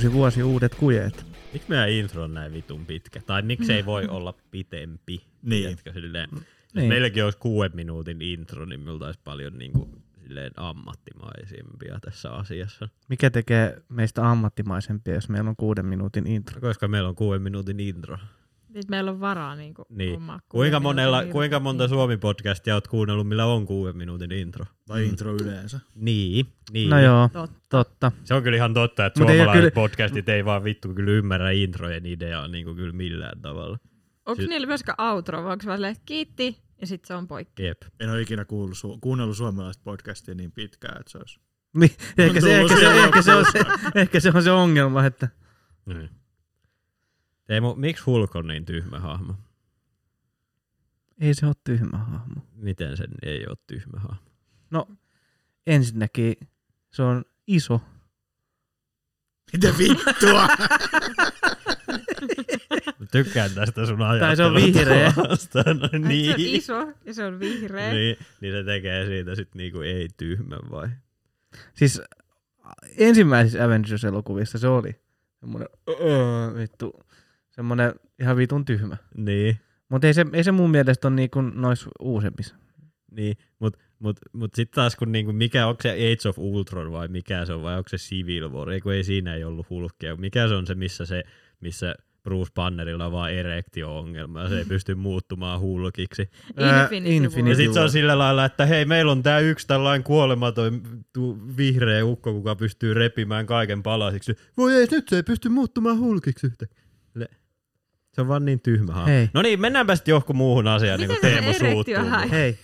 Uusi vuosi, uudet kujeet. Miksi meidän intro on näin vitun pitkä? Tai miksi ei voi olla pitempi? Niin. Tiedätkö, silleen, jos Niin. meilläkin olisi kuuden minuutin intro, niin me oltaisiin paljon niin kuin, silleen ammattimaisimpia tässä asiassa. Mikä tekee meistä ammattimaisempia, jos meillä on kuuden minuutin intro? Koska meillä on kuuden minuutin intro. Nyt meillä on varaa niinku Niin. hommaa Kuinka, kuuden monella, kuinka monta intro. Suomi-podcastia oot kuunnellut, millä on kuuden minuutin intro? Tai intro yleensä. Niin, niin. No joo, Totta. totta. Se on kyllä ihan totta, että Mut ei suomalaiset kyllä- podcastit ei vaan vittu kyllä ymmärrä introjen ideaa niin kuin kyllä millään tavalla. Onko Siis- niillä myöskään outro, vai onko vaan silleen, kiitti, ja sitten se on poikki? Jep. En ole ikinä kuullut, su- kuunnellut suomalaista podcastia niin pitkään, että se olisi... Niin, ehkä, se, ehkä, se, ehkä, se on se, ehkä se on se ongelma, että Niin. Teemu, miksi Hulk on niin tyhmä hahmo? ei se ole tyhmä hahmo. Miten sen ei ole tyhmä hahmo? Ensinnäkin se on iso. Mitä vittua? Mä Tykkään tästä sun Tai se on vihreä. No, niin. Se on iso, ja se on vihreä. niin, niin se tekee siitä sit niinku ei tyhmän vai? Siis ensimmäisissä Avengers-elokuvissa se oli semmoinen öö, vittu, semmoinen ihan vitun tyhmä. Niin. Mutta ei se, ei se mun mielestä ole niinku noissa uusemmissa. Niin, mut, mut, mut sitten taas kun niinku, mikä, onko se Age of Ultron vai mikä se on, vai onko se Civil War, ei kun ei siinä ei ollut hulkkia. Mikä se on se, missä se, missä Bruce Bannerilla on vaan erektio-ongelma ja se ei pysty muuttumaan hulkiksi. Ää, Infinity, Infinity Ja sitten se on sillä lailla, että hei, meillä on tää yksi tällainen kuolematon vihreä ukko, kuka pystyy repimään kaiken palasiksi. Voi ei, nyt se ei pysty muuttumaan hulkiksi yhtä. Se on vaan niin tyhmä hahmo. Hei. No niin, mennäänpä sitten johonkin muuhun asiaan, niin kuin Miten se Teemu suuttuu. Hei.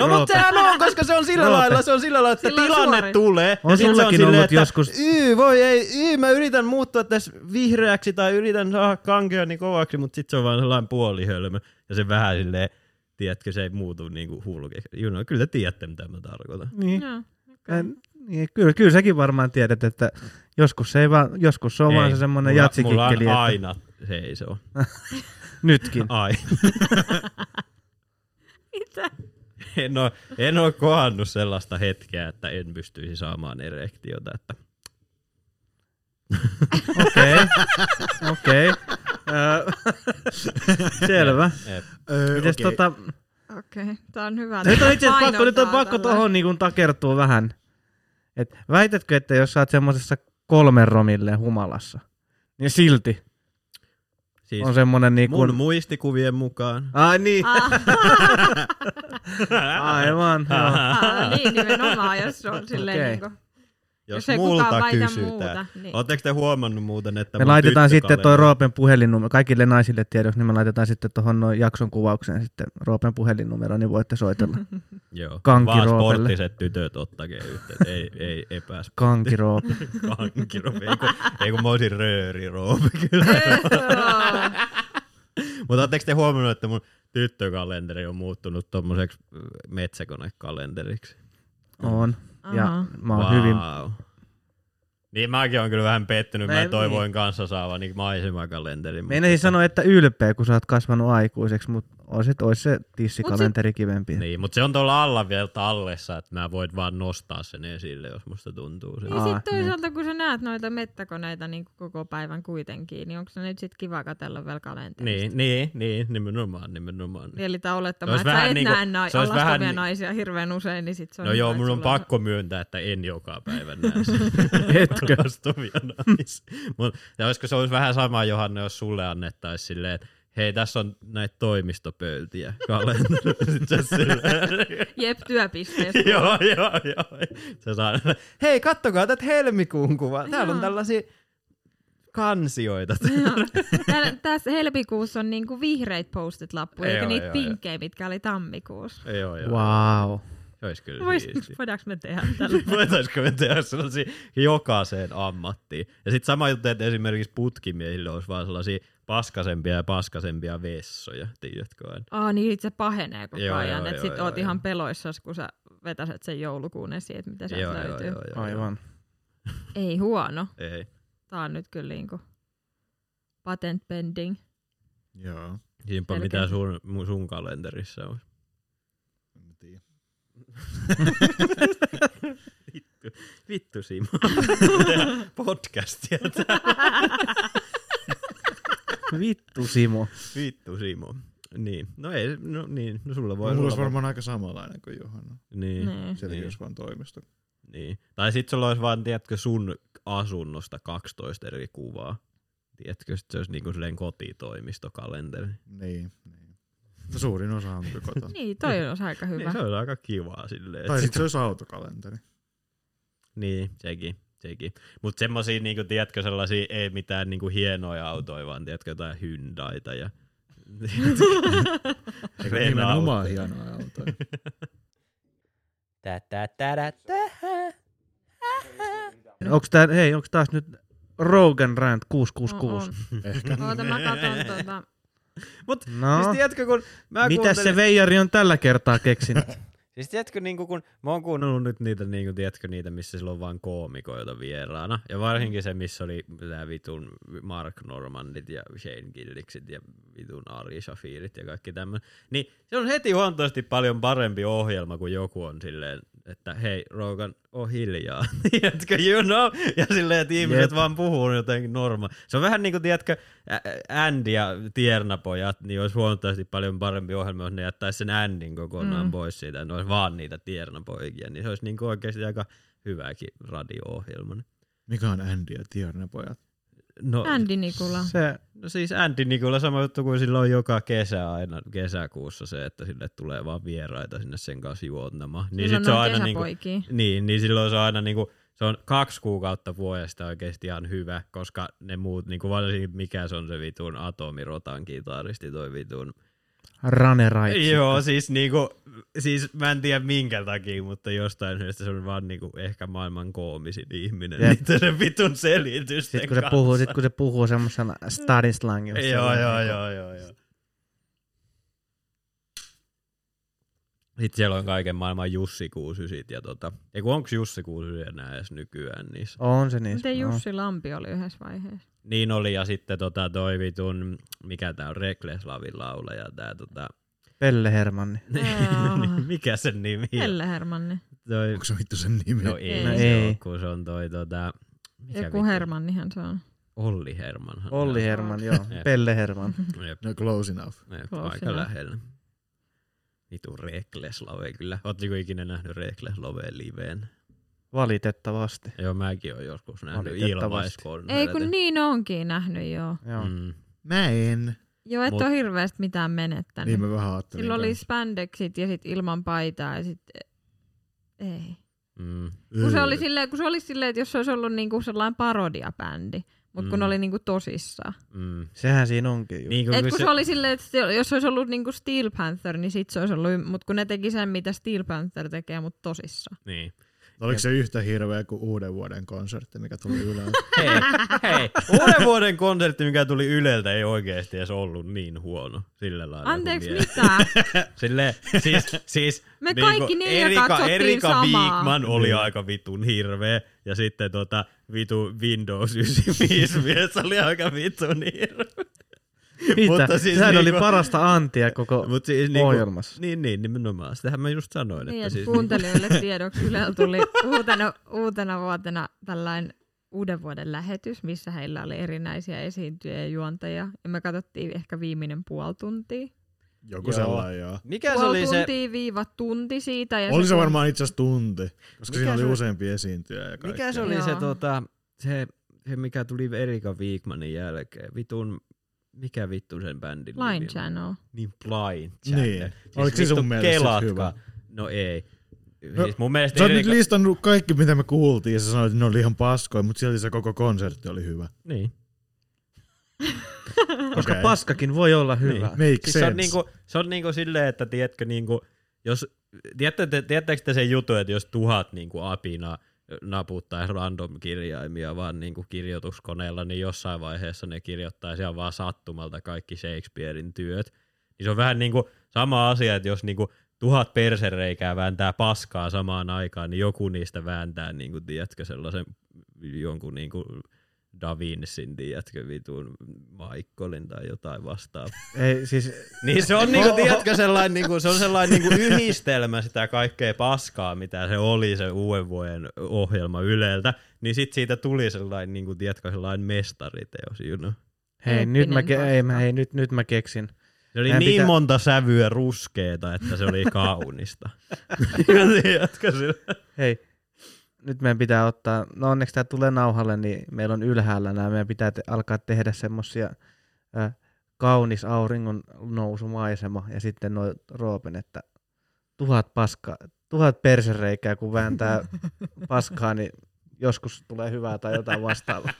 No Roope. mutta sehän on, koska se on sillä Roope. lailla, se on sillä lailla, että Sillä on tilanne suori. tulee. On ja sit se sullakin silleen, ollut että, joskus- Yy, voi ei, yy, mä yritän muuttua tässä vihreäksi tai yritän saada kankeani kovaksi, mutta sit se on vaan sellainen puolihölmö. Ja se vähän silleen, tiedätkö, se ei muutu niinku hulkeksi. You know, kyllä te tiedätte, mitä mä tarkoitan. Niin. Joo, En- Niin, kyllä, kyllä säkin varmaan tiedät, että joskus se, ei vaan, joskus se on vaan se semmoinen jatsikikkeli. mulla on että aina seisoo. Nytkin. Ai. Mitä? En ole, en ole kohannut sellaista hetkeä, että en pystyisi saamaan erektiota. Että Okei. Okei. Ö, Selvä. et, Öö, Mites okei. tota, Okei, okay. tää on hyvä. nyt on itse asiassa pakko, nyt on pakko tohon niin takertua vähän. Et väitätkö, että jos sä oot semmosessa kolmen romille humalassa, niin silti siis on semmonen niin mun muistikuvien mukaan. Ai niin, Ah, aivan. joo. ah, niin nimenomaan, jos se on silleen Okei. niinku, Jos, jos multa kysytään. muuta. Niin. Oletteko te huomannut muuten, että Me laitetaan sitten toi Roopen puhelinnumero, kaikille naisille tiedoksi, niin me laitetaan sitten tuohon noin jakson kuvaukseen sitten Roopen puhelinnumero, niin voitte soitella. Joo, Kanki vaan Roopelle. sporttiset tytöt ottakee yhteyttä, ei, ei epäs. Kanki Roope. Kanki Roope, ei kun, ei kun mä olisin rööri Roope kyllä. Mutta ootteko te huomannut, että mun tyttökalenteri on muuttunut tommoseksi äh, metsäkonekalenteriksi? On. Ja Aha. mä oon hyvin... Niin mäkin on kyllä vähän pettynyt. Mä, Mä- toivoin kanssa saavani maisemakalenteri. Meinasin sanoa, että ylpeä, kun sä oot kasvanut aikuiseksi, mutta oisit, ois se tissikalenteri kivempi. Niin, mutta se on tuolla alla vielä tallessa, että mä voit vaan nostaa sen esille, jos musta tuntuu se. Niin Aa, sit toisaalta, kun sä näet noita mettäkoneita niin koko päivän kuitenkin, niin onko se nyt sit kiva katsella vielä kalenterista? Niin, niin, niin, nimenomaan, nimenomaan. Eli tää Se olettamaan, olisi että sä vähän et niinku- näe nai- se olisi vähän alastonia ni- naisia hirveän usein, niin sit se on No joo, mun on pakko myöntää, että en joka päivä näe Etkö? naisia. Mut, ja olisiko se olisi vähän sama, Johanna, jos sulle annettaisiin silleen, että hei, tässä on näitä toimistopöytiä Jep, työpisteessä. joo, joo, joo. Se saa, hei, kattokaa tätä helmikuun kuvaa. Täällä on Joo. tällaisia kansioita. Joo. Täällä- Tässä helmikuussa on niinku vihreitä postit lappuja, eikä Joo, niitä joo, pinkkejä, mitkä oli tammikuussa. joo, joo. Wow. Olisi kyllä Vois, voidaanko me tehdä tällä? Voitaisko me tehdä sellaisia jokaiseen ammattiin? Ja sitten sama juttu, että esimerkiksi putkimiehille olisi vaan sellaisia paskasempia ja paskasempia vessoja, tiedätkö aina? Aa, niin sit se pahenee koko Joo, ajan. joo, että joo, sit joo, oot joo. ihan peloissas, kun sä vetäset sen joulukuun esiin, että mitä sieltä löytyy. Aivan. Ei huono. Ei. Tää on nyt kyllä niinku patent pending. Joo. Siinpä Selkeä. mitä sun, sun kalenterissa on. En tiedä. Vittu. Vittu Simo. Podcastia. Vittu Simo. Vittu Simo. Niin. No ei, no niin. No sulla voi Mulla olla. olisi varmaan aika samanlainen kuin Johanna. Niin. Niin. Sielläkin Niin. olisi vaan toimisto. niin. Tai sit sulla olisi vaan, tiedätkö, sun asunnosta 12 eri kuvaa. Tiedätkö, sit se olisi niinku silleen kotitoimistokalenteri. Niin, niin. No suurin osa on kotona. Niin, toi olisi aika hyvä. Niin, se on aika kivaa silleen. tai että sitten se olisi autokalenteri. Niin, sekin. Sekin. Mutta semmosia, niinku, tiedätkö, sellaisia, ei mitään niinku, hienoja autoja, vaan tiedätkö, jotain Hyundaita ja Renault. nimenomaan hienoa autoa. Tä, tä, tä, tä, Onks tää, hei, onks taas nyt Rogan Rant 666? On, Ehkä. Oota, mä katon tuota. Mut No, siis tiedätkö, kun mä mitä kuuntelin... se Veijari on tällä kertaa keksinyt? Siis tiedätkö, niinku, kun mä oon kuunnellut nyt niitä, niinku, tiedätkö, niitä, missä sillä on vaan koomikoita vieraana. Ja varsinkin se, missä oli tää vitun Mark Normandit ja Shane Gilliksit ja vitun Ari Shafirit ja kaikki tämmöinen. Niin se on heti huomattavasti paljon parempi ohjelma, kun joku on silleen, että hei Rogan, oo hiljaa. tiedätkö, you know? Ja silleen, että ihmiset Jep. vaan puhuu jotenkin norma. Se on vähän niin kuin, tiedätkö, Andy ja Tiernapojat, niin olisi huomattavasti paljon parempi ohjelma, jos ne jättäisi sen Andin kokonaan Mm. pois siitä, ne olisi vaan niitä Tiernapoikia, niin se olisi niin kuin oikeasti aika hyväkin radio-ohjelma. Mikä on Andy ja Tierna pojat? No, Andy Nikula. Se, no siis Andy Nikola sama juttu kuin sillä on joka kesä aina kesäkuussa se, että sille tulee vaan vieraita sinne sen kanssa juontamaan. Niin Silloin sit se on aina niinku, niin, niin silloin se on aina niinku, se on kaksi kuukautta vuodesta oikeasti ihan hyvä, koska ne muut, niinku varsinkin mikä se on se vitun atomirotan kitaristi, toi vitun. Rane Raitsi. Joo, siis niinku, siis mä en tiedä minkä takia, mutta jostain syystä se on vaan niinku ehkä maailman koomisin ihminen. Jep. Niitä se vitun selitysten Sitten kun se kanssa. puhuu, sit kun se puhuu semmosena stadin slangilla. se Joo, on joo, niinku- joo, joo, joo. Sitten siellä on kaiken maailman Jussi 69 ja tota, ei kun onks Jussi 69 enää edes nykyään niissä? On se niissä. Miten on. Jussi Lampi oli yhdessä vaiheessa? Niin oli ja sitten tota toi vitun, mikä tää on Rekleslavin laulaja tää tota, Pelle Hermanni. Aa. mikä sen nimi on? Helle Hermanni. Toi, Onko se vittu sen nimi? no ei, Ei. no ei. ei. Ole, kun se on toi tota, mikä Joku vittu? Hermannihan se on. Olli Hermanhan. Olli se on. Herman, joo. Pelle Herman. Jep. No close enough. Jep, Close aika enough. lähellä. Vitu Rekleslave kyllä. Ootteko ikinä nähnyt Rekleslaveen liveen? Valitettavasti. Joo, mäkin oon joskus nähnyt ilmaiskonsertin. Ei kun niin onkin nähnyt joo. Joo. Mm. Mä en. Joo, et Mut- ole hirveästi mitään menettänyt. Niin mä vähän ajattelin. Silloin oli spandexit ja sit ilman paitaa ja sit... Ei. Mm. Kun se oli silleen, kun se oli silleen, että jos se olisi ollut niinku sellainen parodiabändi, mutta kun Mm. ne oli niinku tosissaan. Mm. Sehän siinä onkin. Niin, Niin, kun, Et kun kun se oli silleen, että se- jos se olisi ollut niinku Steel Panther, niin sit se olisi ollut, mutta kun ne teki sen, mitä Steel Panther tekee, mutta tosissaan. Niin. Oliko se yhtä hirveä kuin uuden vuoden konsertti, mikä tuli ylös? Hei, hei. Uuden vuoden konsertti, mikä tuli Yleltä, ei oikeasti edes ollut niin huono. Sillä lailla. Anteeksi, mitä? Sille, siis, siis Me niinku kaikki neljä Erika, katsottiin Erika samaa. Wigman oli Niin. aika vitun hirveä. Ja sitten tota, vitu Windows 95 mies oli aika vitun hirveä. Mitä? Mutta siis Sehän oli niinku- parasta antia koko Mut siis niinku, ohjelmassa. Niin, niin, nimenomaan. Sitähän mä just sanoin. Niin, että että siis kuuntelijoille tiedoksi Ylellä tuli uutena, uutena vuotena tällainen uuden vuoden lähetys, missä heillä oli erinäisiä esiintyjiä ja juontajia. Ja me katsottiin ehkä viimeinen puoli tuntia. Joku Joo. sellainen, joo. Mikä se Puoli oli se? tuntia viiva tunti siitä. Ja Oli se kun- varmaan itse asiassa tunti, koska Mikä siinä oli se- useampi esiintyjä ja kaikkea. Mikä se oli se, tota, se, se, mikä tuli Erika Wigmanin jälkeen? Vitun, mikä vittu sen bändin Line nimi on? Channel. Niin Blind Channel. Niin. Oliko se sun mielestä sit kelatkaa. hyvä? No ei. No, siis mun mielestä Sä oot nyt Erika... listannut kaikki, mitä me kuultiin, ja sä sanoit, että ne oli ihan paskoja, mutta silti se koko konsertti oli hyvä. Niin. Koska Okei. paskakin voi olla hyvä. Make Siis sense. se on, niinku, se on niinku silleen, että tiedätkö, niinku, jos, tiedätte, tiedättekö te sen jutun, että jos tuhat niinku apina naputtaisi random kirjaimia vaan niinku kirjoituskoneella, niin jossain vaiheessa ne kirjoittaisi ihan vaan sattumalta kaikki Shakespearein työt. Niin se on vähän niinku sama asia, että jos niinku tuhat persereikää vääntää paskaa samaan aikaan, niin joku niistä vääntää, niinku, tiedätkö, sellaisen jonkun niinku Davinsin, tiedätkö, vitun Michaelin tai jotain vastaavaa. Ei, siis, Niin se on niinku, tiedätkö, sellainen, niinku, se on sellainen niinku yhdistelmä sitä kaikkea paskaa, mitä se oli se uuden vuoden ohjelma Yleltä. Niin sit siitä tuli sellainen, niinku, tiedätkö, sellainen mestariteos, you know. hei, nyt mä, ke- ei, mä, hei, nyt, nyt mä keksin. Se oli Meidän niin pitää- monta sävyä ruskeeta, että se oli kaunista. tiedätkö sillä? Hei, nyt meidän pitää ottaa, no onneksi tämä tulee nauhalle, niin meillä on ylhäällä nämä, meidän pitää te- alkaa tehdä semmosia äh, kaunis auringon nousumaisema ja sitten noin Roopen, että tuhat paska, tuhat persereikää, kun vääntää paskaa, niin joskus tulee hyvää tai jotain vastaavaa.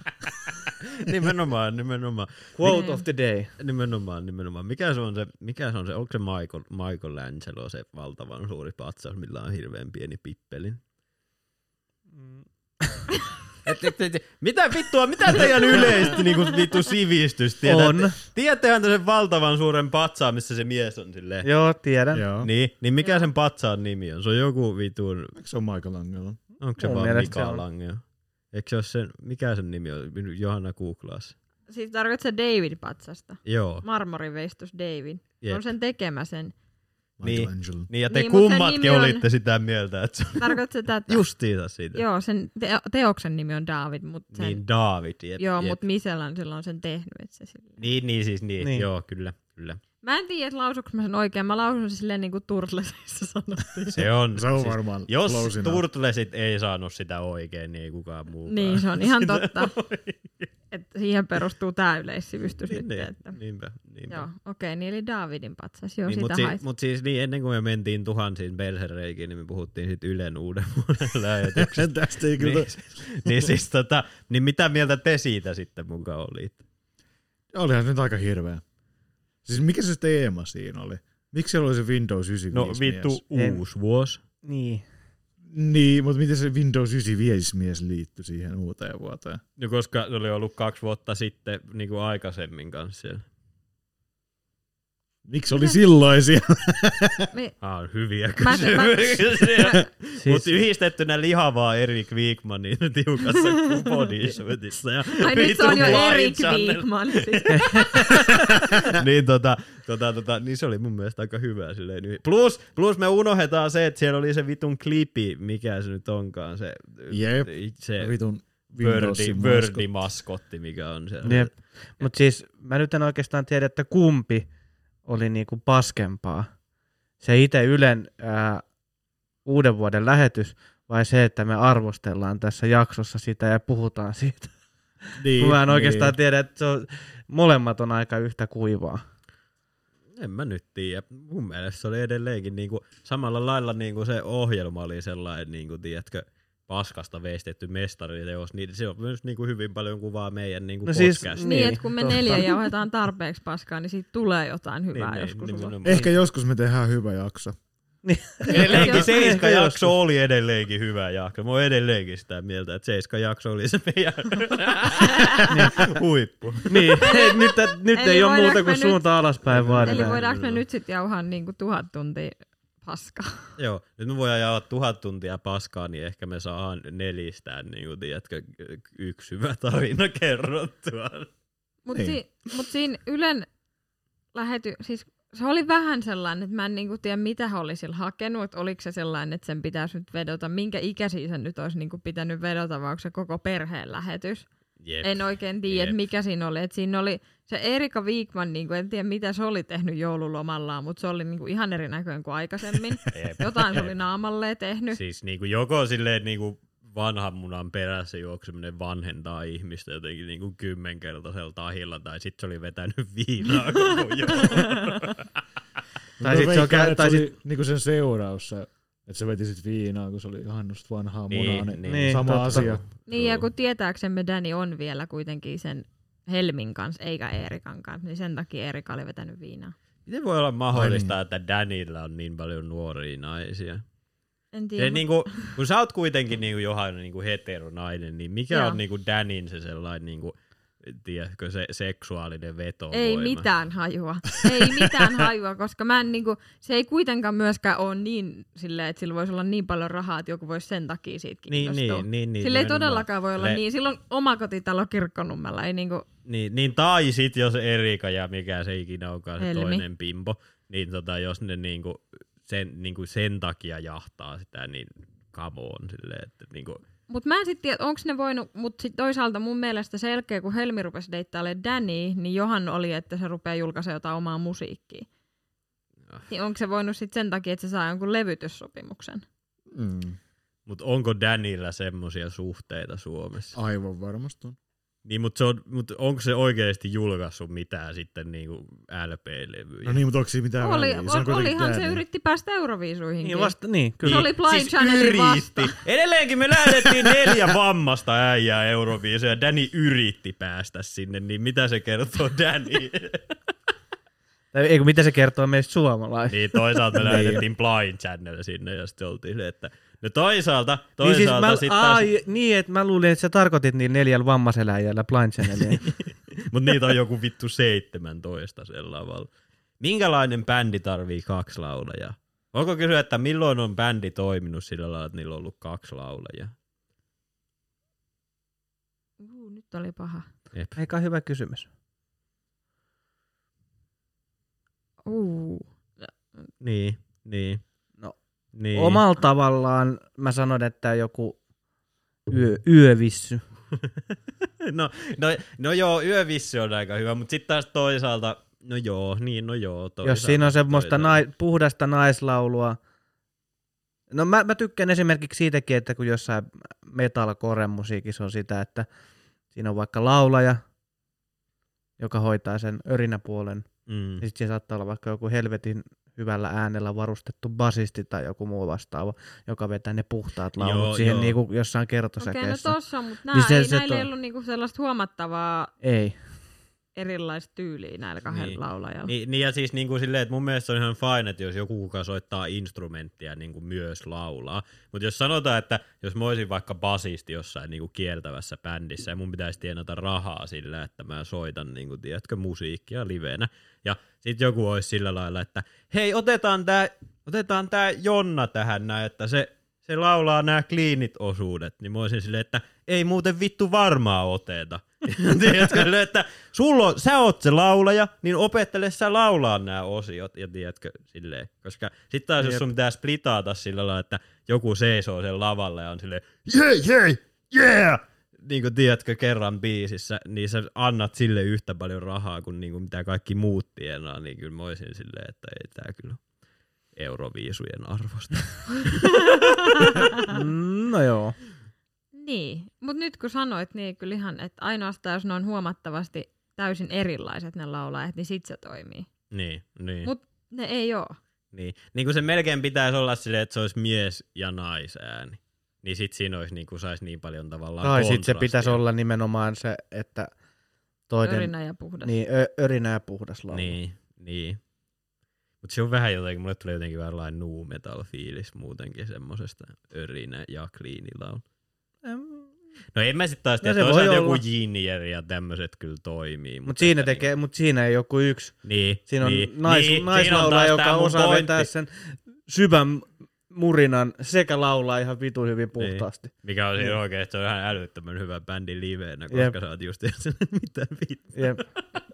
nimenomaan, nimenomaan. Quote of the day. Nimenomaan, nimenomaan. Mikä se on se, mikä se on se, onko se Michael, Michael Angelo se valtavan suuri patsas, millä on hirveän pieni pippeli? Et, et, et, mitä vittua, mitä teidän yleisesti niinku vittu sivistys? Tiedätte, On. Tiedättehän te sen valtavan suuren patsaan, missä se mies on silleen? Joo, tiedän. Joo. Niin, niin mikä sen patsaan nimi on? Se on joku vitun, Eikö se on Michael Angelo? onko se Mun vaan Mika on. Langeo? Eikö se ole sen, mikä sen nimi on? Johanna googlaas. Siis tarkoittaa se David-patsasta. Joo. Marmoriveistos David. Jep. on sen tekemä sen. Niin. Niin ja te Niin, kummatkin on- olitte sitä mieltä, että se on Tarkoittaa se tätä. justiinsa siitä. Joo, sen te- teoksen nimi on David, mutta sen... Niin David, jep, joo, mutta Michelangelo on sen tehnyt. Että se sille. Niin, niin siis. Niin. niin. Joo, kyllä, kyllä. Mä en tiedä, että lausuks mä sen oikein. Mä lausun sen silleen niin kuin Turtlesissa sanottiin. Se on, Se on siis, varmaan jos enough. Turtlesit ei saanut sitä oikein, niin ei kukaan muukaan. Niin, se on ihan totta. että siihen perustuu tää yleissivistys niin, nyt. niin, Että... niinpä, niinpä. Joo, okei, niin eli Davidin patsas. Joo, Niin, sitä mutta si- hait. mut siis niin, ennen kuin me mentiin tuhansiin persereikiin, niin me puhuttiin sit Ylen uuden vuoden lähetyksestä. Tästä ei kyllä... niin, niin, siis tota, niin mitä mieltä te siitä sitten mukaan olitte? Olihan se nyt aika hirveä. Siis mikä se teema siinä oli? Miksi siellä oli se Windows 95 No vittu mies? En- uusi vuosi. Niin. Niin, mutta miten se Windows 95 mies liittyi siihen uuteen vuoteen? No koska se oli ollut kaksi vuotta sitten niin kuin aikaisemmin kanssa siellä. Miksi oli silloin siellä? Me... Ah, hyviä kysymyksiä. Mä- Siis, Mutta yhdistettynä lihavaa Erik Wigmanin tiukassa bodysuitissa. Ja Ai nyt se on jo Erik. Wigman. Siis. niin, tota, tota, tota, niin se oli mun mielestä aika hyvä. Silleen. Plus, plus me unohdetaan se, että siellä oli se vitun klipi, mikä se nyt onkaan. Se, Jep. se Vitun Wordi, Windowsin Wordi maskotti, mikä on siellä. Jep. Mutta siis mä nyt en oikeastaan tiedä, että kumpi oli niinku paskempaa. Se itse Ylen ää, uuden vuoden lähetys vai se, että me arvostellaan tässä jaksossa sitä ja puhutaan siitä. Niin, Mä en oikeastaan niin. tiedä, että se on, molemmat on aika yhtä kuivaa. En mä nyt tiedä. Mun mielestä se oli edelleenkin niinku, samalla lailla niinku se ohjelma oli sellainen, niinku, tiedätkö, paskasta veistetty mestariteos, niin se on myös niinku hyvin paljon kuvaa meidän niinku No siis- podcastia. niin, Niin, että kun me neljä jauhetaan tarpeeksi paskaa, niin siitä tulee jotain hyvää Niin, joskus. niin, nimenomaan. Ehkä joskus me tehdään hyvä jakso. Edelleenkin. Seiska jakso oli edelleenkin hyvä jakso. Mä oon edelleenkin sitä mieltä, että Seiska jakso oli se meidän huippu. niin, ei, nyt, nyt Eli ei ole muuta kuin nyt- suunta alaspäin vaan. Eli voidaanko me nyt sitten jauhaa niinku tuhat tuntia paskaa? Joo, nyt me voidaan jaoa tuhat tuntia paskaa, niin ehkä me saadaan nelistään, niin kuin, tiedätkö, yksi hyvä tarina kerrottua. Mutta Niin. si- mut siinä Ylen lähety, siis se oli vähän sellainen, että mä en niinku tiedä mitä hän oli sillä hakenut, että oliko se sellainen, että sen pitäisi nyt vedota, minkä ikäisiä sen nyt olisi niinku pitänyt vedota, vai onko se koko perheen lähetys. Jep. En oikein tiedä, mikä siinä oli. Et siinä oli se Erika Wigman, niinku, en tiedä mitä se oli tehnyt joululomallaan, mutta se oli niinku ihan eri näköinen kuin aikaisemmin. Jotain se oli naamalleen tehnyt. Siis niinku joko silleen niinku vanhan munan perässä juokseminen vanhentaa ihmistä jotenkin niinku kymmenkertaisella tahilla, tai sitten se oli vetänyt viinaa koko. Tai sit se on veikkaan, kä- että tai sit- oli niinku sen seuraus, se, että se veti sit viinaa, kun se oli ihan just vanhaa Niin, munaa, niin, niin. Niin, sama totta. asia. Niin, ja kun tietääksemme Danny on vielä kuitenkin sen Helmin kanssa, eikä Eerikan kanssa, niin sen takia Erika oli vetänyt viinaa. Miten voi olla mahdollista, Ai että Danilla on niin paljon nuoria naisia? En tiedä. Se, niinku, kun sä oot kuitenkin niinku Johanna niinku heteronainen, niin mikä Joo. on niinku Danin se sellainen niinku, tiedätkö, se seksuaalinen veto. Ei mitään hajua. Ei mitään hajua, koska mä en, niinku, se ei kuitenkaan myöskään ole niin silleen, että sillä voisi olla niin paljon rahaa, että joku voisi sen takia siitä Niin, kiinnostua. niin, niin, niin, sillä ei todellakaan voi olla Le- niin. Silloin omakotitalo kirkkonummella. Ei niinku, Niin, niin tai sit jos Erika ja mikä se ikinä onkaan se Helmi. toinen pimpo, niin tota, jos ne niinku sen, niinku sen takia jahtaa sitä, niin come on silleen, että niinku, Mutta mä en sitten tiedä, onko ne voinut, mutta sitten toisaalta mun mielestä selkeä, kun Helmi rupesi deittailemaan Danny, niin Johan oli, että se rupeaa julkaisemaan jotain omaa musiikkia. Ah. Niin onko se voinut sitten sen takia, että se saa jonkun levytyssopimuksen? Mm. mut onko Danillä semmosia suhteita Suomessa? Aivan varmasti on. Niin, mutta se on, mut onko se oikeasti julkaissut mitään sitten niinku LP-levyjä? No niin, mutta onko siinä mitään Oli, väliä? Se on olihan se Danny. yritti päästä Euroviisuihinkin. Niin, vasta, niin, kyllä. Se oli Blind Channelin vasta. Edelleenkin me lähdettiin neljä vammasta äijää Euroviisuun ja Danny yritti päästä sinne, niin mitä se kertoo Danny? Tai, ei kun mitä se kertoo meistä suomalaisista. niin toisaalta me Niin. lähetettiin Blind Channel sinne ja sitten oltiin että no toisaalta, Niin, toisaalta siis mä, sitten taas, ai, niin, että mä luulin, että sä tarkoitit niin neljällä vammaiseläjällä Blind Channelia. mutta niitä on joku vittu 17 sellaavalla. Minkälainen bändi tarvii kaksi laulajaa? Voiko kysyä, että milloin on bändi toiminut sillä lailla, että niillä on ollut kaksi laulajaa? Uu, nyt oli paha. Jep. Aika hyvä kysymys. Uu. Niin, niin. Niin. Omalla tavallaan mä sanon, että joku yö, yövissy. no, no, no joo, yövissy on aika hyvä, mutta sitten taas toisaalta, no joo, niin no joo. Toisaalta, Jos siinä on semmoista nai, puhdasta naislaulua. No mä, mä tykkään esimerkiksi siitäkin, että kun jossain metalcore musiikissa on sitä, että siinä on vaikka laulaja, joka hoitaa sen örinäpuolen. Mm. Ja sitten saattaa olla vaikka joku helvetin hyvällä äänellä varustettu basisti tai joku muu vastaava, joka vetää ne puhtaat laulut Joo, siihen joo. Niinku jossain Okei, no kertosäkeessä. tossa on, mutta Niin se- ei, se näillä to- ei ollut niinku sellaista huomattavaa Ei. Erilaista tyyliä näillä kahdella Niin. laulajalla. Niin, niin ja siis niin kuin silleen, että mun mielestä on ihan fine, että jos joku kuka soittaa instrumenttia niin kuin myös laulaa. Mutta jos sanotaan, että jos mä olisin vaikka basisti jossain niin kuin kieltävässä bändissä ja mun pitäisi tienata rahaa sillä, että mä soitan niin kuin, tiedätkö, musiikkia livenä. Ja sitten joku olisi sillä lailla, että hei otetaan tää, otetaan tää Jonna tähän näin, että se, se laulaa nämä kliinit osuudet, niin mä olisin silleen, että ei muuten vittu varmaa oteta. tiedätkö, silleen, että sulla on, sä oot se laulaja, niin opettele sä laulaa nämä osiot, ja tiedätkö, silleen. Koska sitten taas jos sun pitää splitata sillä lailla, että joku seisoo sen lavalla ja on silleen, yeah, yeah, yeah! Niin kuin tiedätkö, kerran biisissä, niin sä annat sille yhtä paljon rahaa kuin, niin kuin mitä kaikki muut tienaa, niin kyllä mä olisin silleen, että ei tää kyllä euroviisujen arvosta. Mm, No joo. Niin, mutta nyt kun sanoit, niin kyllä ihan, että ainoastaan jos ne on huomattavasti täysin erilaiset ne laulajat, niin sit se toimii. niin, niin. Mut ne ei oo. Niin. niin kuin se melkein pitäisi olla silleen, että se olisi mies- ja naisääni. Niin sit siinä olisi niin kuin saisi niin paljon tavallaan Tai sitten se pitäisi olla nimenomaan se, että toinen Örinä ja puhdas. niin, ö, örinä ja puhdas laulu. Niin, niin. Mutta se on vähän jotenkin, mulle tulee jotenkin vähän lain nu metal fiilis muutenkin semmosesta örinä ja kliinilaulu. No en mä sit taas No tiedä, voi toisaalta joku. Ginier ja tämmöiset kyllä toimii. Mutta siinä, että tekee, mut siinä ei joku yksi. Niin, Siinä on niin, nais, niin, siinä on tää joka osaa pointti, vetää sen syvän murinan sekä laulaa ihan vitun hyvin puhtaasti. Mikä on siinä Niin. oikeesti, se on ihan älyttömän hyvä bändi liveenä, koska Jep. sä oot just mitä vittu. Jep.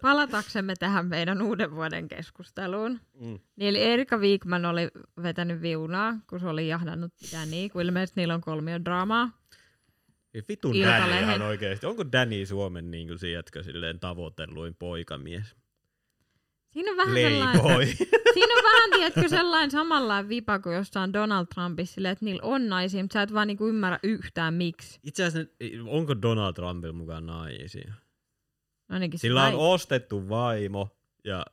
Palataksemme tähän meidän uuden vuoden keskusteluun. Mm. Niin eli Erika Wigman oli vetänyt viunaa, kun se oli jahdannut Danny, kun ilmeisesti niillä on kolmiodraamaa. Vitun Iltalehden. Danny ihan oikeesti. Onko Danny Suomen niin kuin sieltä silleen tavoitelluin poikamies? Siinä on vähän sellainen, siinä on vähän, tiedätkö, sellainen samanlainen vipa kuin jossain Donald Trumpissa, silleen, että niillä on naisia, mutta sä et vaan niinku ymmärrä yhtään miksi. Itse asiassa, onko Donald Trumpilla mukaan naisia? Ainakin Sillä on ostettu vaimo ja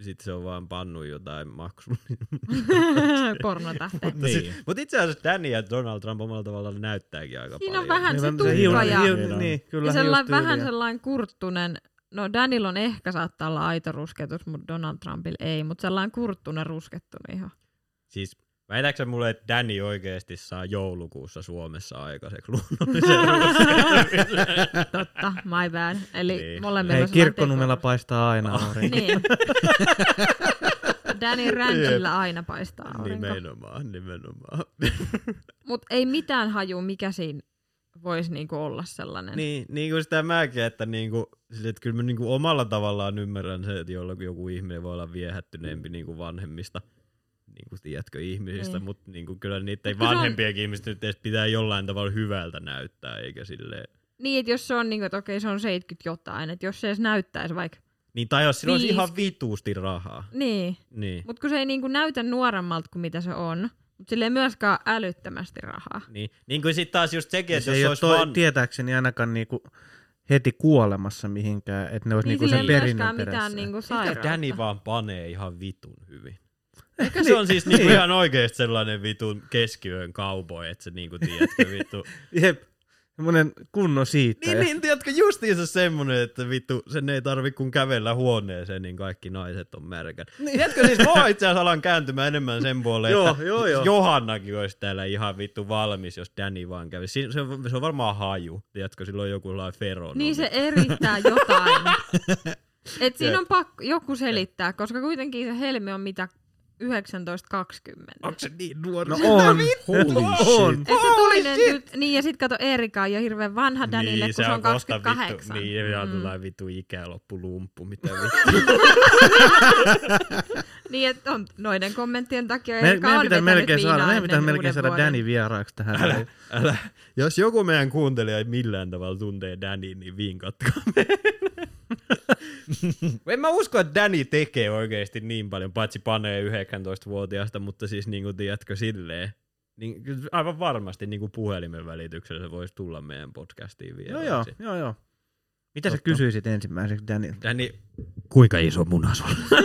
sitten se on vaan pannut jotain maksun. pornotähteen. niin. Mutta itse asiassa Danny ja Donald Trump omalla tavallaan näyttääkin aika Siinä on paljon. vähän se Niin, tukka hiu- ja, hiu- niin, kyllä ja sellainen, vähän sellainen kurttunen, no Danilla on ehkä saattaa olla aito rusketus, mutta Donald Trumpilla ei, mutta sellainen kurttunen ruskettunut ihan. Siis Väitäksä mulle, että Danny oikeasti saa joulukuussa Suomessa aikaiseksi luonnollisen Totta, my bad. Eli Niin. molemmilla Hei, kirkkonumella teko- paistaa aina aurinko. Niin. Danny Ranchillä aina paistaa aurinko. Nimenomaan, nimenomaan. Mutta ei mitään haju, mikä siinä voisi niinku olla sellainen. niin, niin kuin sitä mäkin, että, niinku, sille, että kyllä mä niinku omalla tavallaan ymmärrän se, että jollakin joku ihminen voi olla viehättyneempi niinku vanhemmista niinku, tiedätkö, ihmisistä, Niin. niin. mutta niinku, kyllä niitä kun se on- vanhempiakin ihmistä nyt edes pitää jollain tavalla hyvältä näyttää, eikä silleen. Niin, että jos se on, niinku, että okei, se on 70 jotain, että jos se edes näyttäisi vaikka... Niin, tai jos sillä olisi ihan vituusti rahaa. Niin, Niin. mutta kun se ei niinku näytä nuoremmalta kuin mitä se on, mutta sillä ei myöskään älyttömästi rahaa. Niin, niin kuin sitten taas just sekin, Ja että se jos ei se olisi toi, vaan... tietääkseni ainakaan niinku heti kuolemassa mihinkään, että ne olisi Niin, niinku sen perinnön perässä. mitään niinku sairautta. Danny vaan panee ihan vitun hyvin. Ehkä se on siis niinku Niin. ihan oikeesti sellainen vitun keskiyön cowboy, että se niinku tiedätkö vittu. Jep, semmoinen kunnon siitä. niin, niin, tiedätkö, justiinsa semmonen, että vittu, sen ei tarvi kun kävellä huoneeseen, niin kaikki naiset on märkän. Niin. Tiedätkö, siis mä itse asiassa alan kääntymään enemmän sen puoleen, Joo, että joo, joo. Johannakin olisi täällä ihan vittu valmis, jos Danny vaan kävi. Si- Se on, se on varmaan haju, tiedätkö, sillä on joku sellainen feronomi. Niin se erittää jotain. Et siinä on pakko joku selittää, koska kuitenkin se helmi on mitä 19.20. Onko se niin nuori? No on. Holy on. shit. Et se toinen tyt, niin ja sit kato Erika on jo hirveän vanha Danille, kun se on kohta 28. Vittu, niin, ja Mm. mm. vittu ikäloppulumppu, mitä vittu. Niin, että on noiden kommenttien takia Me, Erika meidän on pitää vetänyt melkein saada, meidän pitää melkein saada vuoden. Danny vieraaksi tähän. älä, älä. Jos joku meidän kuuntelija ei millään tavalla tuntee Danny, niin vinkatkaa meille. en mä usko, että Danny tekee oikeasti niin paljon, paitsi panee 19-vuotiaasta, mutta siis niin kuin tiedätkö silleen, niin aivan varmasti niin kuin puhelimen välityksellä se voisi tulla meidän podcastiin vielä. joo, joo, joo, joo. Mitä sä Totta. kysyisit ensimmäiseksi Danilta? Danny, kuinka iso muna sulla?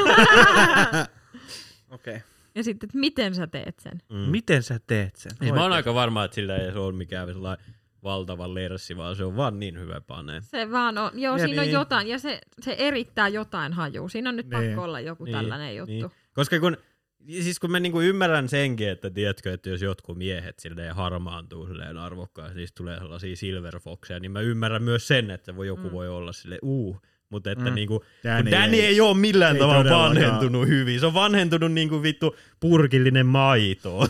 Okei. Okay. Ja sitten, että miten sä teet sen? Mm. Miten sä teet sen? Niin, mä oon aika varma, että sillä ei se ole mikään sellainen valtava lerssi, vaan se on vaan niin hyvä panee. Se vaan on, joo, Ja siinä on niin. jotain, ja se, se erittää jotain hajua. Siinä on nyt Niin. pakko olla joku tällainen juttu. Niin. Koska kun, siis kun mä niinku ymmärrän senkin, että tiedätkö, että jos jotkut miehet silleen harmaantuu silleen arvokkaasti, siis tulee sellaisia silver foxeja, niin mä ymmärrän myös sen, että voi, joku Mm. voi olla sille uh, mutta että Mm. niinku, Danny Danny, ei- ei, ole millään ei tavalla vanhentunut hyvin. Se on vanhentunut niinku vittu purkillinen maito.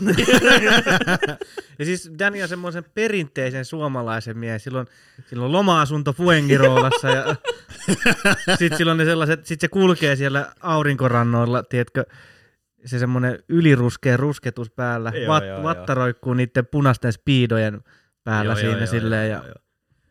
Ja siis Danny on semmoisen perinteisen suomalaisen mies. Silloin, silloin loma-asunto Fuengirolassa ja sitten silloin ne sellaiset, sit se kulkee siellä aurinkorannoilla, tiedätkö, se semmoinen yliruskea rusketus päällä. Joo, Vat, joo, vatta roikkuu niiden punaisten speedojen päällä Joo, siinä joo, joo, silleen. joo, ja, joo, joo.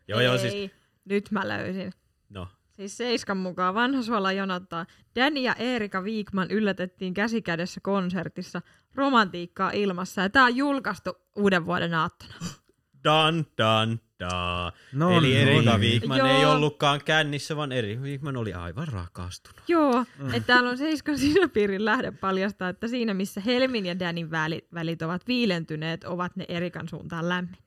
joo, joo, siis, Ei, nyt mä löysin. no. Siis Seiskan mukaan vanha suola jonottaa. Danny ja Erika Viikman yllätettiin käsikädessä konsertissa romantiikkaa ilmassa. Ja tää on julkaistu uuden vuoden aattona. Dan, dan, da. No Eli Erika niin. Wigman Joo. ei ollutkaan kännissä, vaan Eri Wigman oli aivan rakastunut. Joo, mm. että täällä on Seiskan sisäpiirin lähde paljastaa, että siinä missä Helmin ja Danin välit, välit ovat viilentyneet, ovat ne Erikan suuntaan lämmin.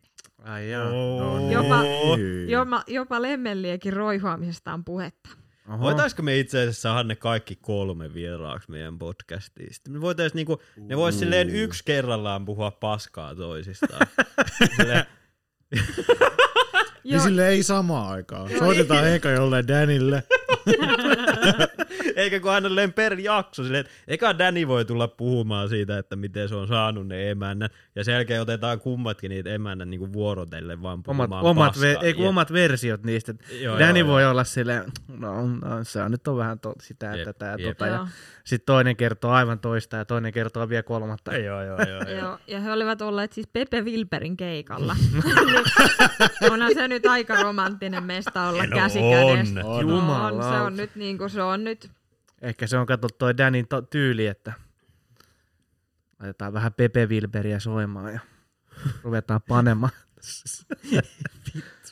Ai jaa. Oh. Jopa- Ei. Jopa, jopa lemmelliekin roihuamisesta on puhetta. Oho. Voitaisko me itse asiassa saada ne kaikki kolme vieraaksi meidän podcastiin? Sitten me voitais niinku, ne vois silleen yksi kerrallaan puhua paskaa toisistaan. silleen, Niin sille ei samaan aikaan. Soitetaan eka jolleen Danille. eikä kun aina leen per jakso. Silleen, että eka Danny voi tulla puhumaan siitä, että miten se on saanut ne emännät. Ja sen jälkeen otetaan kummatkin niitä emännät niinku vuorotellen vaan Omat, omat, ve, ei, kun Ja- omat versiot niistä. Joo, Danny joo, voi joo. olla silleen, no, no se nyt on vähän to, sitä ja Jep, tätä ja jep. tota. Ja sitten toinen kertoo aivan toista ja toinen kertoo vielä kolmatta. Joo, joo, joo, joo. Joo, ja he olivat olleet siis Pepe Wilberin keikalla. Onhan se nyt aika romanttinen mesta olla No käsi on. kädessä. On. No on. Se on nyt niin kuin se on nyt. Ehkä se on kato toi Danin to- tyyli, että laitetaan vähän Pepe Wilberiä soimaan ja ruvetaan panemaan.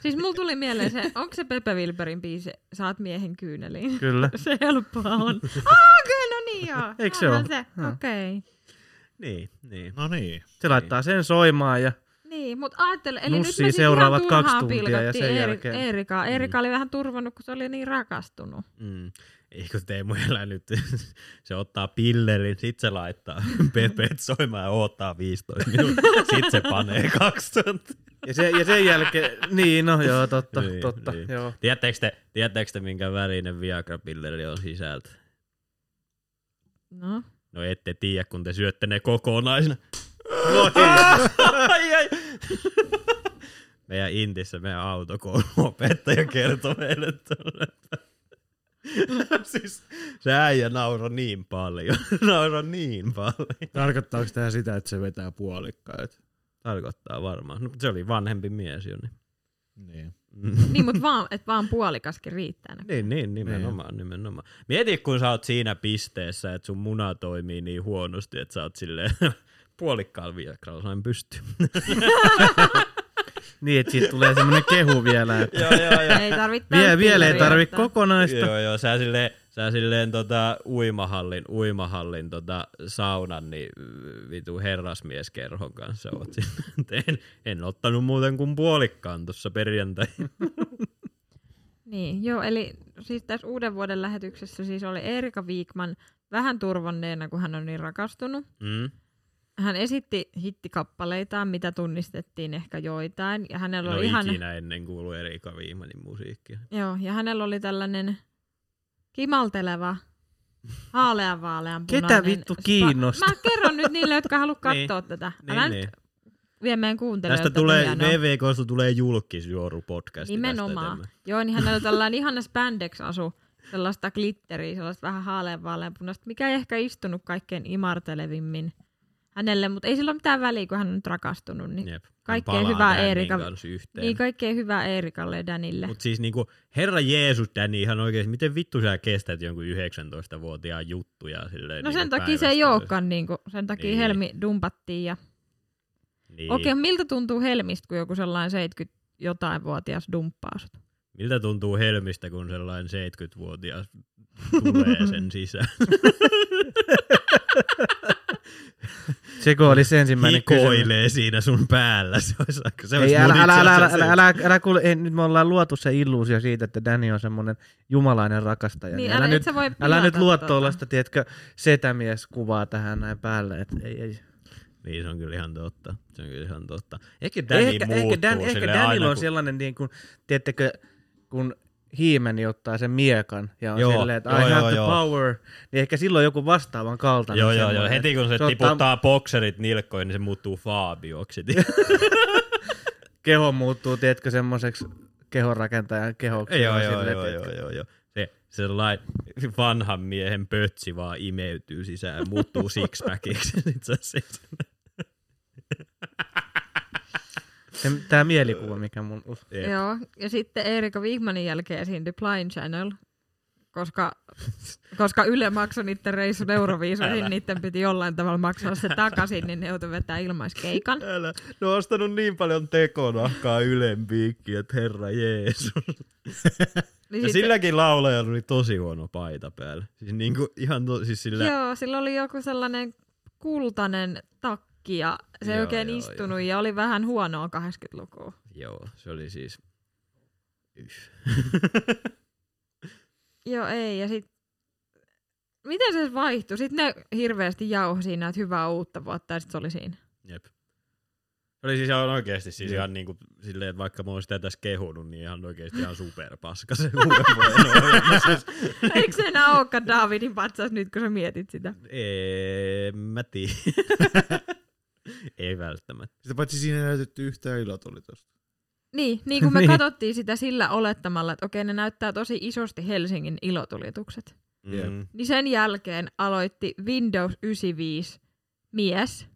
Siis mulla tuli mieleen se, onko se Pepe Wilberin biisi Saat miehen kyyneliin? Kyllä. Se helppoa on. Ah, okei, no niin joo. Eikö se Joo. okei. Niin, niin. No niin. Se laittaa sen soimaan ja Niin, mutta ajattele, eli Nussii nyt me sit seuraavat ihan kaksi turhaan tuntia ja sen jälkeen- Eerika. Eerika Mm. oli vähän turvannut, kun se oli niin rakastunut. Mm. Eikö Teemu elää nyt, se ottaa pillerin, sit se laittaa pepet soimaan ja odottaa 15 minuuttia, sit se panee kaksi tuntia. Ja, se, ja sen jälkeen, niin no joo, totta, Niin, totta, niin. joo. Tiedättekö te, tiedättekö te minkä värinen Viagra-pilleri on sisältö? No. No ette tiedä, kun te syötte ne kokonaisena. Voi. Meidän Intissä meidän autokouluopettaja kertoi meille tuolle. siis se äijä nauroi niin paljon. nauroi niin paljon. Tarkoittaako tämä sitä, että se vetää puolikkaat? Tarkoittaa varmaan. No, se oli vanhempi mies jo. Niin, Niin. Niin, mutta vaan, et vaan puolikaskin riittää. niin, niin nimenomaan, nimenomaan. Mieti, kun sä oot siinä pisteessä, että sun muna toimii niin huonosti, että sä oot silleen puolikkaalla viakralla sain pysty. Niin, että siitä tulee semmoinen kehu vielä, että joo, joo, joo. Ei tarvitse vielä, vielä ei täyspilleriä tarvi ottaa. kokonaista. Joo, joo, sä silleen, sä silleen tota, uimahallin, uimahallin tota, saunan, niin äh, vitu herrasmieskerhon kanssa oot en, en ottanut muuten kuin puolikkaan tuossa perjantai. Niin, joo, eli siis tässä uuden vuoden lähetyksessä siis oli Erika Wigman vähän turvonneena, kun hän on niin rakastunut. Mm. Hän esitti hittikappaleitaan, mitä tunnistettiin ehkä joitain, ja hänellä En oli ole ihan... ikinä ennen kuullut Erika Viimanin musiikkia. Joo, ja hänellä oli tällainen kimalteleva, haaleanvaalean Ketä punainen vittu spa- kiinnostaa? Mä kerron nyt niille, jotka haluaa Niin. katsoa tätä. Niin, Älä niin. nyt vie meidän kuuntelijoilta. Tästä tulee, hienoa. VVKsta tulee julkisjuoru podcast. Nimenomaan. Joo, niin hänellä oli tällainen ihana spandex-asu, sellaista glitteriä, sellaista vähän haaleanvaaleanpunaista, mikä ei ehkä istunut kaikkein imartelevimmin hänelle, mutta ei sillä ole mitään väliä, kun hän on nyt rakastunut. Niin, Jep. Kaikkea hyvää Eerika- niin kaikkea hyvää Eerikalle ja Danille. Mutta siis niinku, herra Jeesus, Danny, ihan oikeesti, miten vittu sä kestät jonkun 19-vuotiaan juttuja silleen no niinku sen takia se ei olekaan, niin kuin, sen takia Niin. Helmi dumpattiin. Ja... Niin. Okei, miltä tuntuu Helmistä, kun joku sellainen 70 jotain vuotias dumppaa sut? Miltä tuntuu Helmistä, kun sellainen 70-vuotias tulee sen sisään? Se kun olisi ensimmäinen kysymys. Hikoilee siinä sun päällä. Se olisi, aika- se Ei, olisi älä, mun älä, älä, älä, asiassa älä, älä, älä, kuule, ei, nyt me ollaan luotu se illuusio siitä, että Danny on semmoinen jumalainen rakastaja. Niin, Niin, älä, älä, nyt, voi älä nyt luo tota. tuollaista, tiedätkö, setämieskuvaa tähän näin päälle. Et, ei, ei. Niin, se on kyllä ihan totta. Se on kyllä ihan totta. Ehkä Danny ehkä, muuttuu ehkä, Dan, ehkä Danilla aina, on kun- sellainen, niin kuin, tiedättekö, kun Hiimeni ottaa sen miekan ja on Joo, silleen, että joo, I have joo, the joo. power, niin ehkä silloin joku vastaavan kaltainen. Joo, joo, joo. Heti kun se, se ottaa- tiputtaa bokserit nilkkoihin, niin se muuttuu Fabioksi. keho muuttuu, tiedätkö, semmoiseksi kehonrakentajan kehoksi. joo, ja joo, silleen, joo, joo, joo, joo. Se sellainen vanhan miehen pötsi vaan imeytyy sisään ja muuttuu sixpackiksi. Tää mielikuva, mikä mun... Jep. Joo, ja sitten Erika Wigmanin jälkeen esiintyi Blind Channel, koska, koska Yle maksoi niiden reissun Euroviisuihin, niiden piti jollain tavalla maksaa se takaisin, niin ne joutui vetää ilmaiskeikan. Älä, ne on ostanut niin paljon tekonahkaa Ylen piikkiä, että herra Jeesus. Niin Ja sitten- silläkin laulajalla oli tosi huono paita päällä. Siis niinku ihan to, siis sillä... Joo, sillä oli joku sellainen kultainen takki ja se ei Joo, oikein joo, istunut ja oli vähän huonoa 80-lukua. Joo, se oli siis... Joo, ei. Ja sit, miten se vaihtui? Sitten ne hirveästi jauho siinä, että hyvää uutta vuotta ja sitten se oli siinä. Jep. Se oli siis ihan oikeesti siis Jep. ihan niinku silleen, että vaikka mä oon sitä tässä kehunut, niin ihan oikeesti ihan superpaska se uuden vuoden ohjelma. Siis, Eikö se enää olekaan Davidin patsas nyt, kun sä mietit sitä? en mä tiedä. Ei välttämättä. Sitä paitsi siinä ei näytetty yhtään ilotulitusta. Niin, niin kuin me Niin. katsottiin sitä sillä olettamalla, että okei, ne näyttää tosi isosti Helsingin ilotulitukset. Jep. Mm, Niin sen jälkeen aloitti Windows 95 mies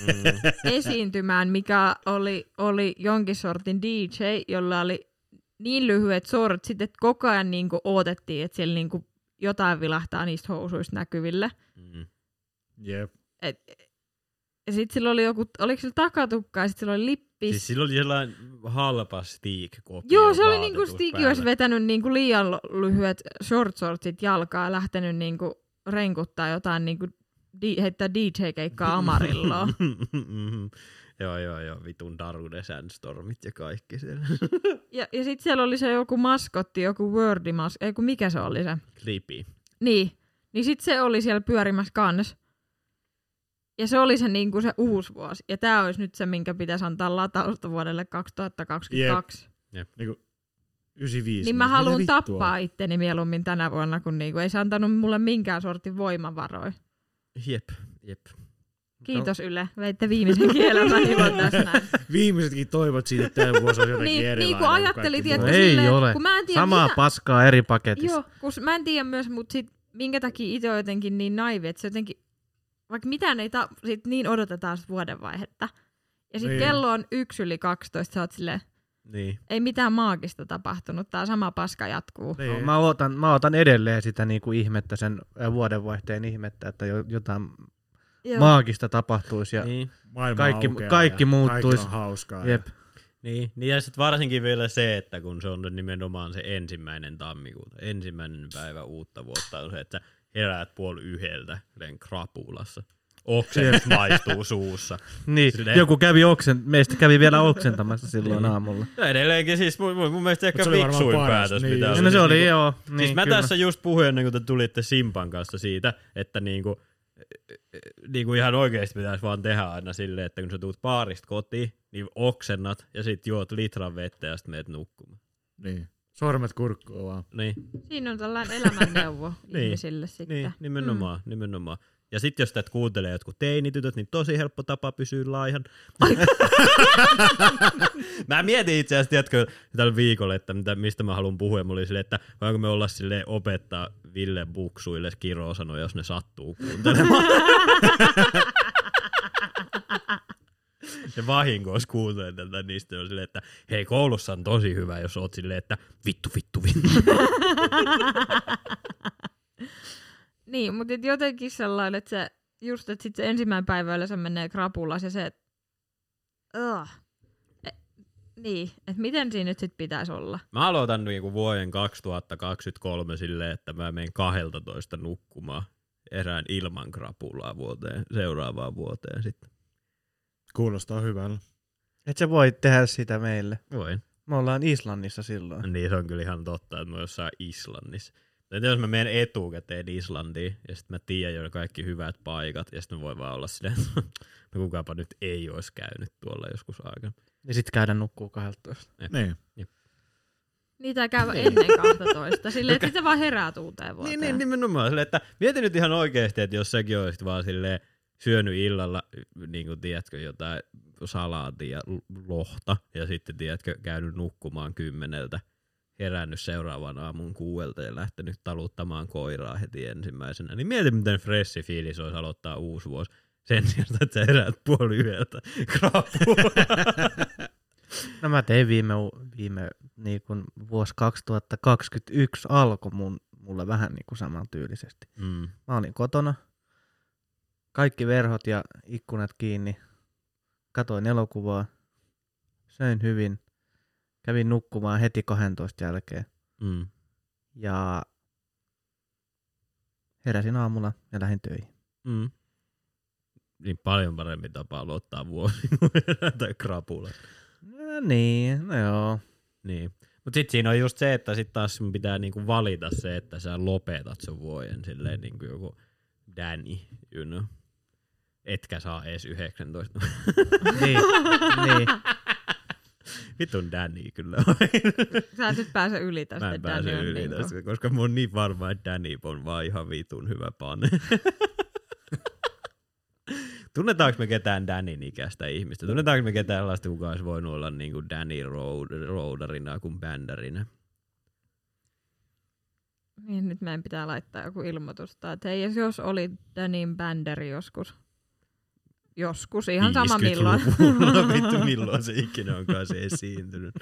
mm. esiintymään, mikä oli, oli jonkin sortin DJ, jolla oli niin lyhyet sortsit, että koko ajan niin kuin odotettiin, että siellä niin kuin jotain vilahtaa niistä housuista näkyville. Mm. Jep. Et, ja sitten sillä oli joku, oliko sillä takatukka ja sitten sillä oli lippis. Siis sillä oli sellainen halpa stick-kopio Joo, se oli niinku päällä. olisi vetänyt niinku liian lyhyet short shortsit jalkaa ja lähtenyt niinku renkuttaa jotain niinku di- heittää DJ-keikkaa Amarilloon. Mhm. Joo, joo, joo, vitun Darude Sandstormit ja kaikki siellä. Ja, ja sitten siellä oli se joku maskotti, joku wordi mas, ei kun mikä se oli se? Clippy. Niin. Niin sitten se oli siellä pyörimässä kanssa. Ja se oli se, niin kuin se uusi vuosi. Ja tämä olisi nyt se, minkä pitäisi antaa latausta vuodelle 2022. Niinku 95. Niin mä haluan tappaa itteni mieluummin tänä vuonna, kun niinku ei se antanut mulle minkään sortin voimavaroja. Jep, jep. Kiitos Yle, veitte viimeisenkin elämäni vaan tässä näin. Viimeisetkin toivot siitä, että tämä vuosi on jotenkin Niin, erilainen. niin kuin ajattelit, kaikki että No ei silleen, ole. kun mä en tiedä, Samaa mitä... paskaa eri paketissa. Joo, kun mä en tiedä myös, mutta sit, minkä takia itse on jotenkin niin naivi, että se jotenkin, vaikka mitään ei ta, sit niin odotetaan sit vuodenvaihetta. Ja sitten Niin. kello on yksi yli 12, sä oot silleen, Niin. ei mitään maagista tapahtunut, tää sama paska jatkuu. Niin. No, mä, otan, mä otan edelleen sitä niinku ihmettä, sen vuodenvaihteen ihmettä, että jo, jotain Joo. maagista tapahtuisi. Ja, Niin. Maailma kaikki- kaikki ja muuttuisi. Kaikki on hauskaa. jep. Niin, niin ja sitten varsinkin vielä se, että kun se on nimenomaan se ensimmäinen tammikuuta, ensimmäinen päivä uutta vuotta on se, että sä heräät puoli yhdeltä silleen krapulassa. Okset maistuu suussa. Niin, Silleen- joku kävi oksen, meistä kävi vielä oksentamassa silloin aamulla. Ja edelleenkin siis mun, mun, mun mielestä ehkä oli fiksuin päätös, niin, mitä just. Ja no se Siis oli niinku- joo. Niin, Niin, siis mä kyllä. tässä just puhuin ennen kuin te tulitte Simpan kanssa siitä, että niinku, niinku ihan oikeasti pitäisi vaan tehdä aina silleen, että kun sä tuut baarista kotiin, niin oksennat ja sit juot litran vettä ja sit meet nukkumaan. Niin. Sormet kurkkuun vaan. Niin, Siinä on tällainen elämänneuvo Niin, ihmisille sitten. niin nimenomaan, mm. nimenomaan. Ja sit jos tätä kuuntelee jotkut teinitytöt, niin tosi helppo tapa pysyä laihan. mä mietin itse asiassa, tiedätkö, tällä viikolla, että mitä, mistä mä haluan puhua. Mulla oli silleen, että voinko me olla sille opettaa Ville Buksuille kirosanoja, jos ne sattuu kuuntelemaan. Se vahingossa kuuntelee tätä, niistä on silleen, että hei koulussa on tosi hyvä, jos oot silleen, että vittu, vittu, vittu. Niin, mutta et jotenkin sellainen, että se, just, että sit se ensimmäinen päivä yleensä menee krapulas ja se, että uh, e, niin, että miten siinä nyt sit pitäisi olla? Mä aloitan niinku vuoden 2023 silleen, että mä menen 12 nukkumaan erään ilman krapulaa vuoteen, seuraavaan vuoteen sitten. Kuulostaa hyvältä. Et sä voi tehdä sitä meille. Voin. Me ollaan Islannissa silloin. Niin se on kyllä ihan totta, että mä oon jossain Islannissa. Entä jos mä menen etukäteen Islantiin ja sitten mä tiedän jo kaikki hyvät paikat ja sitten mä voin vaan olla silleen, että no kukaapa nyt ei olisi käynyt tuolla joskus aikana. Ja sit käydä nukkuu 12. Niin. Niitä käy ennen 12, silleen, että sitten vaan herää uuteen vuoteen. Niin, niin nimenomaan. Silleen, että mieti nyt ihan oikeasti, että jos säkin olisit vaan silleen syönyt illalla, niin kuin tiedätkö, jotain salaatia ja lohta, ja sitten tiedätkö, käynyt nukkumaan kymmeneltä, herännyt seuraavan aamun kuuelta ja lähtenyt taluttamaan koiraa heti ensimmäisenä. Niin mieti, miten fressi fiilis olisi aloittaa uusi vuosi sen sijaan, että sä heräät puoli krapula. No mä tein viime, viime niin kun vuosi 2021 alkoi mun, mulle vähän niin kuin samantyylisesti. mm. Mä olin kotona, kaikki verhot ja ikkunat kiinni, katoin elokuvaa, söin hyvin, kävin nukkumaan heti 12 jälkeen Mm. ja heräsin aamulla ja lähdin töihin. Mm. Niin paljon parempi tapa aloittaa vuosi kuin herätä krapula. No niin, no joo. Niin. Mutta sitten siinä on just se, että sitten taas sun pitää niinku valita se, että sä lopetat sun vuoden silleen niinku joku Danny, you know. Etkä saa edes 19. Niin, niin. Vitun Danny kyllä. Sä et nyt pääse yli tästä. Mä en pääse yli niinku- tästä, koska mä oon niin varma, että Danny on vaan ihan vitun hyvä pane. Tunnetaanko me ketään Danin ikäistä ihmistä? Tunnetaanko me ketään sellaista, kuka olisi voinut olla niin kuin Danny Road, Roadarina kuin bändärinä? Niin, nyt meidän pitää laittaa joku ilmoitus. Tai, että hei, jos- jos oli Danin bänderi joskus. Joskus, ihan sama milloin. 50-luvulla, vittu milloin se ikinä onkaan se esiintynyt.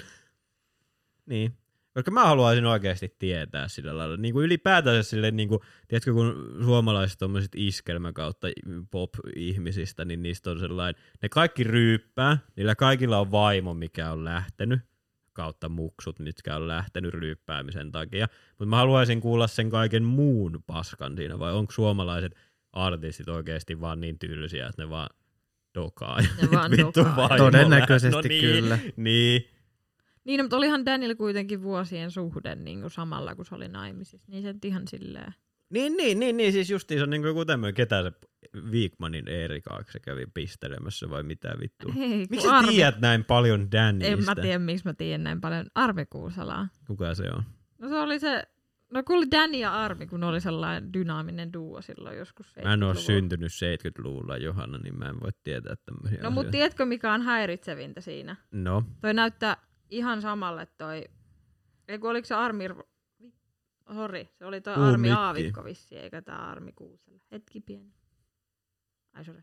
Niin. Koska mä haluaisin oikeasti tietää sillä lailla. Niin kuin ylipäätään sille, niin kuin, tiedätkö, kun suomalaiset tommoset iskelmä kautta pop-ihmisistä, niin niistä on sellainen, ne kaikki ryyppää, niillä kaikilla on vaimo, mikä on lähtenyt, kautta muksut, mitkä on lähtenyt ryyppäämisen takia. Mutta mä haluaisin kuulla sen kaiken muun paskan siinä, vai onko suomalaiset artistit oikeasti vaan niin tylsiä, että ne vaan dokaa. Ja vaan Vittu dokaa. vaimo Todennäköisesti lähti. no niin, kyllä. Niin. Niin, no, mutta olihan Daniel kuitenkin vuosien suhde niin kuin samalla, kun se oli naimisissa. Niin se ihan silleen. Niin, niin, niin, niin, siis justiinsa niin kuin tämmöinen, ketä se Viikmanin Eerika, se kävi pistelemässä vai mitä vittua. Hei, Miksi sä Armi... tiedät näin paljon Dannystä? En mä tiedä, miksi mä tiedän näin paljon Armi Kuusalaa. Kuka se on? No se oli se, no kun oli Danny ja Armi, kun oli sellainen dynaaminen duo silloin joskus Mä en 70-luvulla. syntynyt 70-luvulla, Johanna, niin mä en voi tietää tämmöisiä No mutta tiedätkö mikä on häiritsevintä siinä? No, Toi näyttää ihan samalle toi, ei kun oliko se Armi, sori, se oli toi Puhu Armi. Aavikko vissi, eikä tää Armi Kuusela. Hetki pieni. Ai sori.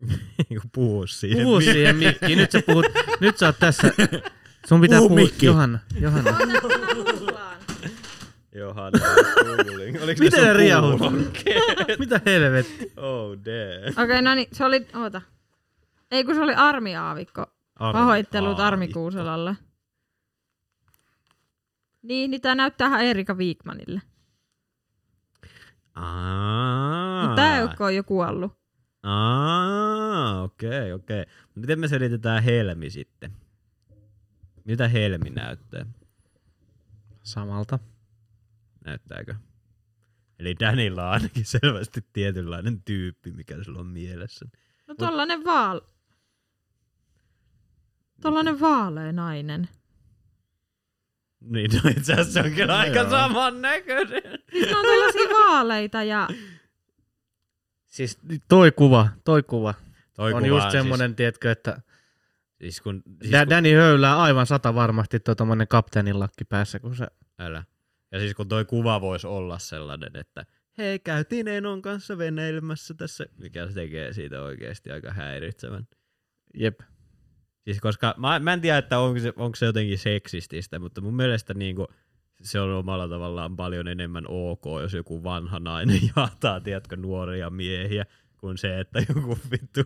puhu siihen. Puhu siihen mikkiin. Nyt sä puhut, nyt sä oot tässä. Sun pitää Puhu puhua, mikkiin. Johanna, Johanna, googling. Oliko Miten ne riahut? kuulokkeet? Mitä helvetti? Oh damn. Okei, okay, no niin, se oli, oota. Ei kun se oli Armi Aavikko. Pahoittelut Armi Aavikko. Kuuselalle. Niin, niin tää näyttää ihan Erika Viikmanille. Aa. Mutta tää ukko on jo kuollut. Aa, okei, okei. Mut Miten me selitetään Helmi sitten? Mitä Helmi näyttää? Samalta. Näyttääkö? Eli Danilla on ainakin selvästi tietynlainen tyyppi, mikä sillä on mielessä. No tollanen vaal... Tollanen vaalea nainen. Niin, no itse asiassa se on kyllä No aika joo. saman näköinen. Siis ne on tällaisia vaaleita ja... Siis toi kuva, toi kuva Toi on kuva just semmonen, tiedätkö, että Siis, siis kun, siis kun, Danny höylää aivan sata varmasti tuo tommonen kapteenin lakki päässä, kun se... älä. Ja siis kun toi kuva voisi olla sellainen, että hei, käytiin Enon kanssa veneilemässä tässä, mikä se tekee siitä oikeasti aika häiritsevän. Jep. Siis koska mä, mä en tiedä, että onko se, onko se jotenkin seksististä, mutta mun mielestä niinku, se on omalla tavallaan paljon enemmän ok, jos joku vanha nainen jahtaa, tiedätkö, nuoria miehiä, kuin se, että joku vittu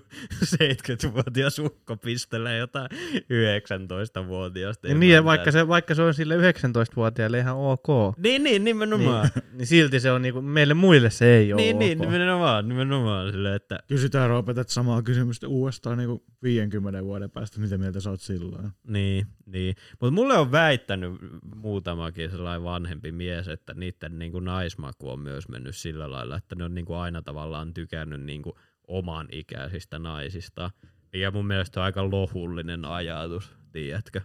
70-vuotias ukko pistelee jotain 19-vuotiaasta. Ja niin, ja vaikka se, vaikka se on sille 19-vuotiaille ihan ok, Niin, niin, nimenomaan. niin, niin silti se on niinku, meille muille se ei ole Niin, niin, ok. nimenomaan, nimenomaan silleen, että Kysytään Roopetat samaa kysymystä uudestaan niin 50 vuoden päästä, mitä mieltä sä oot silloin. Niin, niin. Mutta mulle on väittänyt muutamakin sellainen vanhempi mies, että niiden niinku naismaku on myös mennyt sillä lailla, että ne on niinku aina tavallaan tykännyt niinku oman ikäisistä naisista. Ja mun mielestä on aika lohullinen ajatus, tiedätkö?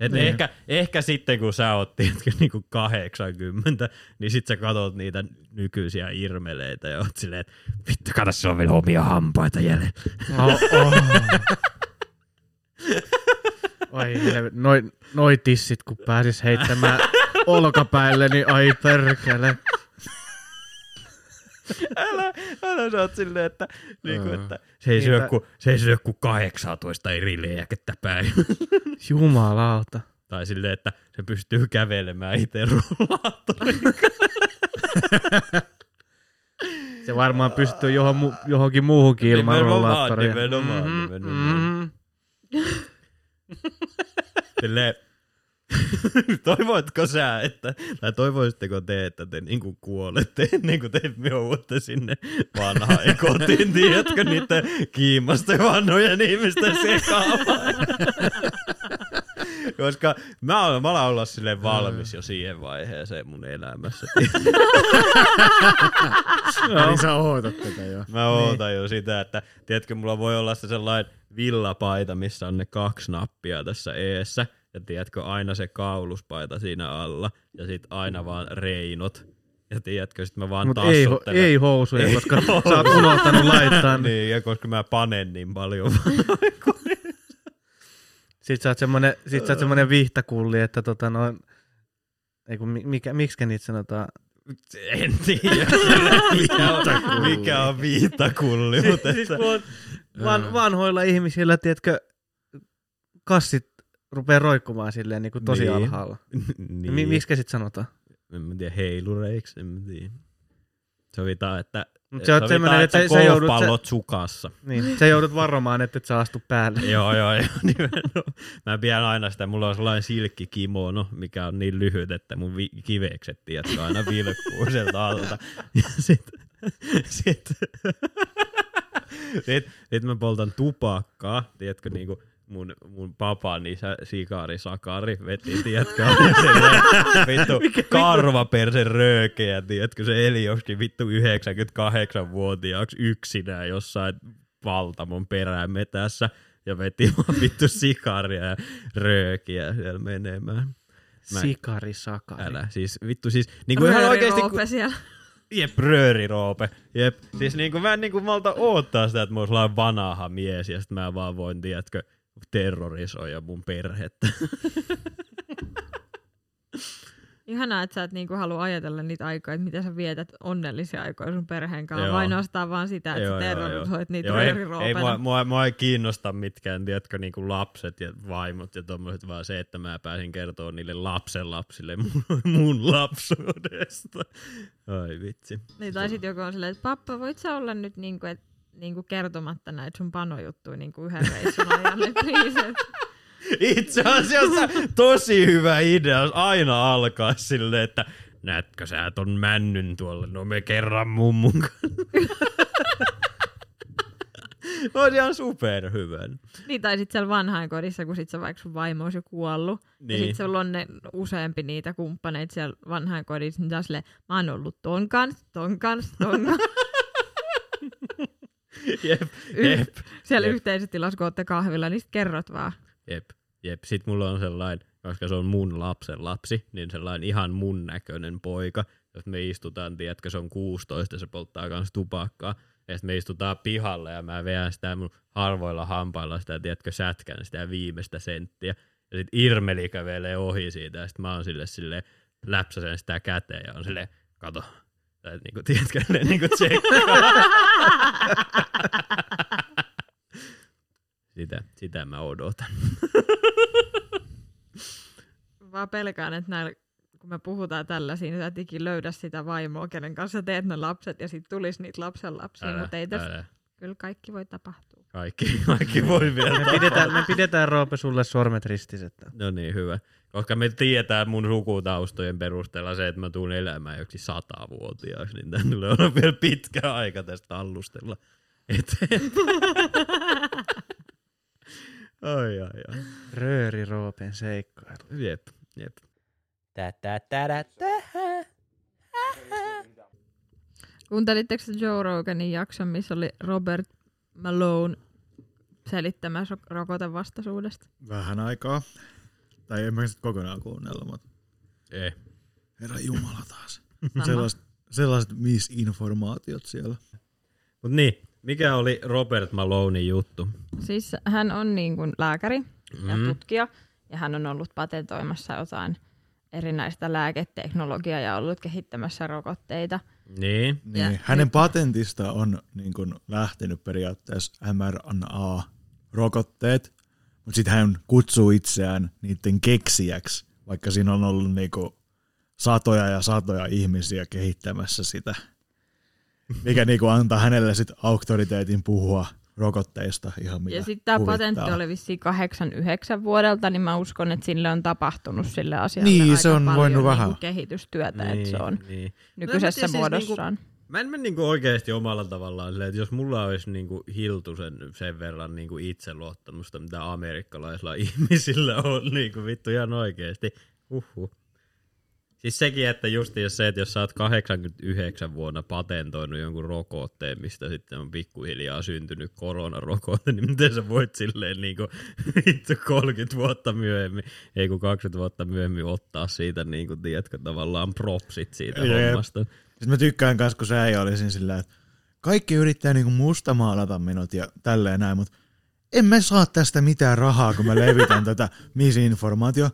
Et Niin. ehkä, ehkä sitten kun sä oot tiedätkö, niinku 80, niin sit sä katot niitä nykyisiä irmeleitä ja oot silleen, että vittu kato, se on vielä omia hampaita jäljellä. Oh, oh. Ai helvet, noi, noi tissit kun pääsis heittämään olkapäille, niin ai perkele. älä, älä sä oot silleen, että, niinku, Aa. että se, ei Niin, syö ku, se ei syö kuin 18 eri lääkettä päivä. Jumalauta. tai silleen, että se pystyy kävelemään itse. Se varmaan pystyy johon, johonkin muuhunkin ilman Nimenomaan, rollaattoria. nimenomaan, Mhm, nimenomaan. Silleen, toivoitko sä, että, tai toivoisitteko te, että te niinku kuolette ennen kuin te joudutte sinne vanhaan kotiin, tiedätkö, niiden kiimasta vanhojen ihmisten sekaamaan. Koska mä, olen, mä alan olla silleen valmis jo siihen vaiheeseen mun elämässä. No. Niin sä ootat tätä jo. Mä ootan jo sitä, että tiedätkö, mulla voi olla se sellainen villapaita, missä on ne kaksi nappia tässä eessä. Ja tiedätkö, aina se kauluspaita siinä alla. Ja sit aina vaan reinot. Ja tiedätkö, sit mä vaan Mut ei, ho- ei housuja, Ei koska sä oot unohtanut laittaa. niin. niin, ja koska mä panen niin paljon. Sit sä oot semmonen, sit sä oot semmonen vihtakulli, että tota noin, ei kun, mi- mikä, miksikä niitä sanotaan? en tiedä, mikä on, mikä on viittakulli. Siis, mutta siis että, kun on van, vanhoilla ihmisillä, tiedätkö, kassit rupeaa roikkumaan silleen niin kuin tosi Niin. alhaalla. niin. Mi- miksi sit sanotaan? en mä tiedä, heilureiksi, en mä tiedä. Sovitaan, että, Mut se on semmoinen, että että sä joudut, sä, sukassa. niin, sä joudut varomaan, että et sä astu päälle. joo, joo, joo, nimenomaan. Mä pidän aina sitä, mulla on sellainen silkkikimono, mikä on niin lyhyt, että mun vi- kivekset, tiedätkö, aina vilkkuu sieltä alta. Ja sit, sit, Sitten sit mä poltan tupakkaa, tiedätkö, niinku mun, mun papan isä, Sikari Sakari, veti, tiedätkö, vittu karvapersen röökeä, tiedätkö, se eli joskin vittu 98-vuotiaaksi yksinään jossain valtamon perämetässä ja veti vaan vittu sikaria ja röökiä siellä menemään. Mä- Sikari sakari. Älä, siis vittu siis, niin kuin ihan oikeesti, kun, Roope siellä. Jep, rööriroope. Jep. Siis niinku, mä en niinku malta oottaa sitä, että mä oon sellainen vanha mies ja sit mä vaan voin, tiedätkö, terrorisoida mun perhettä. Ihanaa, että sä et niinku halua ajatella niitä aikoja, että miten sä vietät onnellisia aikoja sun perheen kanssa, Joo. ainoastaan vaan sitä, että Joo, sä terrorisoit niitä Joo, ei, ei mua, mua, mua, ei kiinnosta mitkään, tiedätkö, niinku lapset ja vaimot ja tommoset, vaan se, että mä pääsin kertoa niille lapsen lapsille mun, mun lapsuudesta. Ai vitsi. Niin, tai sitten joku on silleen, että pappa, voit sä olla nyt niinku, et, niinku kertomatta näitä sun panojuttuja niinku yhden reissun ajan. Itse asiassa tosi hyvä idea aina alkaa silleen, että näetkö sä ton männyn tuolla, no me kerran mummun kanssa. Olisi ihan superhyvän. Niin, tai sitten siellä vanhainkodissa, kun sit sä vaikka sun vaimo olisi jo kuollut, niin. ja Niin. sitten sulla on ne useampi niitä kumppaneita siellä vanhainkodissa, niin taas silleen, mä oon ollut ton kanssa, ton kanssa, ton kanssa. Jep, jep, siellä Jep. yhteisessä tilassa, kun kahvilla, niin sit kerrot vaan. jep, jep. Sitten mulla on sellainen, koska se on mun lapsen lapsi, niin sellainen ihan mun näköinen poika. Jos me istutaan, tiedätkö, se on 16 ja se polttaa kans tupakkaa. Ja sitten me istutaan pihalle ja mä veän sitä mun harvoilla hampailla sitä, tiedätkö, sätkän sitä viimeistä senttiä. Ja sitten Irmeli kävelee ohi siitä ja sitten mä oon sille sille läpsäsen sitä käteen ja on silleen, kato. Tai niinku, tiedätkö, ne niinku tsekkaa. sitä, sitä mä odotan. Vaan pelkään, että näillä, kun me puhutaan tällaisia, niin sä et ikin löydä sitä vaimoa, kenen kanssa teet ne lapset, ja sitten tulisi niitä lapsen lapsia, Älä, mutta ei tässä, älä. kyllä kaikki voi tapahtua. Kaikki, kaikki voi vielä Me pidetään, me pidetään Roope sulle sormet ristiset. No niin, hyvä. Koska me tiedetään mun sukutaustojen perusteella se, että mä tuun elämään joksi satavuotiaaksi, niin tän tulee olla vielä pitkä aika tästä tallustella eteenpäin. ai, ai, ai. Rööri Roopen seikkailu. Jep, jep. Tä, tä, tä, tä, tä. Kuuntelitteko te Joe Roganin jakson, missä oli Robert Malone selittämässä ro- rokotevastaisuudesta? Vähän aikaa. Tai en mä sitä kokonaan kuunnella, mutta Ei. herra Jumala taas. Sellaiset, sellaiset misinformaatiot siellä. Mut niin, mikä oli Robert Malonein juttu? Siis hän on niin kuin lääkäri ja Mm. tutkija, ja hän on ollut patentoimassa jotain erinäistä lääketeknologiaa ja ollut kehittämässä rokotteita. Niin. Niin, hänen patentista on niin kun, lähtenyt periaatteessa mRNA-rokotteet, mutta sitten hän kutsuu itseään niiden keksijäksi, vaikka siinä on ollut niin kun, satoja ja satoja ihmisiä kehittämässä sitä, mikä niin kun, antaa hänelle sit auktoriteetin puhua rokotteista ihan mitä ja sitten tämä patentti oli vissiin 89 vuodelta, niin mä uskon, että sille on tapahtunut sille asialle Niin, aika se on paljon voinut niinku vähän. kehitystyötä, että se on niin. nykyisessä tiedä, siis muodossaan. Mä en mä niinku oikeesti omalla tavallaan silleen, että jos mulla olisi niinku hiltusen sen verran niinku itseluottamusta, mitä amerikkalaisilla ihmisillä on niinku vittu ihan oikeesti. Uhuh. Siis sekin, että just jos se, että jos sä oot 89 vuonna patentoinut jonkun rokotteen, mistä sitten on pikkuhiljaa syntynyt koronarokote, niin miten sä voit silleen niinku vittu 30 vuotta myöhemmin, ei kun 20 vuotta myöhemmin ottaa siitä niinku, tiedätkö, tavallaan propsit siitä Jep. hommasta. Sitten mä tykkään kanssa, kun sä ei olisin sillä, että kaikki yrittää niinku mustamaalata minut ja tälleen näin, mutta en mä saa tästä mitään rahaa, kun mä levitän tätä misinformaatio.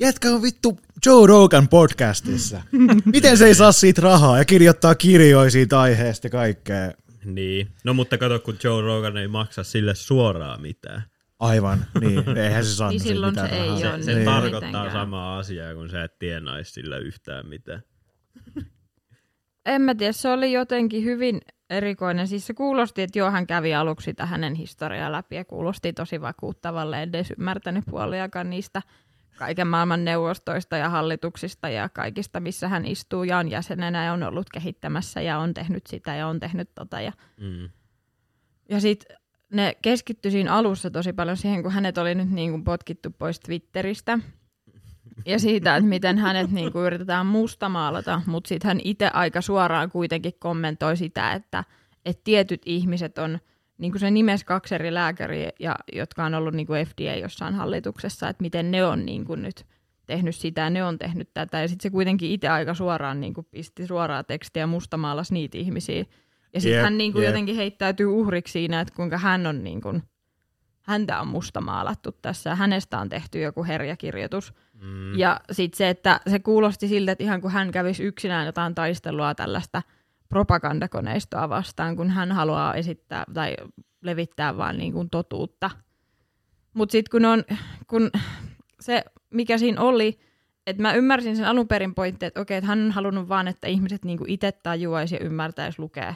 Jätkä on vittu Joe Rogan podcastissa. Miten se ei saa siitä rahaa ja kirjoittaa kirjoja siitä aiheesta kaikkea? Niin. No mutta kato, kun Joe Rogan ei maksa sille suoraan mitään. Aivan, niin. Eihän se saa Niin silloin mitään se ei rahaa. ole Se, se niin. tarkoittaa mitenkään. samaa asiaa, kun sä et tienaisi sillä yhtään mitään. En mä tiedä, se oli jotenkin hyvin erikoinen. Siis se kuulosti, että joo, hän kävi aluksi sitä hänen historiaa läpi ja kuulosti tosi vakuuttavalle. En edes ymmärtänyt puoliakaan niistä kaiken maailman neuvostoista ja hallituksista ja kaikista, missä hän istuu ja on jäsenenä ja on ollut kehittämässä ja on tehnyt sitä ja on tehnyt tota. Ja Mm. Ja sitten ne keskittyi siinä alussa tosi paljon siihen, kun hänet oli nyt niin kuin potkittu pois Twitteristä. Ja siitä, että miten hänet niin kuin yritetään mustamaalata, mutta sitten hän itse aika suoraan kuitenkin kommentoi sitä, että, että tietyt ihmiset on, niin kuin se nimes kaksi eri lääkäriä, ja, jotka on ollut niin kuin FDA jossain hallituksessa, että miten ne on niin kuin nyt tehnyt sitä ja ne on tehnyt tätä. Ja sitten se kuitenkin itse aika suoraan niin kuin pisti suoraa tekstiä mustamaalas niitä ihmisiä. Ja sitten Jep, hän niin kuin jep. jotenkin heittäytyy uhriksi siinä, että kuinka hän on niin kuin, häntä on mustamaalattu tässä ja hänestä on tehty joku herjakirjoitus. Mm. Ja sitten se, että se kuulosti siltä, että ihan kuin hän kävisi yksinään jotain taistelua tällaista propagandakoneistoa vastaan, kun hän haluaa esittää tai levittää vaan niin kuin totuutta. Mutta sitten kun, on, kun se, mikä siinä oli, että mä ymmärsin sen alun perin pointti, että okei, että hän on halunnut vaan, että ihmiset niinku itse tajuaisi ja ymmärtäisi lukea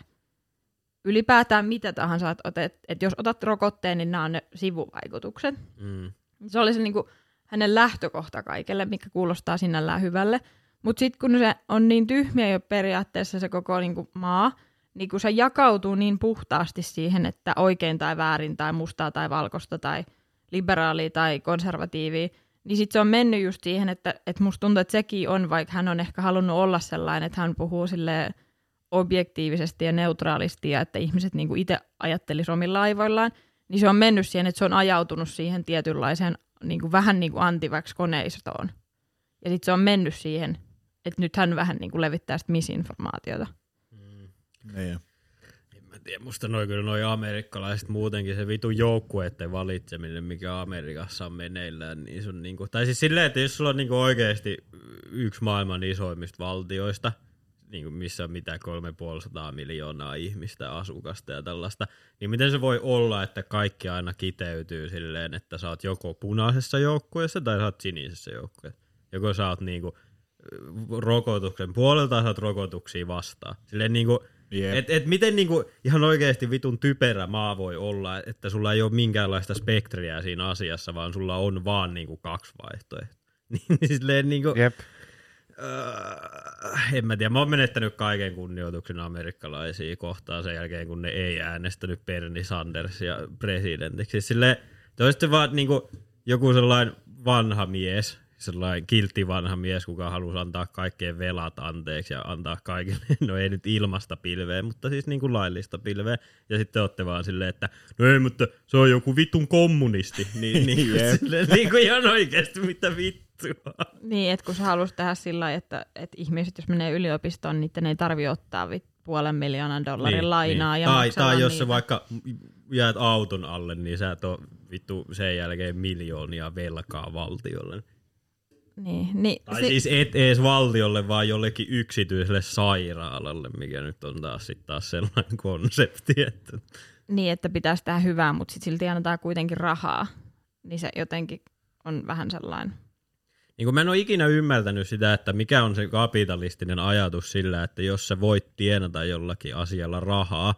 ylipäätään mitä tahansa, että, otet, että jos otat rokotteen, niin nämä on ne sivuvaikutukset. Mm. Se oli se niinku hänen lähtökohta kaikelle, mikä kuulostaa sinällään hyvälle. Mutta sitten kun se on niin tyhmiä jo periaatteessa se koko niinku maa, niin kun se jakautuu niin puhtaasti siihen, että oikein tai väärin tai mustaa tai valkoista tai liberaalia tai konservatiivia, niin sitten se on mennyt just siihen, että, että musta tuntuu, että sekin on, vaikka hän on ehkä halunnut olla sellainen, että hän puhuu sille objektiivisesti ja neutraalisti ja että ihmiset niinku itse ajattelisi omilla aivoillaan, niin se on mennyt siihen, että se on ajautunut siihen tietynlaiseen niinku, vähän niin kuin antivax koneistoon. Ja sitten se on mennyt siihen, että nyt hän vähän niin kuin levittää sitä misinformaatiota. Niin. En mä tiedä, musta noi kyllä noi amerikkalaiset muutenkin se vitu joukkueiden valitseminen, mikä Amerikassa on meneillään, niin se on niinku, tai siis silleen, että jos sulla on niinku oikeesti yksi maailman isoimmista valtioista, niinku missä on mitä 350 miljoonaa ihmistä, asukasta ja tällaista, niin miten se voi olla, että kaikki aina kiteytyy silleen, että sä oot joko punaisessa joukkueessa tai sä oot sinisessä joukkueessa. Joko sä oot niinku rokotuksen puolelta tai sä oot rokotuksia vastaan. Silleen niinku, Jep. et, et miten niinku ihan oikeasti vitun typerä maa voi olla, että sulla ei ole minkäänlaista spektriä siinä asiassa, vaan sulla on vaan niinku kaksi vaihtoehtoa. Niin silleen niinku, Jep. Äh, en mä tiedä, mä oon menettänyt kaiken kunnioituksen amerikkalaisia kohtaan sen jälkeen, kun ne ei äänestänyt Bernie Sandersia presidentiksi. Silleen, te vaan niinku joku sellainen vanha mies, sellainen kiltti vanha mies, kuka halusi antaa kaikkien velat anteeksi ja antaa kaikille, no ei nyt ilmasta pilveä, mutta siis niin kuin laillista pilveä. Ja sitten olette vaan silleen, että no ei, mutta se on joku vitun kommunisti. Niin, niin, kuin, silleen, niin kuin ihan oikeasti, mitä vittua. Niin, että kun se halusi tehdä sillä lailla, että, että ihmiset, jos menee yliopistoon, niin ne ei tarvi ottaa vit, puolen miljoonan dollarin niin, lainaa. niin. Ja tai, tai jos niitä. sä vaikka jäät auton alle, niin sä et ole vittu sen jälkeen miljoonia velkaa valtiolle. Niin, niin, Tai si- siis et ees valtiolle, vaan jollekin yksityiselle sairaalalle, mikä nyt on taas sit taas sellainen konsepti, että niin, että pitäisi tehdä hyvää, mutta sitten silti annetaan kuitenkin rahaa. Niin se jotenkin on vähän sellainen. niin kun mä en ole ikinä ymmärtänyt sitä, että mikä on se kapitalistinen ajatus sillä, että jos sä voit tienata jollakin asialla rahaa,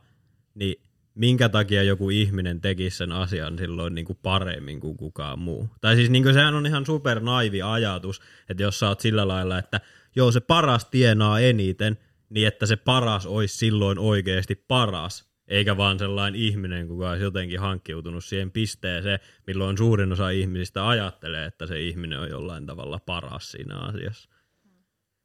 niin minkä takia joku ihminen tekisi sen asian silloin niin kuin paremmin kuin kukaan muu. Tai siis niin kuin sehän on ihan super naivi ajatus, että jos sä oot sillä lailla, että joo se paras tienaa eniten, niin että se paras olisi silloin oikeasti paras, eikä vaan sellainen ihminen, kuka olisi jotenkin hankkiutunut siihen pisteeseen, milloin suurin osa ihmisistä ajattelee, että se ihminen on jollain tavalla paras siinä asiassa.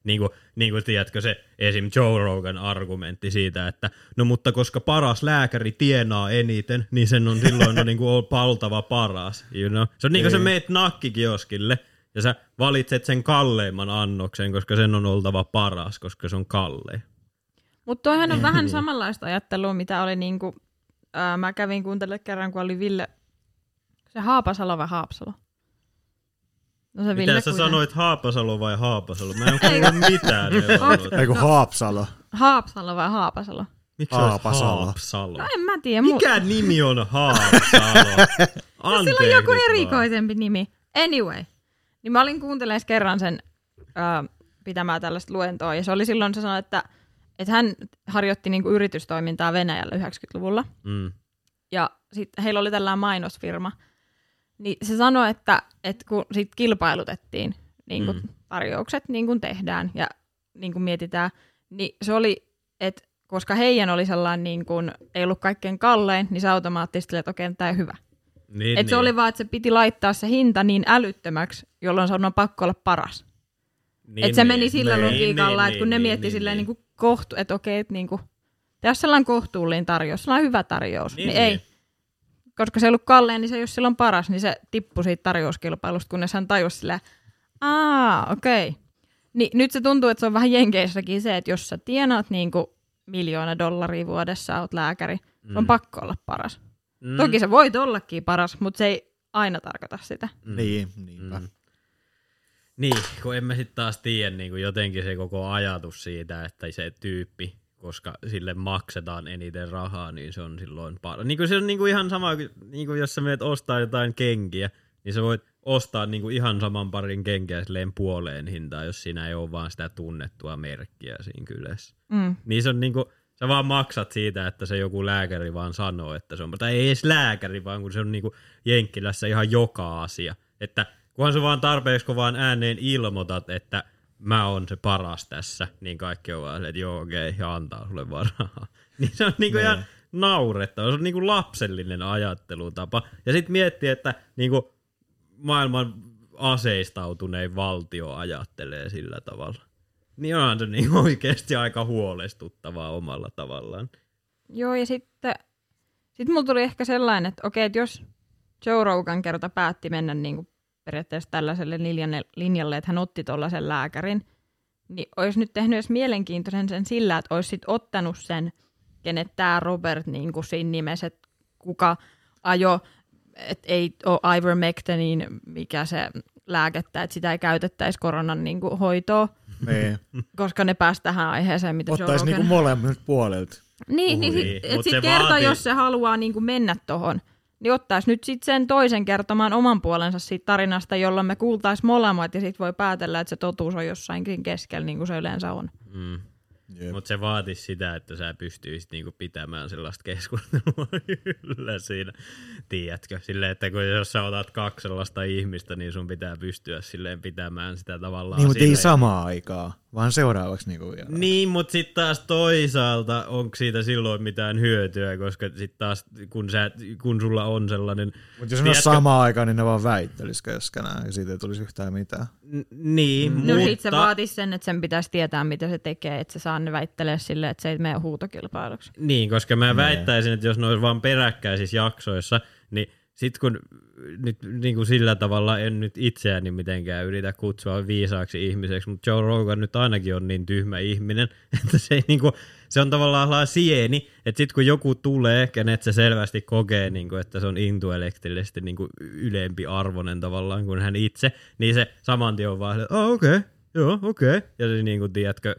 Niin kuin, niin kuin tiedätkö se esim. Joe Rogan argumentti siitä, että no mutta koska paras lääkäri tienaa eniten, niin sen on silloin no, niin kuin paltava paras. You know? Se on niin kuin sä Ei. meet nakkikioskille ja sä valitset sen kalleimman annoksen, koska sen on oltava paras, koska se on kallein. Mutta toihan on vähän samanlaista ajattelua, mitä oli niinku, ää, mä kävin kuuntelemaan kerran, kun oli Ville, se Haapasalo vai Haapsalo? No se Mitä sä sanoit, Haapasalo vai Haapasalo? Mä en kuullut mitään. neuvoa. Eiku Haapsalo. Haapsalo vai Haapasalo? Miksi Haapasalo. Haapsalo? No en mä tiedä. mu- Mikä nimi on Haapsalo? No, sillä on joku nyt vaan. erikoisempi nimi. Anyway. Niin mä olin kuuntelemaan kerran sen ää, pitämään tällaista luentoa, ja se oli silloin, se sanoi, että, että hän harjoitti niinku yritystoimintaa Venäjällä 90-luvulla, Mm. ja sitten heillä oli tällainen mainosfirma, niin se sanoi, että, että kun sit kilpailutettiin niin kuin Mm. tarjoukset, niin kuin tehdään ja niin kuin mietitään, niin se oli, että koska heidän oli sellainen, niin kuin, ei ollut kaikkein kallein, niin se automaattisesti, että okei, tämä on hyvä. Niin, Et se oli vaan, että se piti laittaa se hinta niin älyttömäksi, jolloin se on pakko olla paras. niin, et se meni sillä niin, logiikalla, niin, että kun ne niin, mietti niin, silleen niin. niin kohtu, että okei, että niin kuin, tehdä sellainen kohtuullinen tarjous, sellainen hyvä tarjous, niin, Niin, niin ei. Koska se ei ollut kallein, niin se jos silloin paras, niin se tippui siitä tarjouskilpailusta, kunnes hän tajusi silleen, aa, okei. Okay. Niin nyt se tuntuu, että se on vähän jenkeissäkin se, että jos sä tienaat niin kuin miljoona dollaria vuodessa, oot lääkäri, mm. on pakko olla paras. Mm. Toki se voit ollakin paras, mutta se ei aina tarkoita sitä. Mm. Niin, niinpä. Mm. Niin, kun en mä sitten taas tiedä niin kuin jotenkin se koko ajatus siitä, että se tyyppi, koska sille maksetaan eniten rahaa, niin se on silloin paras. Niin kuin se on niin kuin ihan sama, kuin- niin kuin jos sä menet ostaa jotain kenkiä, niin sä voit ostaa niin kuin ihan saman parin kenkiä silleen puoleen hintaa, jos siinä ei ole vaan sitä tunnettua merkkiä siinä kylässä. Mm. Niin se on niinku, sä vaan maksat siitä, että se joku lääkäri vaan sanoo, että se on, tai ei edes lääkäri, vaan kun se on niinku Jenkkilässä ihan joka asia. Että kunhan sä vaan tarpeeksi kun vaan ääneen ilmoitat, että mä oon se paras tässä, niin kaikki on vaan että joo okei, okay, ja antaa sulle vaan rahaa. Niin se on niinku ihan naurettava, se on niinku lapsellinen ajattelutapa. Ja sitten miettii, että niinku maailman aseistautunein valtio ajattelee sillä tavalla. Niin onhan se niin oikeasti aika huolestuttavaa omalla tavallaan. Joo, ja sitten sit mulla tuli ehkä sellainen, että okei, että jos Joe Rogan kerta päätti mennä niin kuin periaatteessa tällaiselle linjalle, linjalle, että hän otti tuollaisen lääkärin, niin olisi nyt tehnyt edes mielenkiintoisen sen sillä, että olisi sit ottanut sen, kenet tämä Robert niin kuin siinä nimessä, että kuka ajo, että ei ole ivermectinin, mikä se lääkettä, että sitä ei käytettäisi koronan niin kuin hoitoon, Niin. koska ne pääsi tähän aiheeseen, mitä Ottaisi Rogan... niinku molemmilta puolelta. Niin, niin, Niin, sit, et mut sit se kerta, vaatii- jos se haluaa niin kuin mennä tohon, niin ottaisi nyt sit sen toisen kertomaan oman puolensa siitä tarinasta, jolloin me kuultaisiin molemmat ja sitten voi päätellä, että se totuus on jossainkin keskellä, niin kuin se yleensä on. Mm. Jep. Mutta se vaatisi sitä, että sä pystyisit niinku pitämään sellaista keskustelua yllä siinä, tiedätkö? Silleen, että kun jos sä otat kaksi sellaista ihmistä, niin sun pitää pystyä silleen pitämään sitä tavallaan Niin, mutta ei samaa aikaa, vaan seuraavaksi niinku vielä. Niin, mutta sitten taas toisaalta onko siitä silloin mitään hyötyä, koska sitten taas kun, sä, kun sulla on sellainen... Mutta jos ne on Tiedätkö- samaan aikaan, niin ne vaan väittelis keskenään ja siitä ei tulisi yhtään mitään. N- niin, No mutta... sit se vaatisi sen, että sen pitäisi tietää, mitä se tekee, että se saa ne väittelee silleen, että se ei mene huutokilpailuksi. Niin, koska mä väittäisin, että jos ne olisi vaan peräkkäisissä jaksoissa, niin sit kun nyt niin kuin sillä tavalla en nyt itseäni mitenkään yritä kutsua viisaaksi ihmiseksi, mutta Joe Rogan nyt ainakin on niin tyhmä ihminen, että se, niin kuin, se on tavallaan sieni, että sit kun joku tulee, kenet se selvästi kokee, niin kuin, että se on intuelektrisesti niin kuin ylempi arvoinen tavallaan kuin hän itse, niin se saman tien on vaan, että oh, okei, okay, joo, okei. Okay. Ja se niin kuin, tiedätkö,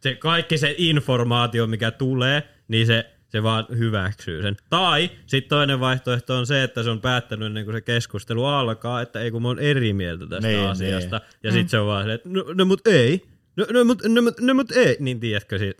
se kaikki se informaatio, mikä tulee, niin se, se vaan hyväksyy sen. Tai sitten toinen vaihtoehto on se, että se on päättänyt ennen kuin se keskustelu alkaa, että ei kun mä oon eri mieltä tästä Niin, asiasta. Ja sitten se on vaan se, että no, no mut ei. No, no, mut, no, mut, no mut ei. Niin tiedätkö siis.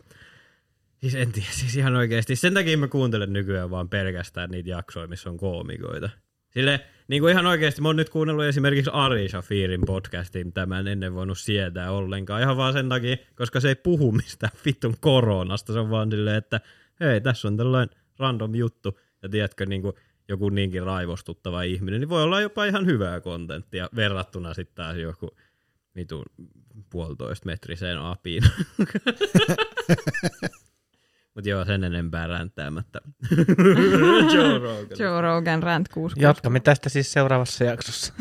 Siis en tiedä, siis ihan oikeasti. Sen takia mä kuuntelen nykyään vaan pelkästään niitä jaksoja, missä on koomikoita. Sille, niin kuin ihan oikeasti, mä oon nyt kuunnellut esimerkiksi Ari Shafirin podcastin, tämän ennen voinut sietää ollenkaan. Ihan vaan sen takia, koska se ei puhu mistään vittun koronasta. Se on vaan silleen, että hei, tässä on tällainen random juttu. Ja tiedätkö, niin kuin joku niinkin raivostuttava ihminen, niin voi olla jopa ihan hyvää kontenttia verrattuna sitten taas joku vitun puolitoista metriseen apiin. Mutta joo, sen enempää ränttäämättä. Joe Rogan. Joe Rogan Rant 6. Jatkamme tästä siis seuraavassa jaksossa.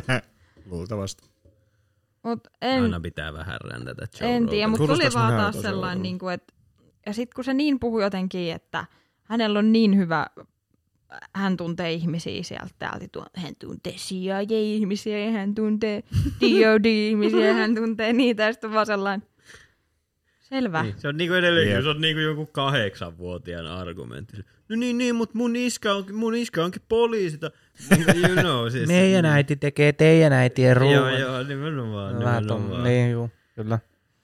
Luultavasti. Mut en, Aina pitää vähän räntätä Joe en tiedä, mutta tuli vaan taas sellainen, niin kuin, että ja sitten kun se niin puhui jotenkin, että hänellä on niin hyvä, hän tuntee ihmisiä sieltä täältä, hän tuntee CIA-ihmisiä ja hän tuntee DOD-ihmisiä ja hän tuntee niitä ja sitten vaan sellainen, selvä. Niin, se on niinku edelleen, Jep. se on niinku joku kahdeksanvuotiaan argumentti. No niin, niin, mutta mun iskä onkin, mun iskä onkin poliisi. You know, siis, Meidän äiti tekee teidän äitien Joo, ruoan. joo, nimenomaan. Vähän nimenomaan. ton- Niin, juu, kyllä.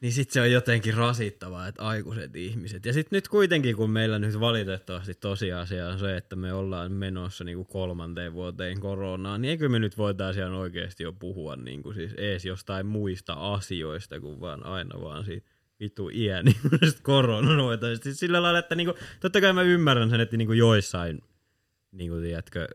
Niin sit se on jotenkin rasittavaa, että aikuiset ihmiset. Ja sit nyt kuitenkin, kun meillä nyt valitettavasti tosiasia on se, että me ollaan menossa niinku kolmanteen vuoteen koronaan, niin eikö me nyt voitaisiin ihan oikeasti jo puhua niinku siis ees jostain muista asioista, kuin vaan aina vaan siitä vitu iän niin koronanoita. Siis sillä lailla, että niinku, totta kai mä ymmärrän sen, että niinku joissain niin kuin tiedätkö,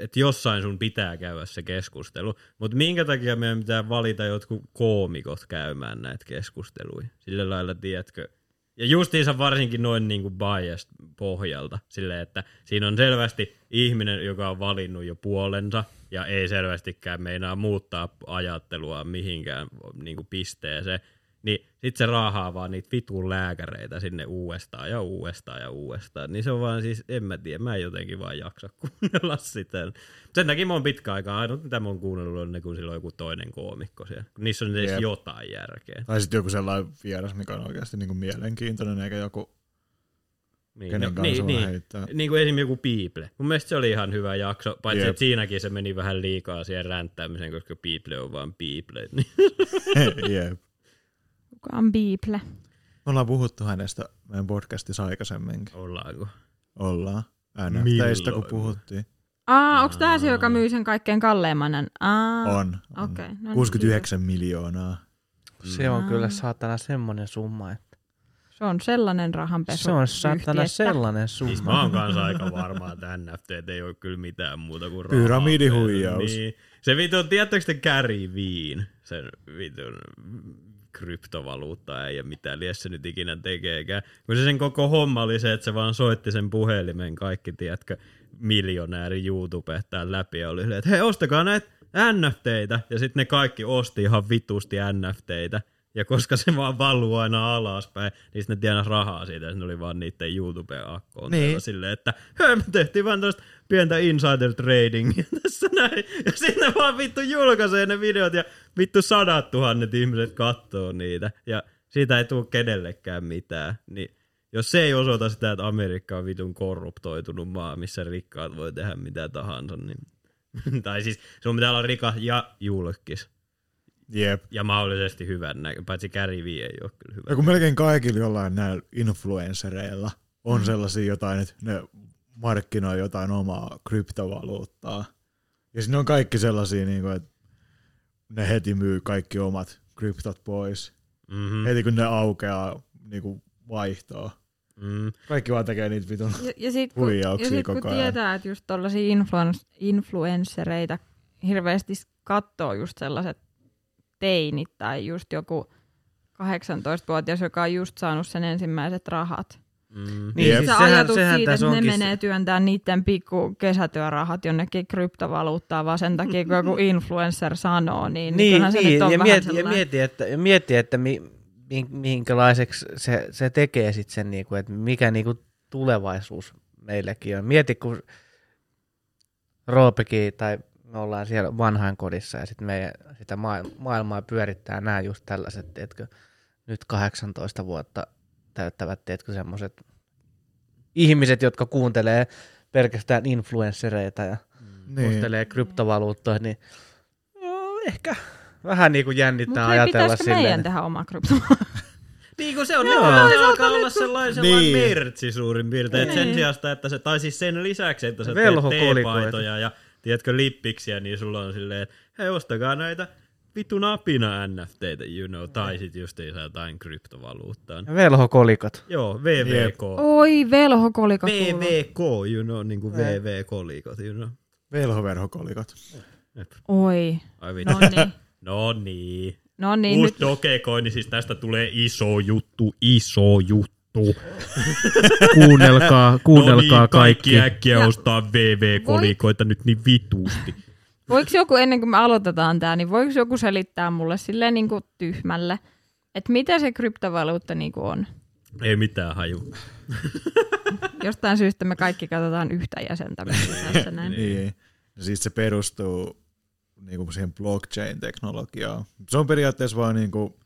että jossain sun pitää käydä se keskustelu, mutta minkä takia meidän pitää valita jotkut koomikot käymään näitä keskusteluja? Sillä lailla, tiedätkö, ja justiinsa varsinkin noin niin kuin biased pohjalta, silleen, että siinä on selvästi ihminen, joka on valinnut jo puolensa, ja ei selvästikään meinaa muuttaa ajattelua mihinkään niin kuin pisteeseen, niin sit se raahaa vaan niitä vitun lääkäreitä sinne uudestaan ja uudestaan ja uudestaan. Niin se on vaan siis, en mä tiedä, mä en jotenkin vaan jaksa kuunnella sitä. Sen takia mä oon pitkä aikaa, ainut mitä mä oon kuunnellut on ne, kun sillä on joku toinen koomikko siellä. Niissä on edes Jep. jotain järkeä. Tai sitten joku sellainen vieras, mikä on oikeasti niinku mielenkiintoinen, eikä joku, Niin, kenen no, kanssa niin, niin, heittää. niin kuin esimerkiksi joku People. Mun mielestä se oli ihan hyvä jakso, paitsi Jep. että siinäkin se meni vähän liikaa siihen ränttäämiseen, koska People on vaan. Niin. Jep. Kuka on Beeple? Me ollaan puhuttu hänestä meidän podcastissa aikaisemminkin. Ollaanko? Ollaan. NFTistä kun puhuttiin. Aa, onko tää se, joka myy sen kaikkein kalleimman? Aa, On. on. Okay, no 69 miljoonaa. Se on Mm. kyllä saatana semmonen summa, että Se on sellainen rahanpesu. se on saatana sellainen Siis summa. mä oon kanssa aika varma, että NFT ei ole kyllä mitään muuta kuin rahaa. Pyramidihuijaus. Niin. Se vittu, tiedättekö te Gary Veen, sen vitun kryptovaluutta ei mitä lies se nyt ikinä tekeekään. Kun se sen koko homma oli se, että se vaan soitti sen puhelimen kaikki, tiedätkö, miljonääri YouTube täällä läpi ja oli että hei ostakaa näitä NFTitä. Ja sitten ne kaikki osti ihan vitusti NFTitä. Ja koska se vaan valuu aina alaspäin, niin sitten ne tienas rahaa siitä, ja se oli vaan niiden YouTube-akkoon. Niin. Silleen, että hei, me tehtiin vaan tästä pientä insider tradingia tässä näin. Ja sitten ne vaan vittu julkaisee ne videot, ja vittu sadat tuhannet ihmiset katsoo niitä. Ja siitä ei tule kenellekään mitään. Niin jos se ei osoita sitä, että Amerikka on vitun korruptoitunut maa, missä rikkaat voi tehdä mitä tahansa, niin... tai siis sun pitää olla rikas ja julkis. Jep. Ja mahdollisesti hyvän näkö, paitsi Gary Vee ei ole kyllä hyvä. Ja kun melkein kaikilla jollain näillä influenssereilla on sellaisia jotain, että ne markkinoi jotain omaa kryptovaluuttaa. Ja siinä on kaikki sellaisia, niin kuin, että ne heti myy kaikki omat kryptot pois. Mm-hmm. Heti kun ne aukeaa niin kuin vaihtoa. Mm. Kaikki vaan tekee niitä vitun. Ja, ja sit, kun, Huijauksia ja sit, kun koko ajan. tietää, että just tollasia influens, influenssereita hirveästi katsoo just sellaiset teinit tai just joku 18-vuotias, joka on just saanut sen ensimmäiset rahat. Mm. Niin, siis Se sehän, ajatus sehän siitä, että ne onkin menee työntää niiden pikku kesätyörahat jonnekin kryptovaluuttaa vaan sen takia, kun joku influencer sanoo, niin, niin, Niin, se niin nyt on ja, mieti, ja sellainen. mieti, että, ja mieti, että mi, mi, mihinkälaiseksi se, se tekee sitten sen, niinku, että mikä niinku tulevaisuus meillekin on. Mieti, kun Roopekin tai me ollaan siellä vanhain kodissa ja sitten meidän sitä maailmaa, pyörittää nämä just tällaiset, teetkö, nyt 18 vuotta täyttävät, teetkö, semmoiset ihmiset, jotka kuuntelee pelkästään influenssereita ja Niin. ostelee kryptovaluuttoja, niin no, ehkä vähän niin kuin jännittää Mutta hei, ajatella pitäisikö meidän silleen. tehdä oma kryptovaluutta? Niin kuin se on, Joo. nykyään se alkaa olla sellainen, sellainen Niin. mertsi suurin piirtein. Niin. Sen Niin. sijasta, että se, tai siis sen lisäksi, että sä teet teepaitoja ja tiedätkö lippiksiä, niin sulla on silleen, että hei ostakaa näitä vitun apina NFTitä, you know, tai sit justiinsa jotain kryptovaluuttaa. Velhokolikot. Joo, VVK. Oi, velhokoliko kuuluu. VVK, you know, niin kuin VV-kolikot, you know. Velhoverhokolikot. Oi, Ai vittu. no niin. No niin. No niin, Uusi nyt Dogecoin, niin siis tästä tulee iso juttu, iso juttu. Kuunnelkaa, kuunnelkaa no niin, kaikki. kaikki. äkkiä Ja- ostaa VV-kolikoita nyt niin vituusti. voiko joku ennen kuin me aloitetaan tämä, niin voiko joku selittää mulle silleen niin kuin tyhmälle, että mitä se kryptovaluutta niin kuin on? Ei mitään haju. Jostain syystä me kaikki katsotaan yhtä jäsentä tässä näin. Niin. Ja siis se perustuu niinku siihen blockchain-teknologiaan. Se on periaatteessa vaan niinku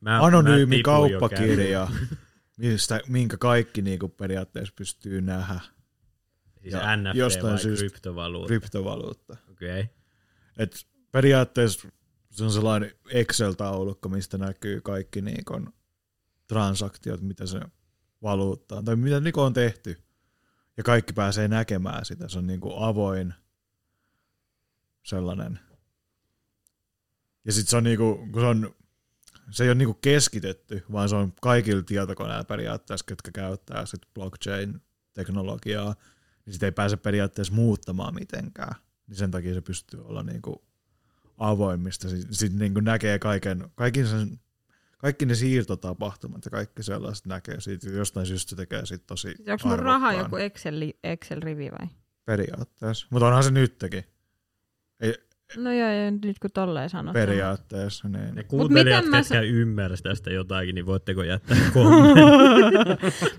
Mä, anonyymi mä kauppakirja, mistä, minkä kaikki niinku periaatteessa pystyy nähdä. Siis Ja NFT jostain vai syystä kryptovaluutta? Kryptovaluutta. Okei. Okay. Et periaatteessa se on sellainen Excel-taulukko, mistä näkyy kaikki niinku transaktiot, mitä se valuutta on, tai mitä niinku on tehty. Ja kaikki pääsee näkemään sitä. Se on niinku avoin sellainen. Ja sitten se on niinku, kun se on se ei ole niinku keskitetty, vaan se on kaikilla tietokoneilla periaatteessa, jotka käyttää sit blockchain-teknologiaa, niin sitä ei pääse periaatteessa muuttamaan mitenkään. Niin sen takia se pystyy olla niinku avoimista. Sitten sit niinku näkee kaiken, kaikki, sen, kaikki ne siirtotapahtumat ja kaikki sellaiset näkee siitä. Jostain syystä tekee siitä tosi Onko mun raha joku Excel, Excel-rivi vai? Periaatteessa. Mutta onhan se nytkin. No joo, joo, nyt kun tolleen sanot. Periaatteessa. Niin. Ne miten kuuntelijat, mä ketkä ymmärsivät tästä jotakin, niin voitteko jättää kommentin.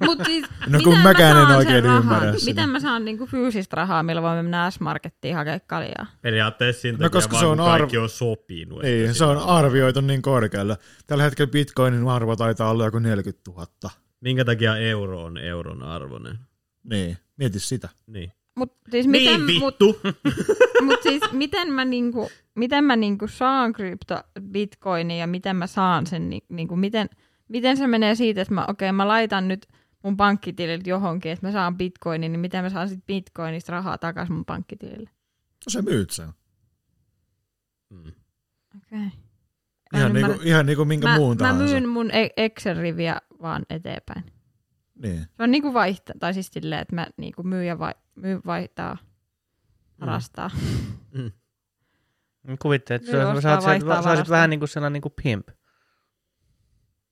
Mut siis, No kun miten mäkään mä en saan oikein ymmärrä sitä. Miten mä saan niinku fyysistä rahaa, millä voimme mennä S-Markettiin hakea kaljaa? Periaatteessa siinä No, takia koska vaan, se on kun kaikki arv- on sopinut. Niin, se on arvioitu niin korkealle. Tällä hetkellä bitcoinin arvo taitaa olla joku 40 000. Minkä takia euro on euron arvoinen? Niin, mieti sitä. Niin. Mut siis miten, niin mut, vittu! mut siis miten mä niinku, miten mä niinku saan krypto bitcoinia ja miten mä saan sen, ni- niinku, miten, miten se menee siitä, että mä, okei, mä laitan nyt mun pankkitililtä johonkin, että mä saan bitcoinin, niin miten mä saan sit bitcoinista rahaa takaisin mun pankkitilille? No se myyt sen. Mm. Okei. Ihan, niinku, ihan niinku minkä mä, muun mä tahansa. myyn mun E- Excel-riviä vaan eteenpäin. Niin. Se on niinku vaihtaa, tai siis silleen, että mä niinku myyn ja vai, myy, vaihtaa, varastaa. Mm. Kuvittelet, että Myy, sä, ostaa, sä, vaihtaa, sä, sä vähän niin kuin sellainen niin kuin pimp.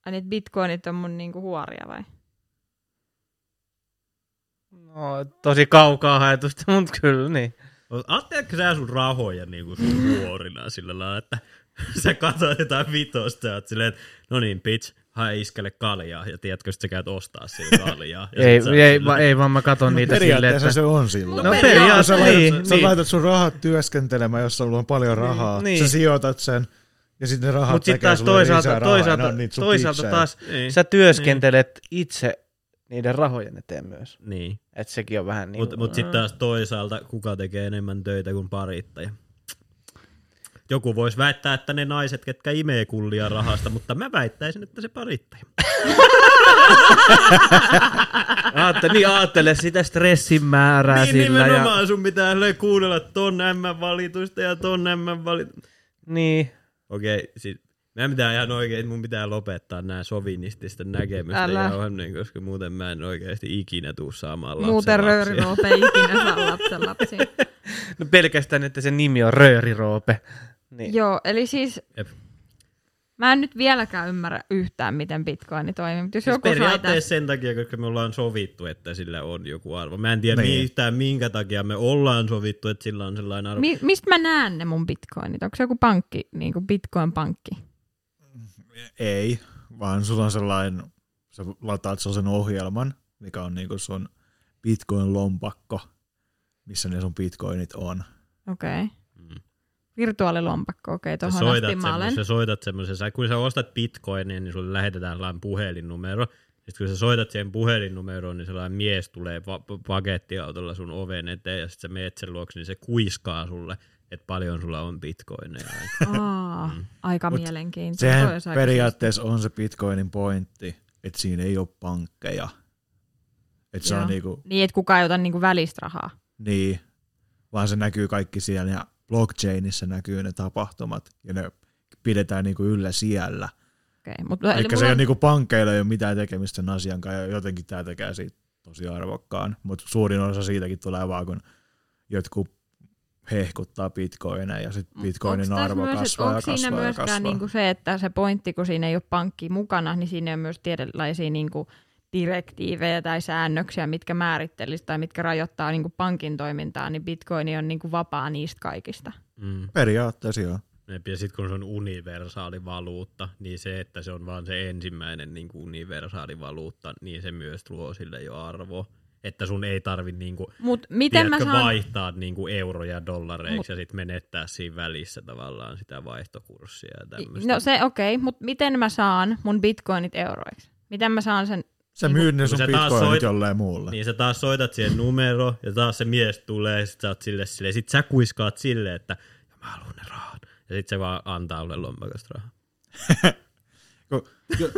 Ai niin, bitcoinit on mun niinku huoria vai? No, tosi kaukaa haetusta, mutta kyllä niin. Ajatteletko sä sun rahoja niin kuin sun vuorina sillä lailla, että sä katsot jotain vitosta ja oot silleen, että no niin, bitch, hae iskelle kaljaa ja tiedätkö, että sä käyt ostaa sille kaljaa. Ja Ei, sit sä ei, ei, va, ei, vaan mä katon No niitä silleen, että... se on silloin. No Sä periaatteessa, laitat, niin, sä niin. laitat sun rahat työskentelemään, jos sulla on paljon rahaa. niin. Sä sijoitat sen ja sitten ne rahat sitten tekee taas sulle toisaalta, lisää rahaa, toisaalta, sun toisaalta pitsejä. taas Niin, sä työskentelet itse niiden rahojen eteen myös. niin. Et sekin on vähän niin Mutta mut sitten taas toisaalta, kuka tekee enemmän töitä kuin parittaja? Joku voisi väittää, että ne naiset, ketkä imee kullia rahasta, mutta mä väittäisin, että se parittaja. Aatte, niin aattele sitä stressin määrää niin sillä. nimenomaan Ja, sun pitää kuunnella ton M-valitusta ja ton M-valitusta. niin. Okei, sit mä pitää ihan oikein, mun pitää lopettaa nämä sovinististen näkemysten Älä. jauhaminen, koska muuten mä en oikeasti ikinä tuu saamaan lapsen Muuten rööriroope ei ikinä saa lapsen lapsia. No pelkästään, että se nimi on Rööriroope. Niin. Joo, eli siis Jep. mä en nyt vieläkään ymmärrä yhtään, miten bitcoini toimii, mutta jos Siis joku sai periaatteessa tästä, sen takia, koska me ollaan sovittu, että sillä on joku arvo. Mä en tiedä Niin. yhtään minkä takia me ollaan sovittu, että sillä on sellainen arvo. mi, mistä mä näen ne mun bitcoinit? Onko se joku pankki, niin kuin bitcoin-pankki? Ei, vaan sulla on sellainen, sä lataat sellaisen ohjelman, mikä on niinku sun bitcoin-lompakko, missä ne sun bitcoinit on. Okei. Okay. Mm. Virtuaalilompakko, okei, okay, Sä tohon asti soitat, mä olen. sä soitat semmoisen, sä, kun sä ostat bitcoinia, niin sulle lähetetään sellainen puhelinnumero. Sitten kun sä soitat siihen puhelinnumeroon, niin sellainen mies tulee va- pakettiautolla sun oven eteen ja sitten sä meet sen luokse, niin se kuiskaa sulle, että paljon sulla on bitcoineja. Aa, aika Mut mielenkiintoista. Toi Sehän periaatteessa on se bitcoinin pointti, että siinä ei ole pankkeja. Että se on niinku. Niin, että kukaan ei ota niinku välistä rahaa. niin, vaan se näkyy kaikki siellä ja blockchainissa näkyy ne tapahtumat ja ne pidetään niinku yllä siellä. Okei, mutta Eli se ei ole niinku pankkeilla ei ole mitään tekemistä sen asian kanssa ja jotenkin tämä tekee siitä tosi arvokkaan. Mutta suurin osa siitäkin tulee vaan, kun jotkut hehkuttaa bitcoineja ja sitten bitcoinin arvo myös, kasvaa ja Onko siinä kasvaa ja myöskään kasvaa. niinku se, että se pointti, kun siinä ei ole pankki mukana, niin siinä on myös tietynlaisia niinku direktiivejä tai säännöksiä, mitkä määrittelisivät tai mitkä rajoittaa niinku pankin toimintaa, niin bitcoin on niinku vapaa niistä kaikista. Mm. Periaatteessa joo. Ja sitten kun se on universaali valuutta, niin se, että se on vaan se ensimmäinen niin kuin universaali valuutta, niin se myös luo sille jo arvoa. Että sun ei tarvi niinku, Mutta miten mä tiedätkö, saan... vaihtaa niinku euroja dollareiksi Mut- ja sitten menettää siinä välissä tavallaan sitä vaihtokurssia ja tämmöistä. No se okei, okay, mutta miten mä saan mun bitcoinit euroiksi? Miten mä saan sen... Sä Niinku- myyt ne sun sä taas bitcoinit soit- jolleen muulle. Niin sä taas soitat siihen numero ja taas se mies tulee ja sit sä oot sille, sille sit sä kuiskaat silleen, että ja mä haluan ne rahat. Ja sit se vaan antaa sulle lompakosta rahaa. Jo-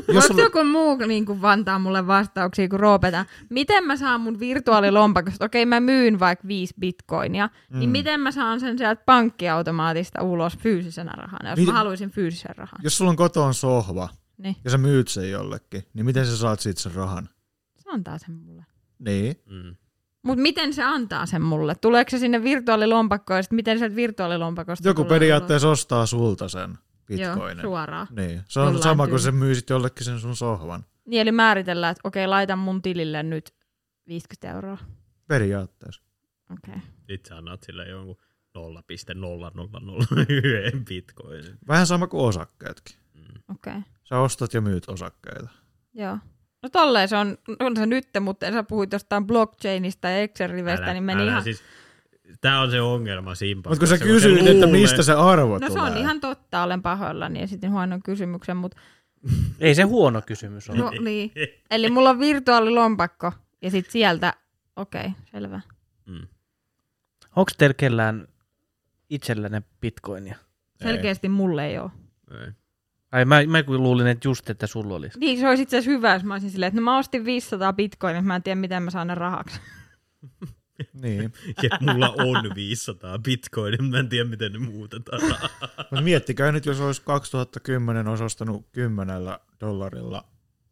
Jos sulla, joku muu niin kuin antaa mulle vastauksia kuin Roopeta? Miten mä saan mun virtuaalilompakosta, okei mä myyn vaikka viisi bitcoinia, mm. niin miten mä saan sen sieltä pankkiautomaatista ulos fyysisenä rahana, jos Miten- mä haluaisin fyysisen rahan? jos sulla on kotoon sohva Niin, ja sä myyt sen jollekin, niin miten sä saat siitä sen rahan? se antaa sen mulle. Niin. Mm. Mutta miten se antaa sen mulle? Tuleeko se sinne virtuaalilompakkoon ja sit miten sieltä virtuaalilompakosta Joku tulee periaatteessa ostaa sulta sen ulos? Joo, bitcoinin. suoraan. Niin. Se on Jollain sama kuin sä myisit jollekin sen sun sohvan. Niin, eli määritellään, että okei, laitan mun tilille nyt 50 euroa. Periaatteessa. Okei. Sitten sä annat sille jonkun 0,0001 bitcoinin. Vähän sama kuin osakkeetkin. Okei. Sä ostat ja myyt osakkeita. Joo. No tolleen se on, on se nyt, mutta sä puhuit jostain blockchainista ja Excel-riveistä, niin meni ihan... Siis, tää on se ongelma siinä Mutta kun sä kysyit, että luulee- mistä se arvo No se tulee. on ihan totta, olen pahoillani ja sitten huonon kysymyksen, mutta Ei se huono kysymys ole. no niin. Eli mulla on virtuaalilompakko ja sitten sieltä, okei, okay, selvä. Mm. Onko teillä kellään itsellänne bitcoinia? Selkeästi mulle ei ole. Ei. Ai mä, mä kun luulin, että just, että sulla olisi. Niin, se olisi itse asiassa hyvä, jos mä olisin silleen, että no mä ostin 500 bitcoinia, mä en tiedä miten mä saan ne rahaksi. Niin. Ja mulla on 500 bitcoinia, mä en tiedä miten ne muutetaan. Mutta miettikää nyt, jos olisi 2010 olisi ostanut 10 dollarilla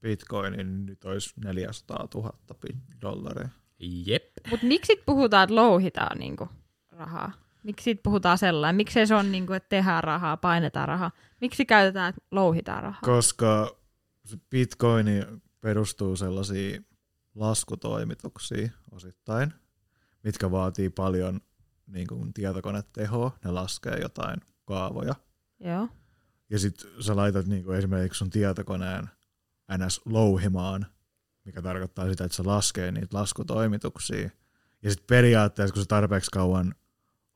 bitcoinin, niin nyt olisi 400 000 bit- dollaria. Jep. Mutta miksi puhutaan, että louhitaan niinku rahaa? Miksi sit puhutaan sellainen? Miksi se on, niinku, että tehdään rahaa, painetaan rahaa? Miksi käytetään, että louhitaan rahaa? Koska se bitcoini perustuu sellaisiin laskutoimituksiin osittain, mitkä vaatii paljon niin kuin tietokonetehoa. Ne laskee jotain kaavoja. Joo. Ja sitten sä laitat niin kuin esimerkiksi sun tietokoneen ns. louhimaan, mikä tarkoittaa sitä, että se laskee niitä laskutoimituksia. Ja sitten periaatteessa, kun se tarpeeksi kauan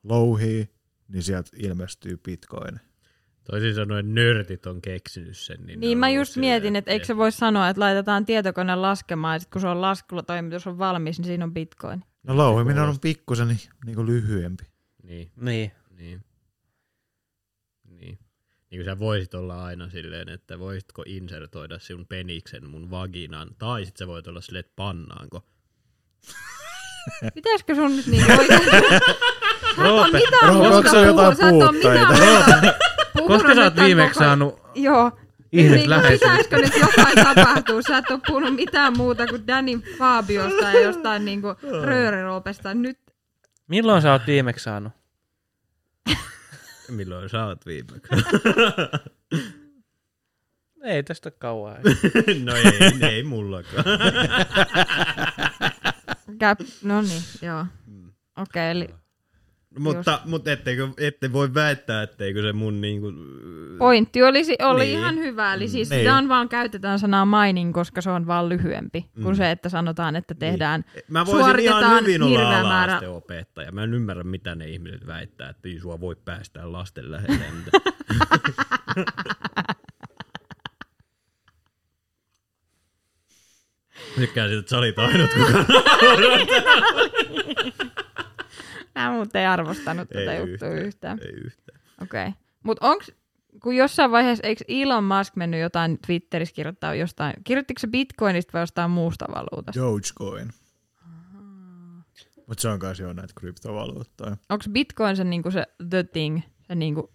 louhii, niin sieltä ilmestyy bitcoin. Toisin sanoen nörtit on keksinyt sen. Niin, Niin mä just ollut mietin, silleen, että eikö se voi sanoa, että laitetaan tietokone laskemaan ja sitten kun se on laskutoimitus on valmis, niin siinä on bitcoin. No louhiminen on pikkusen niin kuin lyhyempi. Niin, Niin. niin. Niin. Niin kuin sä voisit olla aina silleen, että voisitko insertoida sinun peniksen mun vaginan, tai sit sä voit olla silleen, että pannaanko. Pitäisikö sun nyt niin oikein? Roope, Roope, muuta onko sulla jotain puutteita? koska sä oot viimeksi saanut Joo. ihmiset niin, läheisyyttä? pitäisikö nyt jotain tapahtua? Sä et ole puhunut mitään muuta kuin Danny Fabiosta ja jostain niinku rööriroopesta. Nyt Milloin sä oot viimeksi saanut? Milloin sä oot viimeksi? Ei tästä kauan. no ei, ei mullakaan. käp... No niin, joo. Okei, eli mutta, mutta etteikö, ette voi väittää, etteikö se mun niinku... pointti olisi, oli Niin. ihan hyvä. Eli siis Niin. sitä on vaan käytetään sanaa mining, koska se on vaan lyhyempi Mm. kuin se, että sanotaan, että tehdään. Mä voisin ihan hyvin olla määrä- opettaja. Mä en ymmärrä, mitä ne ihmiset väittää, että ei sua voi päästää lasten lähelle. Tykkään siitä, että sä olit ainut, kuka Mä muuten ei arvostanut tätä ei juttua yhtään, yhtään. Ei yhtään. Okei. Okay. Mutta onks, kun jossain vaiheessa, eikö Elon Musk mennyt jotain Twitterissä kirjoittaa jostain, kirjoittiko se Bitcoinista vai jostain muusta valuutasta? Dogecoin. Mutta se on kanssa jo näitä kryptovaluuttoja. Onko Bitcoin se, niinku se the thing? Se niinku,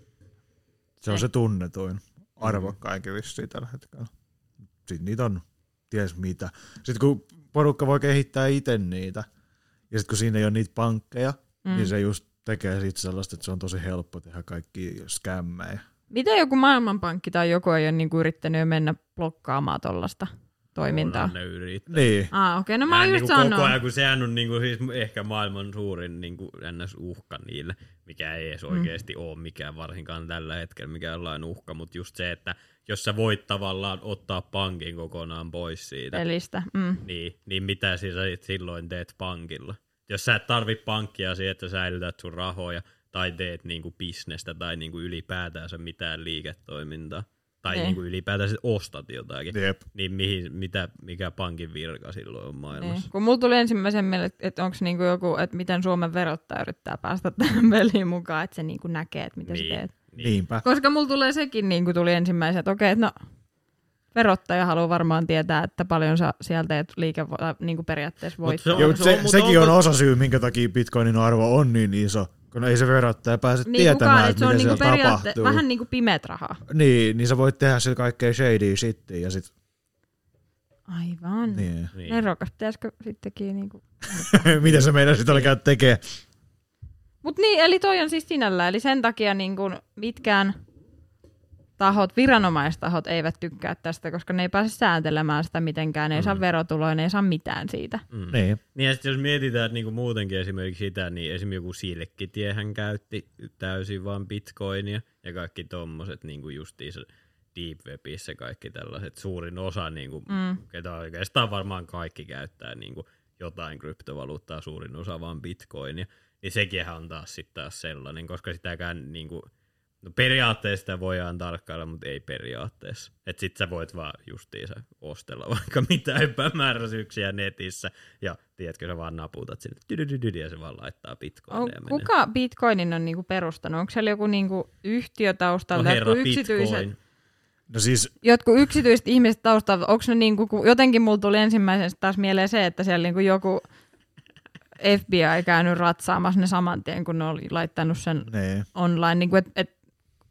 Se on se tunnetuin. Arvokkainkin vissiin tällä hetkellä. Sitten niitä on ties mitä. Sitten kun porukka voi kehittää itse niitä, ja sitten kun siinä ei ole niitä pankkeja, mm. niin se just tekee siitä sellaista, että se on tosi helppo tehdä kaikki skämmejä. Miten joku maailmanpankki tai joku ei ole niinku yrittänyt mennä blokkaamaan tollasta toimintaa? Onhan ne yrittää. Niin. Ah, okei, okay. no mä oon just niinku koko ajan, kun sehän on niinku siis ehkä maailman suurin niinku ns. uhka niille, mikä ei edes oikeasti ole mikään varsinkaan tällä hetkellä mikään uhka, mutta just se, että jos sä voit tavallaan ottaa pankin kokonaan pois siitä, Pelistä. Mm. niin, niin mitä sä silloin teet pankilla? Jos sä et tarvi pankkia siihen, että säilytät sun rahoja, tai teet niinku bisnestä, tai niinku ylipäätänsä mitään liiketoimintaa, tai Niin. niinku ylipäätään sit ostat jotakin, Jep. niin mihin, mitä, mikä pankin virka silloin on maailmassa? Niin. Kun mulla tuli ensimmäisen mieleen, että, onko niinku joku, että miten Suomen verottaja yrittää päästä tähän peliin mukaan, että se niinku näkee, että mitä Niin. sä teet. Niinpä. Koska mulla tulee sekin, niin kuin tuli ensimmäisenä, että okei, että no, verottaja haluaa varmaan tietää, että paljon sä sieltä et liike, niin kuin periaatteessa Mut voit. se on- se, mutta sekin on osa syy, minkä takia bitcoinin arvo on niin iso. Kun ei se verottaja pääse niin tietämään, kukaan, että se on mitä niinku siellä tapahtuu. vähän niin kuin pimeät rahaa. Niin, niin sä voit tehdä sillä kaikkea shady shittiä ja sit... Aivan. Niin. Niin. Nerokas, pitäisikö sittenkin niinku... Mitä se meidän sitten käydä tekemään? Mut niin, eli toi on siis sinällä. Eli sen takia niin kun mitkään tahot, viranomaistahot eivät tykkää tästä, koska ne ei pääse sääntelemään sitä mitenkään, ne ei saa Mm. verotuloja, ne ei saa mitään siitä. Mm. Niin. Niin ja sit jos mietitään että niinku muutenkin esimerkiksi sitä, niin esimerkiksi joku Silkkitiehän käytti täysin vaan bitcoinia ja kaikki tommoset niinku justiinsa deep webissä kaikki tällaiset, suurin osa niinku, Mm. ketä oikeastaan varmaan kaikki käyttää niinku jotain kryptovaluuttaa, suurin osa vaan bitcoinia, niin sekin on taas sitten taas sellainen, koska sitäkään niinku, no periaatteessa sitä voidaan tarkkailla, mutta ei periaatteessa. Että sit sä voit vaan justiinsa ostella vaikka mitä epämääräisyyksiä netissä ja tiedätkö, sä vaan naputat sinne ja se vaan laittaa On, bitcoinia. ja menee. kuka Bitcoinin on niinku perustanut? Onko siellä joku niinku yhtiö No taustalla? herra jotkut, yksityiset, bitcoin. No siis, jotkut yksityiset ihmiset taustalla? Onko ne niinku, jotenkin mulla tuli ensimmäisenä taas mieleen se, että siellä niinku joku FBI käynyt ratsaamassa ne saman tien, kun ne oli laittanut sen niin. online, niin että et,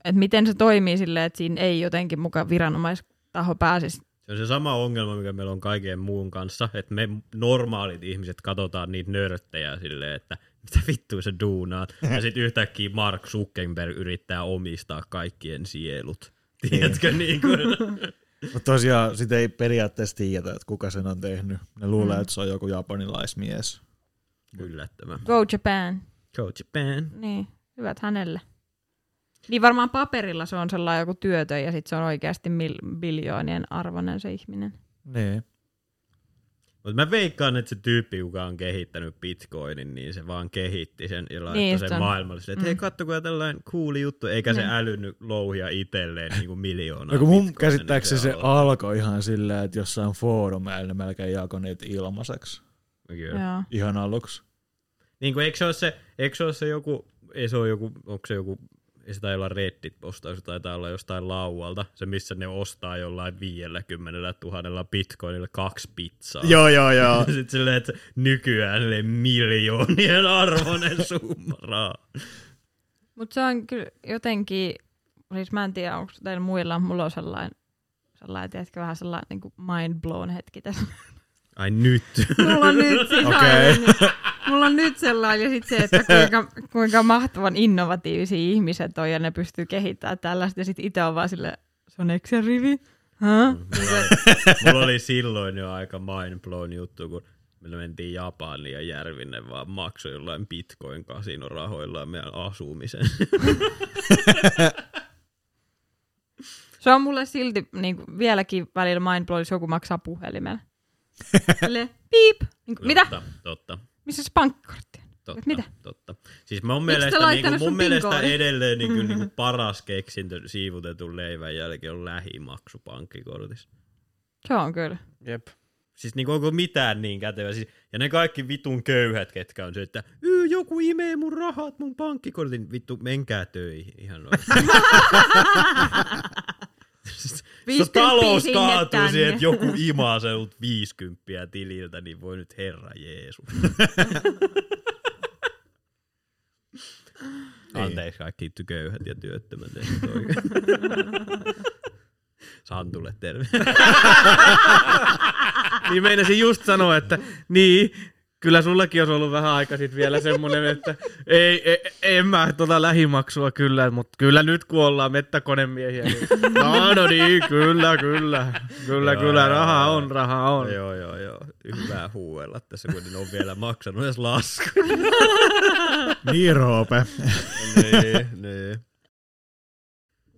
et miten se toimii silleen, että siinä ei jotenkin mukaan viranomaistaho pääsisi. Se on se sama ongelma, mikä meillä on kaiken muun kanssa, että me normaalit ihmiset katsotaan niitä nörttejä silleen, että mitä vittua sä duunaat. Ja sitten yhtäkkiä Mark Zuckerberg yrittää omistaa kaikkien sielut. Tiedätkö niin kuin? Mutta tosiaan sitä ei periaatteessa tiedetä, että kuka sen on tehnyt. Ne luulee, Mm. että se on joku japanilaismies. Yllättävän. Go Japan. Go Japan. Niin, hyvät hänelle. Niin varmaan paperilla se on sellainen joku työtö ja sitten se on oikeasti mil- biljoonien arvoinen se ihminen. Niin. Mutta mä veikkaan, että se tyyppi, joka on kehittänyt bitcoinin, niin se vaan kehitti sen ja laittoi Niin, sen se on. maailmalle. Että hei, Mm. kattokaa tällainen cooli juttu, eikä se Niin. älynyt louhia itselleen niin kuin miljoonaa. No mun bitcoinia, käsittääkseni se alkoi. alkoi ihan silleen, että jossain foorumeilla ne melkein jakoi niitä ilmaiseksi. Kyllä. Ihan aluksi. Niin kuin, eikö se ole se, eikö se, ole se joku, ei se ole joku, onko se joku, ei se taitaa olla Reddit-postaus, se taitaa olla jostain laualta, se missä ne ostaa jollain 50 000 bitcoinilla kaksi pizzaa. Joo, joo, joo. Sitten silleen, että nykyään miljoonien arvoinen summa rahaa. Mutta se on kyllä jotenkin, siis mä en tiedä, onko teillä muilla, mulla on sellainen, sellainen tiedätkö, vähän sellainen niin kuin mind blown hetki tässä. Ai nyt. Mulla on nyt sellainen, mulla on nyt sellainen, ja sitten se, että kuinka, kuinka mahtavan innovatiivisia ihmiset on, ja ne pystyy kehittämään tällaista, ja sitten itse on vaan sille, se on Excel rivi. Huh? Mulla oli, mulla oli silloin jo aika mind blown juttu, kun me mentiin Japaniin ja Järvinen vaan maksoi jollain bitcoin kasinorahoillaan meidän asumisen. Se on mulle silti niin kuin, vieläkin välillä mind blown, jos joku maksaa puhelimella. Sille, piip. Niin kuin, mitä? Totta, totta. Missä se pankkikortti on? Totta, Mitä? totta. Siis mun Miksi te mielestä, laittanut niinku, mun mielestä edelleen niinku, niinku paras keksintö siivutetun leivän jälkeen on lähimaksu pankkikortissa. Se on kyllä. Jep. Siis niinku onko mitään niin kätevä. Siis, ja ne kaikki vitun köyhät, ketkä on se, että "Yy, joku imee mun rahat mun pankkikortin. Vittu, menkää töihin. Ihan noin. Siis, jos 50 talous kaatuu siihen, että joku imaa sinut 50 tililtä, niin voi nyt herra Jeesus. Anteeksi kaikki köyhät ja työttömät. Santulle terve. Niin meinasin just sanoa, että niin, kyllä sullakin olisi ollut vähän aika sitten vielä semmoinen, että ei, ei, en mä tota lähimaksua kyllä, mutta kyllä nyt kun ollaan mettäkonemiehiä, niin no, no niin, kyllä, kyllä, kyllä, Joo, kyllä, raha joo. on, raha on. Joo, joo, joo. Hyvä huuella tässä, kun ne on vielä maksanut edes lasku. Niin, Roope. niin, niin.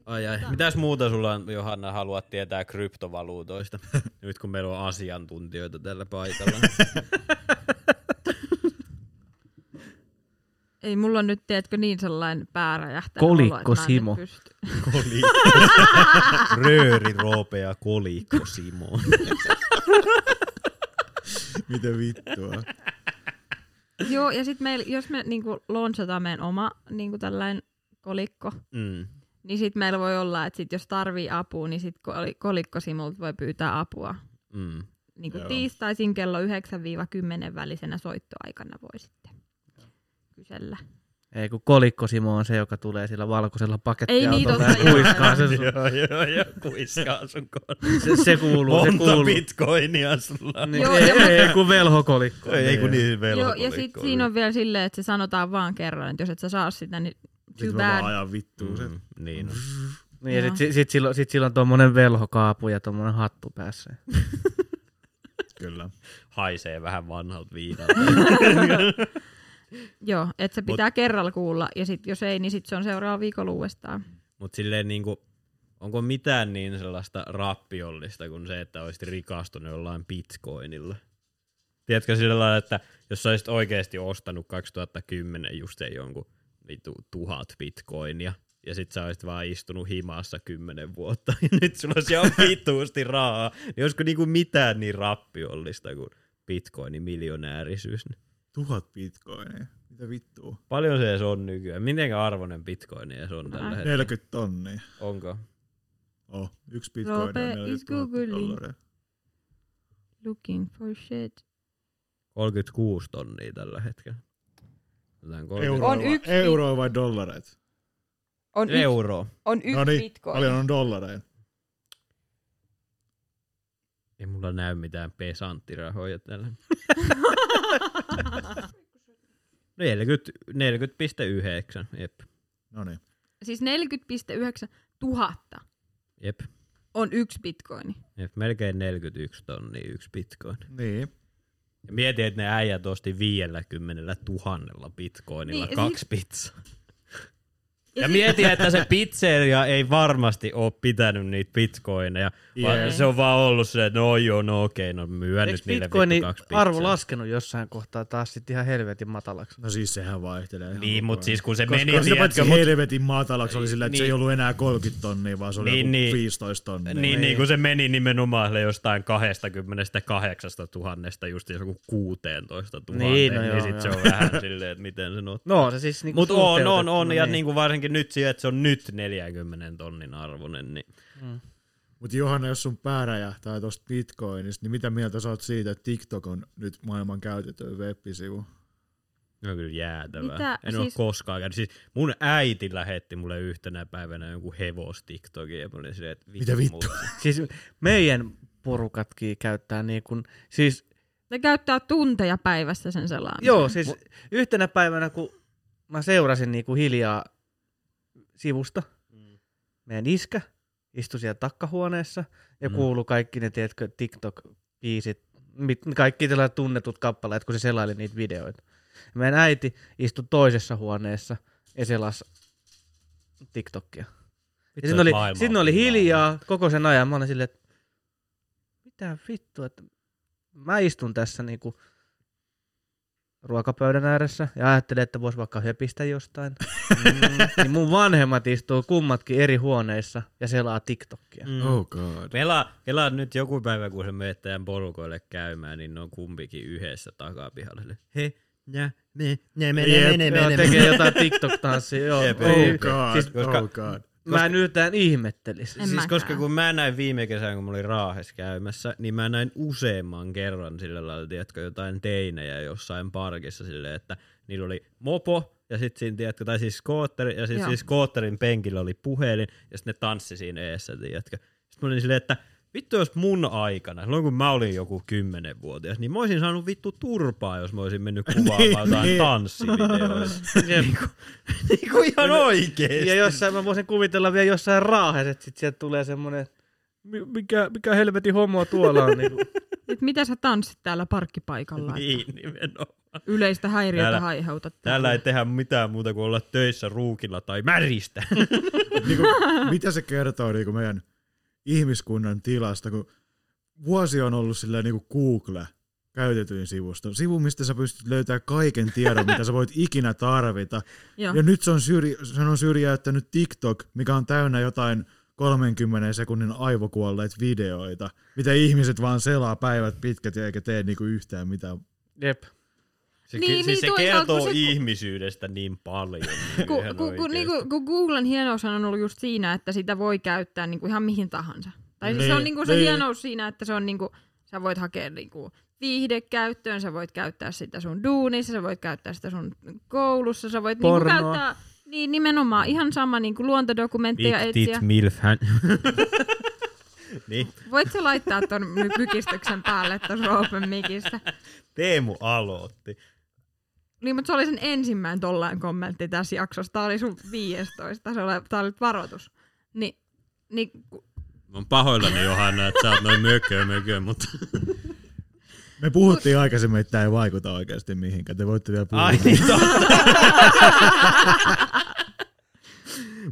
Ai ai. Mitäs muuta sulla on, Johanna, haluat tietää kryptovaluutoista? Nyt kun meillä on asiantuntijoita tällä paikalla. Ei mulla on nyt, tiedätkö, niin sellainen pääräjähtänyt Kolikko Simo. Kolikko. Rööri, Roope ja Kolikko Simo. Mitä vittua. Joo, ja sitten meillä, jos me niinku launchataan meidän oma niinku tällainen kolikko, Mm. niin sit meillä voi olla, että sit jos tarvii apua, niin sit kol- kolikkosimulta voi pyytää apua. Mm. Niin kuin Joo. tiistaisin kello 9-10 välisenä soittoaikana voi sitten kysellä. Ei kun kolikko Simo on se, joka tulee sillä valkoisella Ei niin, pakettiautolla ja joo. kuiskaa se, sun- joo, joo, joo, kuiskaa sun kohdalla. se, se kuuluu, se Monta kuuluu. bitcoinia sulla. Niin, Joo, ei, ja mä- ei, kun velhokolikko. Ei kun niin Joo, velkolikko. ja sitten siinä on vielä silleen, että se sanotaan vaan kerran, että jos et sä saa sitä, niin too Sitten mä vaan bad. ajan vittuun sen. Mm, niin on. Niin, ja Joo. sit, sit, silloin, sit silloin tommonen velhokaapu ja tommonen hattu päässä. Kyllä. Haisee vähän vanhalta viinalta. Joo, että se pitää kerralla kuulla, ja sit jos ei, niin sit se on seuraava viikolla uudestaan. Mutta silleen niinku, onko mitään niin sellaista rappiollista kuin se, että olisit rikastunut jollain bitcoinilla? Tiedätkö sillä lailla, että jos sä olisit oikeasti ostanut 2010 just se jonkun vitu tuhat bitcoinia, ja sit sä olisit vaan istunut himassa kymmenen vuotta, ja nyt sulla olisi ihan vituusti rahaa, niin olisiko niinku mitään niin rappiollista kuin bitcoinin miljonäärisyys? Tuhat bitcoinia. Mitä vittua? Paljon se edes on nykyään? Miten arvoinen bitcoin edes on tällä Äh. hetkellä? 40 tonnia. Onko? Oh, yksi bitcoin on Roope 40 is 000 googling. dollaria. Looking for shit. 36 tonnia tällä hetkellä. Jotain 30 Euroa, On vai, yksi- euroa vai dollareita? On, yksi, Euro. on yksi No niin, bitcoin. paljon on dollareita? Ei mulla näy mitään pesanttirahoja tällä. 40, 40,9. Jep. No niin. Siis 40,9 tuhatta Jep. on yksi bitcoini. Jep. Melkein 41 tonnia yksi bitcoin. Niin. Ja mietin, että ne äijät osti 50 tuhannella bitcoinilla Niin, kaksi pizzaa. Ja mietin, että se pizzeria ei varmasti ole pitänyt niitä bitcoineja, vaan Jee. se on vaan ollut se, että no joo, no okei, no myön Eikö nyt niille bitcoinin vittu kaksi pizzaa. arvo laskenut jossain kohtaa taas sitten ihan helvetin matalaksi? No siis sehän vaihtelee. Niin, mutta siis kun se Koska meni, sitä paitsi tiedätkö, mut, helvetin matalaksi oli sillä, että se ei Niin. ollut enää 30 tonnia, vaan se oli Niin, joku niin. 15 tonnia. niin, niin, kun se meni nimenomaan jostain 28 tuhannesta just joku 16 tuhanteen, Niin, niin, no niin joo, sit joo. se on vähän silleen, että miten se on. No se siis niinku Mutta on, on, on, ja niin. niinku varsinkin nyt siihen, että se on nyt 40 tonnin arvoinen, niin Mutta Johanna, jos sun pää räjähtää tosta bitcoinista, niin mitä mieltä sä oot siitä, että TikTok on nyt maailman käytetyin web-sivu? on kyllä jäätävää. Mitä? En siis... Ole koskaan käynyt. Siis mun äiti lähetti mulle yhtenä päivänä jonkun hevos TikTokin, ja mä olin silleen, että Mitä vittua? muuta. Siis meidän porukatkin käyttää niin kuin, siis Ne käyttää tunteja päivässä sen selaamiseen. Joo, siis yhtenä päivänä, kun mä seurasin niinku hiljaa sivusta, meidän iskä istui siellä takkahuoneessa ja Mm. mm. kuului kaikki ne, tiedätkö, TikTok-biisit, mit- kaikki tällaiset tunnetut kappaleet, kun se selaili niitä videoita. Ja meidän äiti istui toisessa huoneessa ja selasi TikTokia. Ja Vittu, sitten oli, maailma on oli hiljaa koko sen ajan. Mä olin silleen, että mitä vittua, että mä istun tässä niinku ruokapöydän ääressä ja ajattelin, että vois vaikka höpistä jostain. Mm, niin mun vanhemmat istuu kummatkin eri huoneissa ja selaa TikTokia. Mm. Oh god. Pelaa, pelaa nyt joku päivä, kun se menee teidän porukoille käymään, niin ne on kumpikin yhdessä takapihalla. Silleen, He, nä, me, nä, me, Jep, me, me, Joo, me, tekee me. jotain TikTok-tanssia. Joo. Jep, Ei, Oh god. siis, koska- oh god. Mä en yhtään ihmettelisi. En Siis mäkään. koska kun mä näin viime kesänä, kun mä olin Raahes käymässä, niin mä näin useamman kerran sillä lailla, tiedätkö, jotain teinejä jossain parkissa silleen, että niillä oli mopo, ja sitten siinä, tiedätkö, tai siis skootteri, ja sitten siis skootterin penkillä oli puhelin, ja sitten ne tanssi siinä eessä, tiedätkö. Sitten mä olin silleen, että vittu jos mun aikana, silloin kun mä olin joku kymmenenvuotias, niin mä olisin saanut vittu turpaa, jos mä olisin mennyt kuvaamaan jotain niin. tanssivideoita. Jep. niinku ihan oikeesti. Ja jossain mä voisin kuvitella vielä jossain raahes, että sit sieltä tulee semmonen, "Mi- mikä, mikä helvetin homo tuolla on. Niinku. Et mitä sä tanssit täällä parkkipaikalla? Niin, nimenomaan. Yleistä häiriötä Täällä- aiheutat. Täällä ei tehdä mitään muuta kuin olla töissä ruukilla tai märistä. niinku, mitä se kertoo niinku meidän ihmiskunnan tilasta, kun vuosi on ollut silleen niinku Google käytetyin sivusto. Sivu, mistä sä pystyt löytämään kaiken tiedon, mitä sä voit ikinä tarvita. Joo. Ja nyt se on, syrj- se on syrjäyttänyt TikTok, mikä on täynnä jotain 30 sekunnin aivokuolleita videoita, mitä ihmiset vaan selaa päivät pitkät ja eikä tee niinku yhtään mitään. Jep. Se, Niin, niin, siis niin, se kertoo kun se- ihmisyydestä niin paljon. Niin Kun, ihan kun, kun, niinku, kun Googlen hienoushan on ollut just siinä, että sitä voi käyttää niinku ihan mihin tahansa. Tai siis se on Niin, niinku se niin. hienous siinä, että se on niinku, sä voit hakea niinku viihdekäyttöön, sä voit käyttää sitä sun duunissa, sä voit käyttää sitä sun koulussa, sä voit Pornoa. käyttää niin nimenomaan ihan sama niinku luontodokumentteja Big etsiä. hän. niin, Voit sä laittaa ton mykistyksen päälle tuossa Open Micistä? Teemu aloitti. Niin, mutta se oli sen ensimmäinen tollain kommentti tässä jaksossa. Tää oli sun 15. Se oli, tää oli varoitus. Ni, niin, ku- Mä oon pahoillani Johanna, että sä oot noin mököö mököö, mutta... Me puhuttiin aikaisemmin, että tämä ei vaikuta oikeasti mihinkään. Te voitte vielä puhua. Ai niin, totta.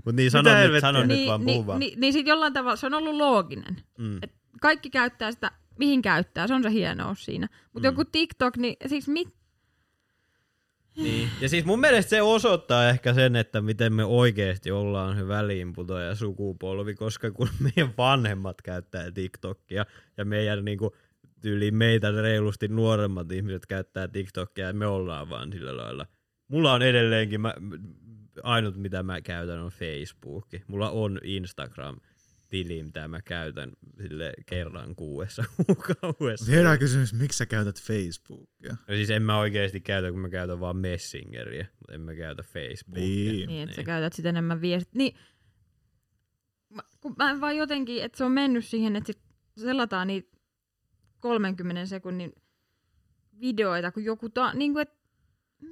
Mut niin, sano nyt, helvettiä? sano nyt niin, vaan, niin, vaan. niin, niin sit jollain tavalla se on ollut looginen. Mm. Et kaikki käyttää sitä, mihin käyttää, se on se hienous siinä. Mutta Mm. joku TikTok, niin siis mit, Niin. Ja siis mun mielestä se osoittaa ehkä sen, että miten me oikeasti ollaan se väliinputoja sukupolvi, koska kun meidän vanhemmat käyttää TikTokia ja meidän niinku, tyyliin meitä reilusti nuoremmat ihmiset käyttää TikTokia ja me ollaan vaan sillä lailla. Mulla on edelleenkin, mä, ainut mitä mä käytän on Facebook. Mulla on Instagram tili, mitä mä käytän sille kerran kuudessa kuukaudessa. Herää kysymys, miksi sä käytät Facebookia? No siis en mä oikeesti käytä, kun mä käytän vaan Messengeria, mutta en mä käytä Facebookia. Niin. niin että sä käytät sitä enemmän viestit. Niin, mä, kun mä en vaan jotenkin, että se on mennyt siihen, että sit selataan niitä 30 sekunnin videoita, kun joku ta, niin kuin, että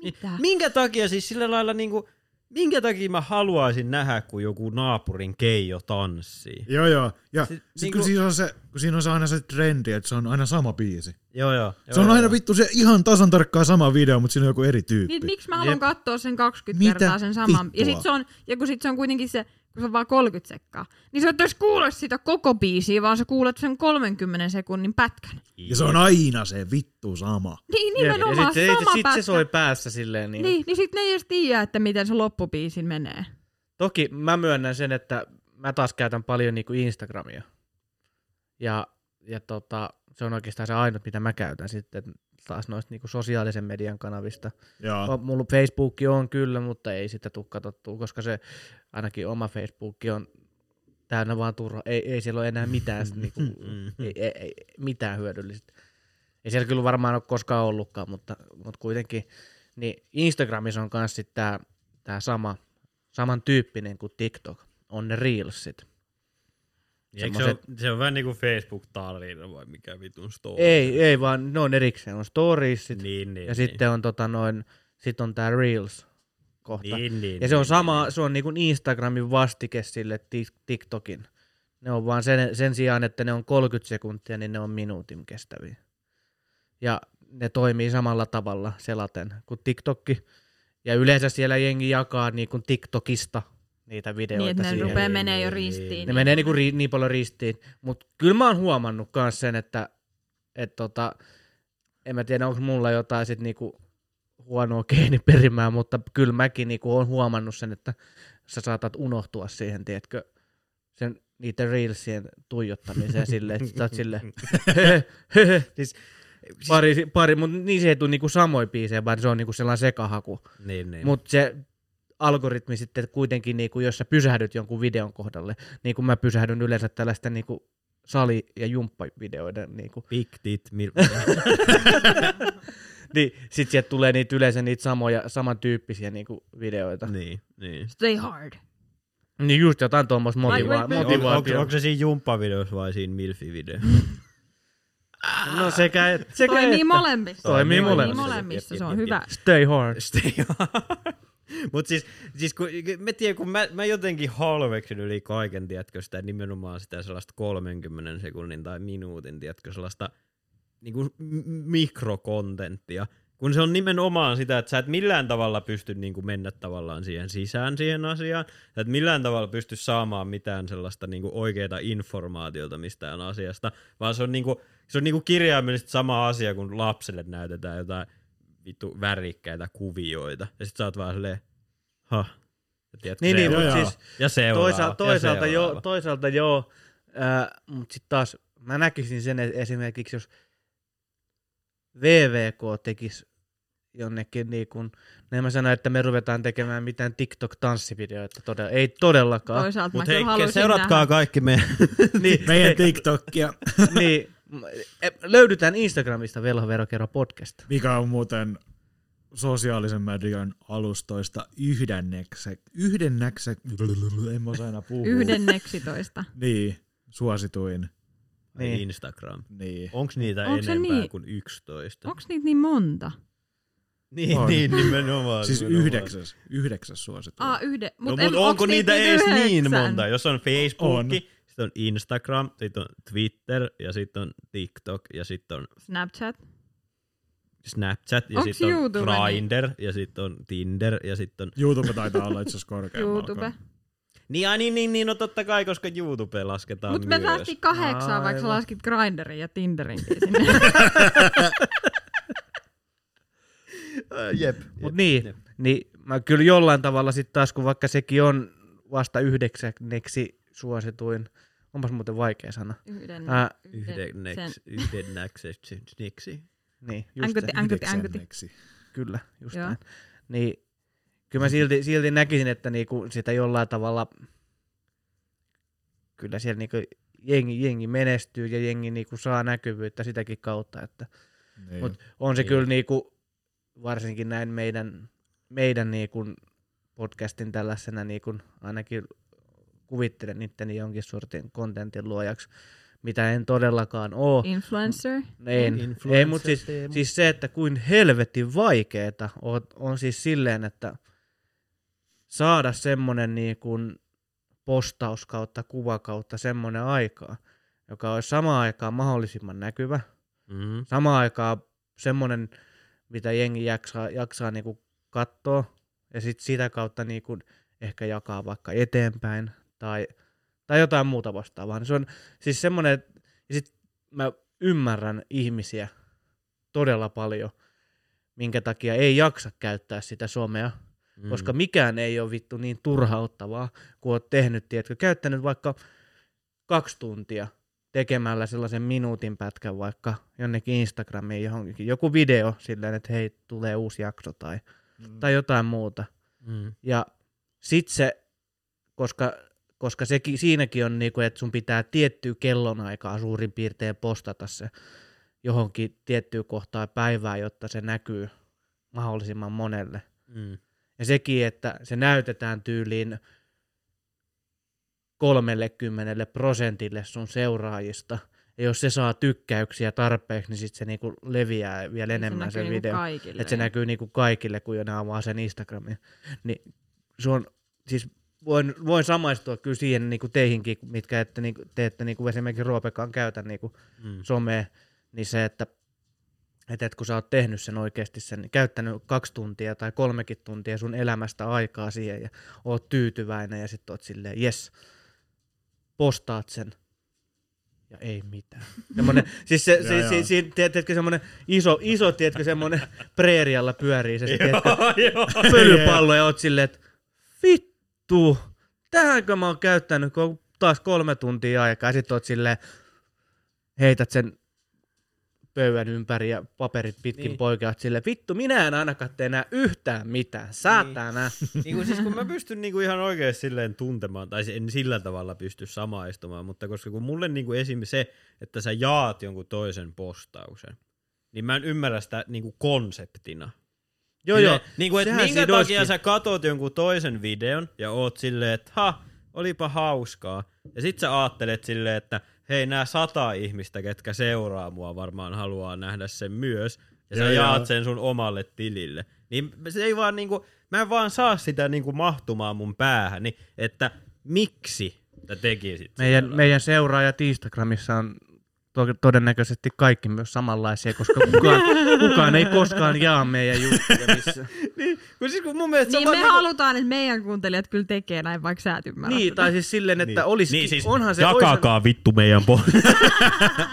mitä? Minkä takia siis sillä lailla niinku, minkä takia mä haluaisin nähdä, kun joku naapurin keijo tanssii? Joo, joo. Ja Sit sit, niinku- kun, siinä on se, kun siinä on se aina se trendi, että se on aina sama biisi. Joo, joo. Se on aina vittu se ihan tasan tarkkaan sama video, mutta siinä on joku eri tyyppi. Niin, miksi mä haluan Jep. katsoa sen 20 Mitä kertaa sen saman? Ja vittua? sit se on, ja kun sit se on kuitenkin se, kun se on vaan 30 sekkaa, niin sä et edes kuule sitä koko biisiä, vaan sä kuulet sen 30 sekunnin pätkän. Ja se on aina se vittu sama. Niin, Ja nimenomaan sit, se, sama sit pätkä. se soi päässä silleen. Niin. Niin, niin sit ne ei edes tiedä, että miten se loppubiisin menee. Toki mä myönnän sen, että mä taas käytän paljon niinku Instagramia. Ja, ja tota, se on oikeastaan se ainut, mitä mä käytän sitten taas noista niinku sosiaalisen median kanavista. Joo. Mulla Facebook on kyllä, mutta ei sitä tule katsottua, koska se ainakin oma Facebook on täynnä vaan turha. Ei, ei siellä ole enää mitään, niinku, ei, ei, ei, mitään hyödyllistä. Ei siellä kyllä varmaan ole koskaan ollutkaan, mutta, mutta kuitenkin. Niin Instagramissa on myös tämä tää sama, samantyyppinen kuin TikTok. On ne Reelsit. Eikö se, on, se on vähän niinku Facebook-tarina vai mikä vitun story? Ei, ei vaan ne on erikseen. On storiesit Niin, niin, ja niin. sitten on, tota, noin, sit on tämä Reels kohta. Niin, niin, Ja se on niin, sama, niin. se on niinku Instagramin vastike sille Tik- TikTokin. Ne on vaan sen, sen sijaan, että ne on 30 sekuntia, niin ne on minuutin kestäviä. Ja ne toimii samalla tavalla selaten kuin TikTokki. Ja yleensä siellä jengi jakaa niinku TikTokista niitä videoita Niin, että ne siihen. rupeaa Niin, menee jo niin, ristiin. niin. Ne menee niinku ri, niin paljon ristiin. Mutta kyllä mä oon huomannut myös sen, että et tota, en mä tiedä, onko mulla jotain sit niinku huonoa geeniperimää, mutta kyllä mäkin niinku oon huomannut sen, että sä saatat unohtua siihen, tiedätkö, sen niiden reelsien tuijottamiseen silleen, että sä oot silleen, Siis, pari, pari mutta niin se ei tule niinku samoin biisejä, vaan se on niinku sellainen sekahaku. niin, niin. Mutta se algoritmi sitten kuitenkin, niinku, jos sä pysähdyt jonkun videon kohdalle, niin kuin mä pysähdyn yleensä tällaisten niinku sali- ja jumppavideoiden, niinku, Big tit mil... niin sit sieltä tulee niitä yleensä niitä samoja, samantyyppisiä niinku videoita. niin, niin. Stay hard. Niin just jotain tuommoista motiva- wait, wait. Onko, onko, motivaatiota. onko se siinä jumppavideossa vai siinä milfi-videossa? No sekä, et- sekä Toimii että. molemmissa. Toimii molemmissa. molemmissa. molemmissa. Se on Jep, jep, hyvä. Stay hard. Mutta siis, siis kun, mä tiedän, kun mä, mä jotenkin halveksin yli kaiken, tiedätkö, sitä nimenomaan sitä sellaista 30 sekunnin tai minuutin, tiedätkö, sellaista niinku m- mikrokontenttia. Kun se on nimenomaan sitä, että sä et millään tavalla pysty niinku mennä tavallaan siihen sisään siihen asiaan, sä et millään tavalla pysty saamaan mitään sellaista niinku oikeaa informaatiota mistään asiasta, vaan se on, niinku, se on niinku kirjaimellisesti sama asia, kun lapselle näytetään jotain vittu värikkäitä kuvioita. Ja sit sä oot vaan silleen, ha. Ja tiedätkö, Niin, niin, mutta siis ja seuraava, toisaalta, ja toisaalta, joo, seuraava. toisaalta joo, äh, mutta sitten taas mä näkisin sen et- esimerkiksi, jos VVK tekisi jonnekin niin kuin, ne mä sanoin, että me ruvetaan tekemään mitään TikTok-tanssivideoita. Todella, ei todellakaan. Toisaalta mä Mutta hei, seuratkaa nähdä. kaikki meidän niin, Meidän TikTokia, niin, löydytään Instagramista Velhoverokero podcast. mikä on muuten sosiaalisen median alustoista yhdennäksek, yhdennäksek, en mä aina puhua. Yhdenneksitoista. Niin, suosituin. Niin. niin. Instagram. Niin. Onks niitä Onks enempää niin? kuin 11? Onks niitä niin monta? Niin, On. niin nimenomaan. Siis nimenomaan. yhdeksäs, yhdeksäs suosituin. Aa, yhden. No, Mut mutta en- onko onks niitä edes niin yhdeksän? monta? Jos on Facebook, On. Sitten on Instagram, sitten on Twitter ja sitten on TikTok ja sitten on Snapchat. Snapchat ja sitten on YouTube niin? Grindr ja sitten on Tinder ja sitten on... YouTube taitaa olla itse asiassa korkeammalla. YouTube. Niin, ai, niin, niin, niin, no totta kai, koska YouTube lasketaan Mutta me päästiin kahdeksaan, vaikka sä Aivan. laskit Grinderin ja Tinderinkin sinne. Äh, Jep. Mut niin, niin mä kyllä jollain tavalla sitten taas, kun vaikka sekin on vasta yhdeksänneksi suosituin, onpas muuten vaikea sana. Yhden, Ää, Yhdennäks, yhdennäkseksi. Niin, just. Yhdeksänneksi. Kyllä, just Joo. näin. Niin, kyllä mä silti, silti näkisin, että niinku sitä jollain tavalla, kyllä siellä niinku jengi, jengi menestyy ja jengi niinku saa näkyvyyttä sitäkin kautta, että Niin. Mut on se Niin. kyllä niinku, varsinkin näin meidän, meidän niinku podcastin tällaisena niinku, ainakin kuvittelen itteni jonkin sortin kontentin luojaksi, mitä en todellakaan oo. Influencer. En, Influencer ei, mutta siis, Teemu. siis se, että kuin helvetin vaikeeta on, on siis silleen, että saada semmonen niin kuin postaus kautta kuva kautta semmonen aikaa, joka olisi samaan aikaan mahdollisimman näkyvä, Mm-hmm. samaan aikaan semmonen, mitä jengi jaksaa, jaksaa niin kuin katsoa, ja sitten sitä kautta niin kuin ehkä jakaa vaikka eteenpäin, tai, tai jotain muuta vastaavaa. Se on siis semmoinen, ja sit mä ymmärrän ihmisiä todella paljon, minkä takia ei jaksa käyttää sitä somea, mm. koska mikään ei ole vittu niin turhauttavaa, kun oot tehnyt, tiedätkö, käyttänyt vaikka kaksi tuntia tekemällä sellaisen minuutin pätkän vaikka jonnekin Instagramiin johonkin, joku video silleen, että hei, tulee uusi jakso tai, Mm. tai jotain muuta. Mm. Ja sit se, koska, koska sekin, siinäkin on niinku, että sun pitää tiettyä kellonaikaa suurin piirtein postata se johonkin tiettyyn kohtaan päivää, jotta se näkyy mahdollisimman monelle. Mm. Ja sekin, että se näytetään tyyliin 30 prosentille sun seuraajista. Ja jos se saa tykkäyksiä tarpeeksi, niin sitten se niinku leviää vielä enemmän se, näkyy niinku video. Kaikille. Että se näkyy niinku kaikille, kun ne avaa sen Instagramin. Niin se on, siis voin, voin samaistua kyllä siihen niinku teihinkin, mitkä ette, niinku, te ette niinku esimerkiksi Roopekaan käytä niinku Mm. somea, niin se, että että et kun sä oot tehnyt sen oikeasti sen, käyttänyt kaksi tuntia tai kolmekin tuntia sun elämästä aikaa siihen ja oot tyytyväinen ja sitten oot silleen, yes, postaat sen ja ei mitään. Semmonen, siis se, se, se, se, tiedätkö, semmonen iso, iso tiedätkö, semmonen preerialla pyörii se, se tiedätkö, pölypallo ja oot silleen, että vittu, tähänkö mä oon käyttänyt kun taas kolme tuntia aikaa. Sitten oot silleen, heität sen pöydän ympäri ja paperit pitkin Niin. poikia, oot silleen, vittu, minä en ainakaan tee enää yhtään mitään, saatana. Niin. niin kuin siis kun mä pystyn niinku ihan oikeasti silleen tuntemaan, tai en sillä tavalla pysty samaistumaan, mutta koska kun mulle niinku esim. se, että sä jaat jonkun toisen postauksen, niin mä en ymmärrä sitä niinku konseptina. Joo, joo. Niin kuin, että minkä siinä takia sä katot jonkun toisen videon ja oot silleen, että ha, olipa hauskaa. Ja sit sä aattelet silleen, että hei, nämä sata ihmistä, ketkä seuraa mua, varmaan haluaa nähdä sen myös. Ja sä Joo, jaat joo. sen sun omalle tilille. Niin se ei vaan niinku, mä en vaan saa sitä niinku mahtumaan mun päähäni, että miksi sä tekisit Meidän, sillä meidän seuraajat Instagramissa on to- todennäköisesti kaikki myös samanlaisia, koska kukaan, kukaan ei koskaan jaa meidän juttuja missä. niin, kun siis kun mun mielestä Niin me vaan halutaan, että meidän kuuntelijat kyllä tekee näin, vaikka sä et ymmärrä Niin, tai siis silleen, että niin. olisi, niin, siis onhan se, jakakaa vittu meidän po-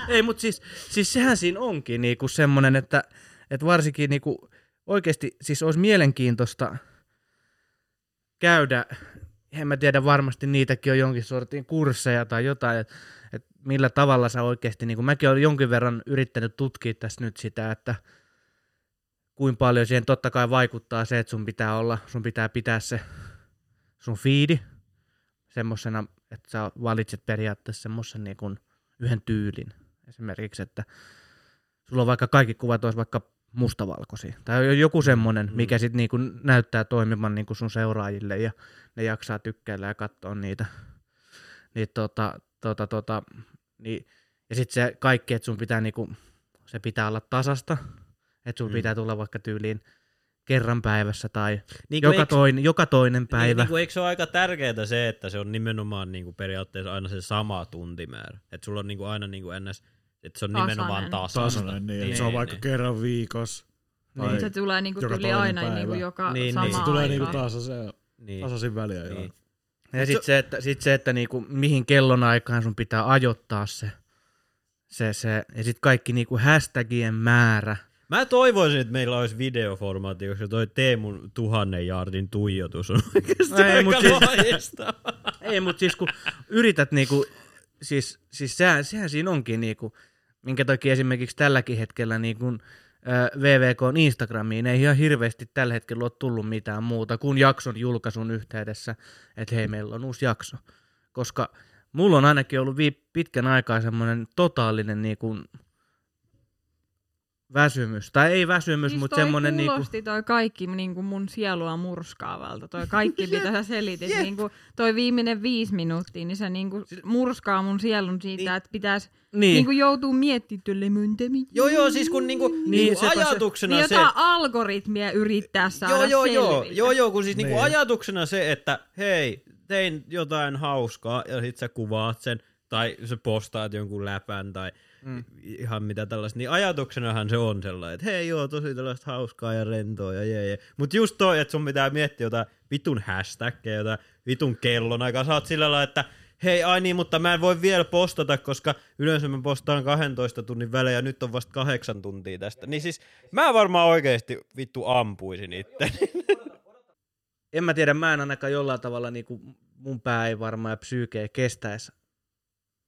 Ei, mutta siis, siis sehän siinä onkin niinku semmoinen, että, että varsinkin niinku oikeasti siis olisi mielenkiintoista käydä, en mä tiedä, varmasti niitäkin on jonkin sortin kursseja tai jotain, että, että millä tavalla sä oikeasti, niin kuin mäkin olen jonkin verran yrittänyt tutkia tässä nyt sitä, että kuin paljon siihen totta kai vaikuttaa se, että sun pitää olla, sun pitää pitää se sun fiidi semmosena, että sä valitset periaatteessa semmoisen niin kuin yhden tyylin. Esimerkiksi, että sulla on vaikka kaikki kuvat olisi vaikka mustavalkoisia. Tai joku semmoinen, Mm. mikä sitten niinku näyttää toimivan niinku sun seuraajille ja ne jaksaa tykkäillä ja katsoa niitä. Niin tota, tota, tota, niin, ja sitten se kaikki, että sun pitää niinku, se pitää olla tasasta, että sun Mm. pitää tulla vaikka tyyliin kerran päivässä tai Niin joka, eikö- toinen, joka toinen Niin, päivä. niin kuin, eikö se ole aika tärkeää se, että se on nimenomaan niin kuin periaatteessa aina se sama tuntimäärä? Että sulla on niin kuin aina niin kuin ns, että se on Tasainen. nimenomaan tasaista. Tasainen, niin, niin, se on vaikka niin. kerran viikossa. Niin. Tai Se tulee niinku joka tyyli toinen aina päivä. niinku joka Niin, sama niin. Se tulee niinku tasaisen, Niin. tasaisin väliä. Niin. Ja sitten se, että, sit se, että niinku, mihin kellonaikaan sun pitää ajoittaa se. se, se ja sitten kaikki niinku hashtagien määrä. Mä toivoisin, että meillä olisi videoformaatti, koska toi Teemun tuhannen jaardin tuijotus on oikeasti Ei, aika mut siis-. Ei, mutta siis kun yrität niinku, siis, siis sehän, sehän siinä onkin niinku, minkä takia esimerkiksi tälläkin hetkellä niinku, VVK Instagramiin ei ihan hirveästi tällä hetkellä ole tullut mitään muuta kuin jakson julkaisun yhteydessä, että hei, meillä on uusi jakso. Koska mulla on ainakin ollut pitkän aikaa semmoinen totaalinen niinku, väsymys, tai ei väsymys, Siis mutta toi semmoinen niinku, kuulosti toi kaikki niinku mun sielua murskaavalta. Toi kaikki, mitä sä selitit. Jep. Niinku, toi viimeinen viisi minuuttia, niin se niinku murskaa mun sielun siitä, Niin. että pitäisi niin, niinku joutuu miettimään Joo, joo, siis kun niinku, niin, niinku se- ajatuksena niin se... jotain algoritmia yrittää saada Joo, joo, joo, joo, joo, kun siis niinku Niin. ajatuksena se, että hei, tein jotain hauskaa ja sit sä kuvaat sen, tai sä postaat jonkun läpän tai Mm. ihan mitä tällaista, niin ajatuksenahan se on sellainen, että hei joo, tosi tällaista hauskaa ja rentoa ja jee, jee. Mut just toi, että sun pitää miettiä jotain vitun hashtagia, jotain vitun kellonaikaa, sä oot sillä lailla, että hei ai niin, mutta mä en voi vielä postata, koska yleensä mä postaan 12 tunnin välein ja nyt on vasta kahdeksan tuntia tästä. Niin siis mä varmaan oikeesti vittu ampuisin itse. en mä tiedä, mä en ainakaan jollain tavalla niinku, mun pää ei varmaan ja psyyke ei kestäisi,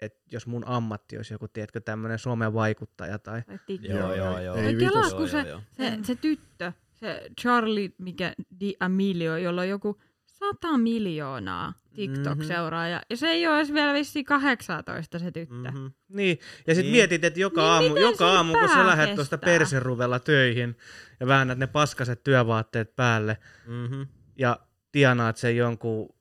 että jos mun ammatti olisi joku, tiedätkö, tämmöinen Suomen vaikuttaja tai... TikTok. Joo, joo, joo. Ei kelaa, Joo, kun se, joo, joo. se, se tyttö, se Charlie, mikä Di Amelio, jolla on joku 100 miljoonaa TikTok-seuraaja. Ja se ei ole edes vielä vissiin 18 se tyttö. Mm-hmm. Mhm. Niin, ja sitten Niin. mietit, että joka Niin aamu, joka aamu kun sä lähdet tuosta perseruvella töihin ja väännät ne paskaset työvaatteet päälle Mhm. ja tienaat sen jonkun,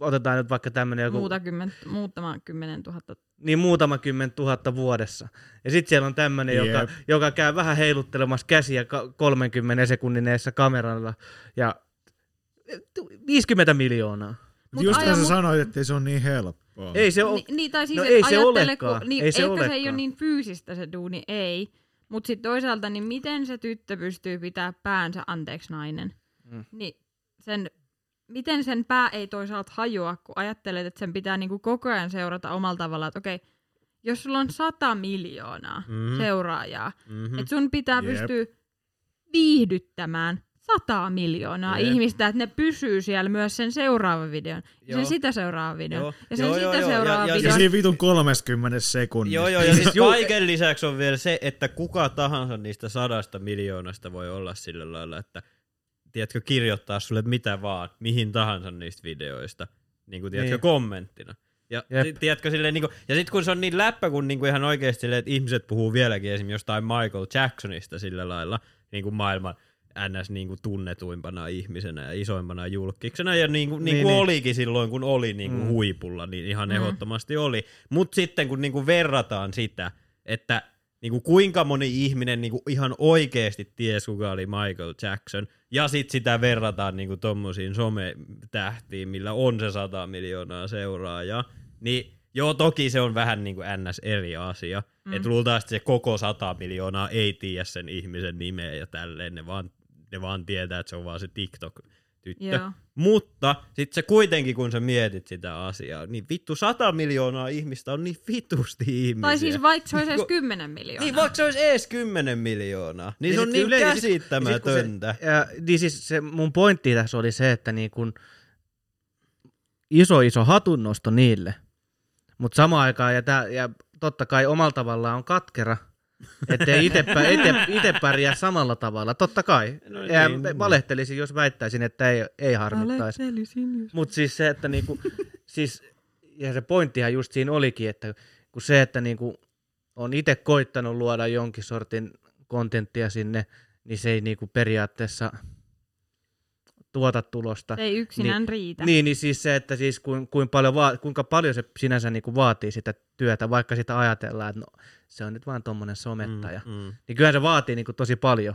otetaan nyt vaikka tämmöinen joku, Muuta kymmen, muutama kymmenen tuhatta. niin muutama kymmen tuhatta vuodessa. Ja sitten siellä on tämmöinen, joka, Jep. joka käy vähän heiluttelemassa käsiä ka- 30 sekunnin eessä kameralla ja 50 miljoonaa. Mut Just aja sä mu- sanoit, että se on niin helppoa. Ei se ole, Ni, niin, tai siis, No ei se ajattele, olekaan. Kun, niin, Ei se ehkä se ei ole olekaan. niin fyysistä se duuni, ei. Mutta sitten toisaalta, niin miten se tyttö pystyy pitää päänsä, anteeksi nainen, Mm. niin sen, miten sen pää ei toisaalta hajoa, kun ajattelet, että sen pitää niinku koko ajan seurata omalla tavallaan, että okei, jos sulla on sata miljoonaa Mhm. mm. seuraajaa, Mhm. mm. että sun pitää Jep. pystyä viihdyttämään sata miljoonaa Jep. ihmistä, että ne pysyy siellä myös sen seuraavan videon, ja Joo. sen sitä seuraavan videon, Joo. ja sen Joo, sitä joo, joo. seuraavan Ja- ja Ja videon. siinä vitun 30 sekunnissa. Joo, joo, ja siis kaiken lisäksi on vielä se, että kuka tahansa niistä sadasta miljoonasta voi olla sillä lailla, että tiedätkö, kirjoittaa sulle mitä vaan, mihin tahansa niistä videoista, niin kuin tiedätkö, Niin. kommenttina. Ja, Jep. tiedätkö, silleen, niin kuin, ja sitten kun se on niin läppä, kun niin kuin ihan oikeasti silleen, että ihmiset puhuu vieläkin esimerkiksi jostain Michael Jacksonista sillä lailla, niin kuin maailman ns. Niin kuin tunnetuimpana ihmisenä ja isoimpana julkiksena, ja niin kuin, niin Niin, kuin niin. olikin silloin, kun oli niin kuin Mm. huipulla, niin ihan Mm. ehdottomasti oli. Mutta sitten kun niin kuin verrataan sitä, että niin kuin kuinka moni ihminen niin kuin ihan oikeasti ties, kuka oli Michael Jackson, ja sitten sitä verrataan niin kuin tommosiin sometähtiin, millä on se 100 miljoonaa seuraajaa, niin joo, toki se on vähän niin kuin ns. eri asia. Mm. Että luultavasti se koko 100 miljoonaa ei tiedä sen ihmisen nimeä ja tälleen, ne vaan, ne vaan tietää, että se on vaan se TikTok-tyttö. Joo. Mutta sitten se kuitenkin, kun sä mietit sitä asiaa, niin vittu 100 miljoonaa ihmistä on niin vitusti ihmisiä. Tai siis vaikka se olisi edes Niinku- 10 miljoonaa. Niin, vaikka se olisi ees 10 miljoonaa, niin Ja se on sit niin yle- ja sit- käsittämätöntä. Ja sit kun se, ja, niin siis se mun pointti tässä oli se, että niin kun iso iso hatunnosto niille, mutta samaan aikaan, ja, tää, ja totta kai omalla tavallaan on katkera, Ettei pä- ite, ite pärjää samalla tavalla. Totta kai. No ja niin, niin. valehtelisin, jos väittäisin, että ei, ei harmittaisi. Mutta siis se, että niinku, siis, ja se pointtihan just siinä olikin, että kun se, että niinku on itse koittanut luoda jonkin sortin kontenttia sinne, niin se ei niinku periaatteessa tuota tulosta. Se ei yksinään niin, riitä. Niin, niin siis se, että siis kuin, kuin paljon va- kuinka paljon se sinänsä niinku vaatii sitä työtä, vaikka sitä ajatellaan, että no, se on nyt vaan tuommoinen somettaja. Mm, mm. Niin kyllähän se vaatii niinku tosi paljon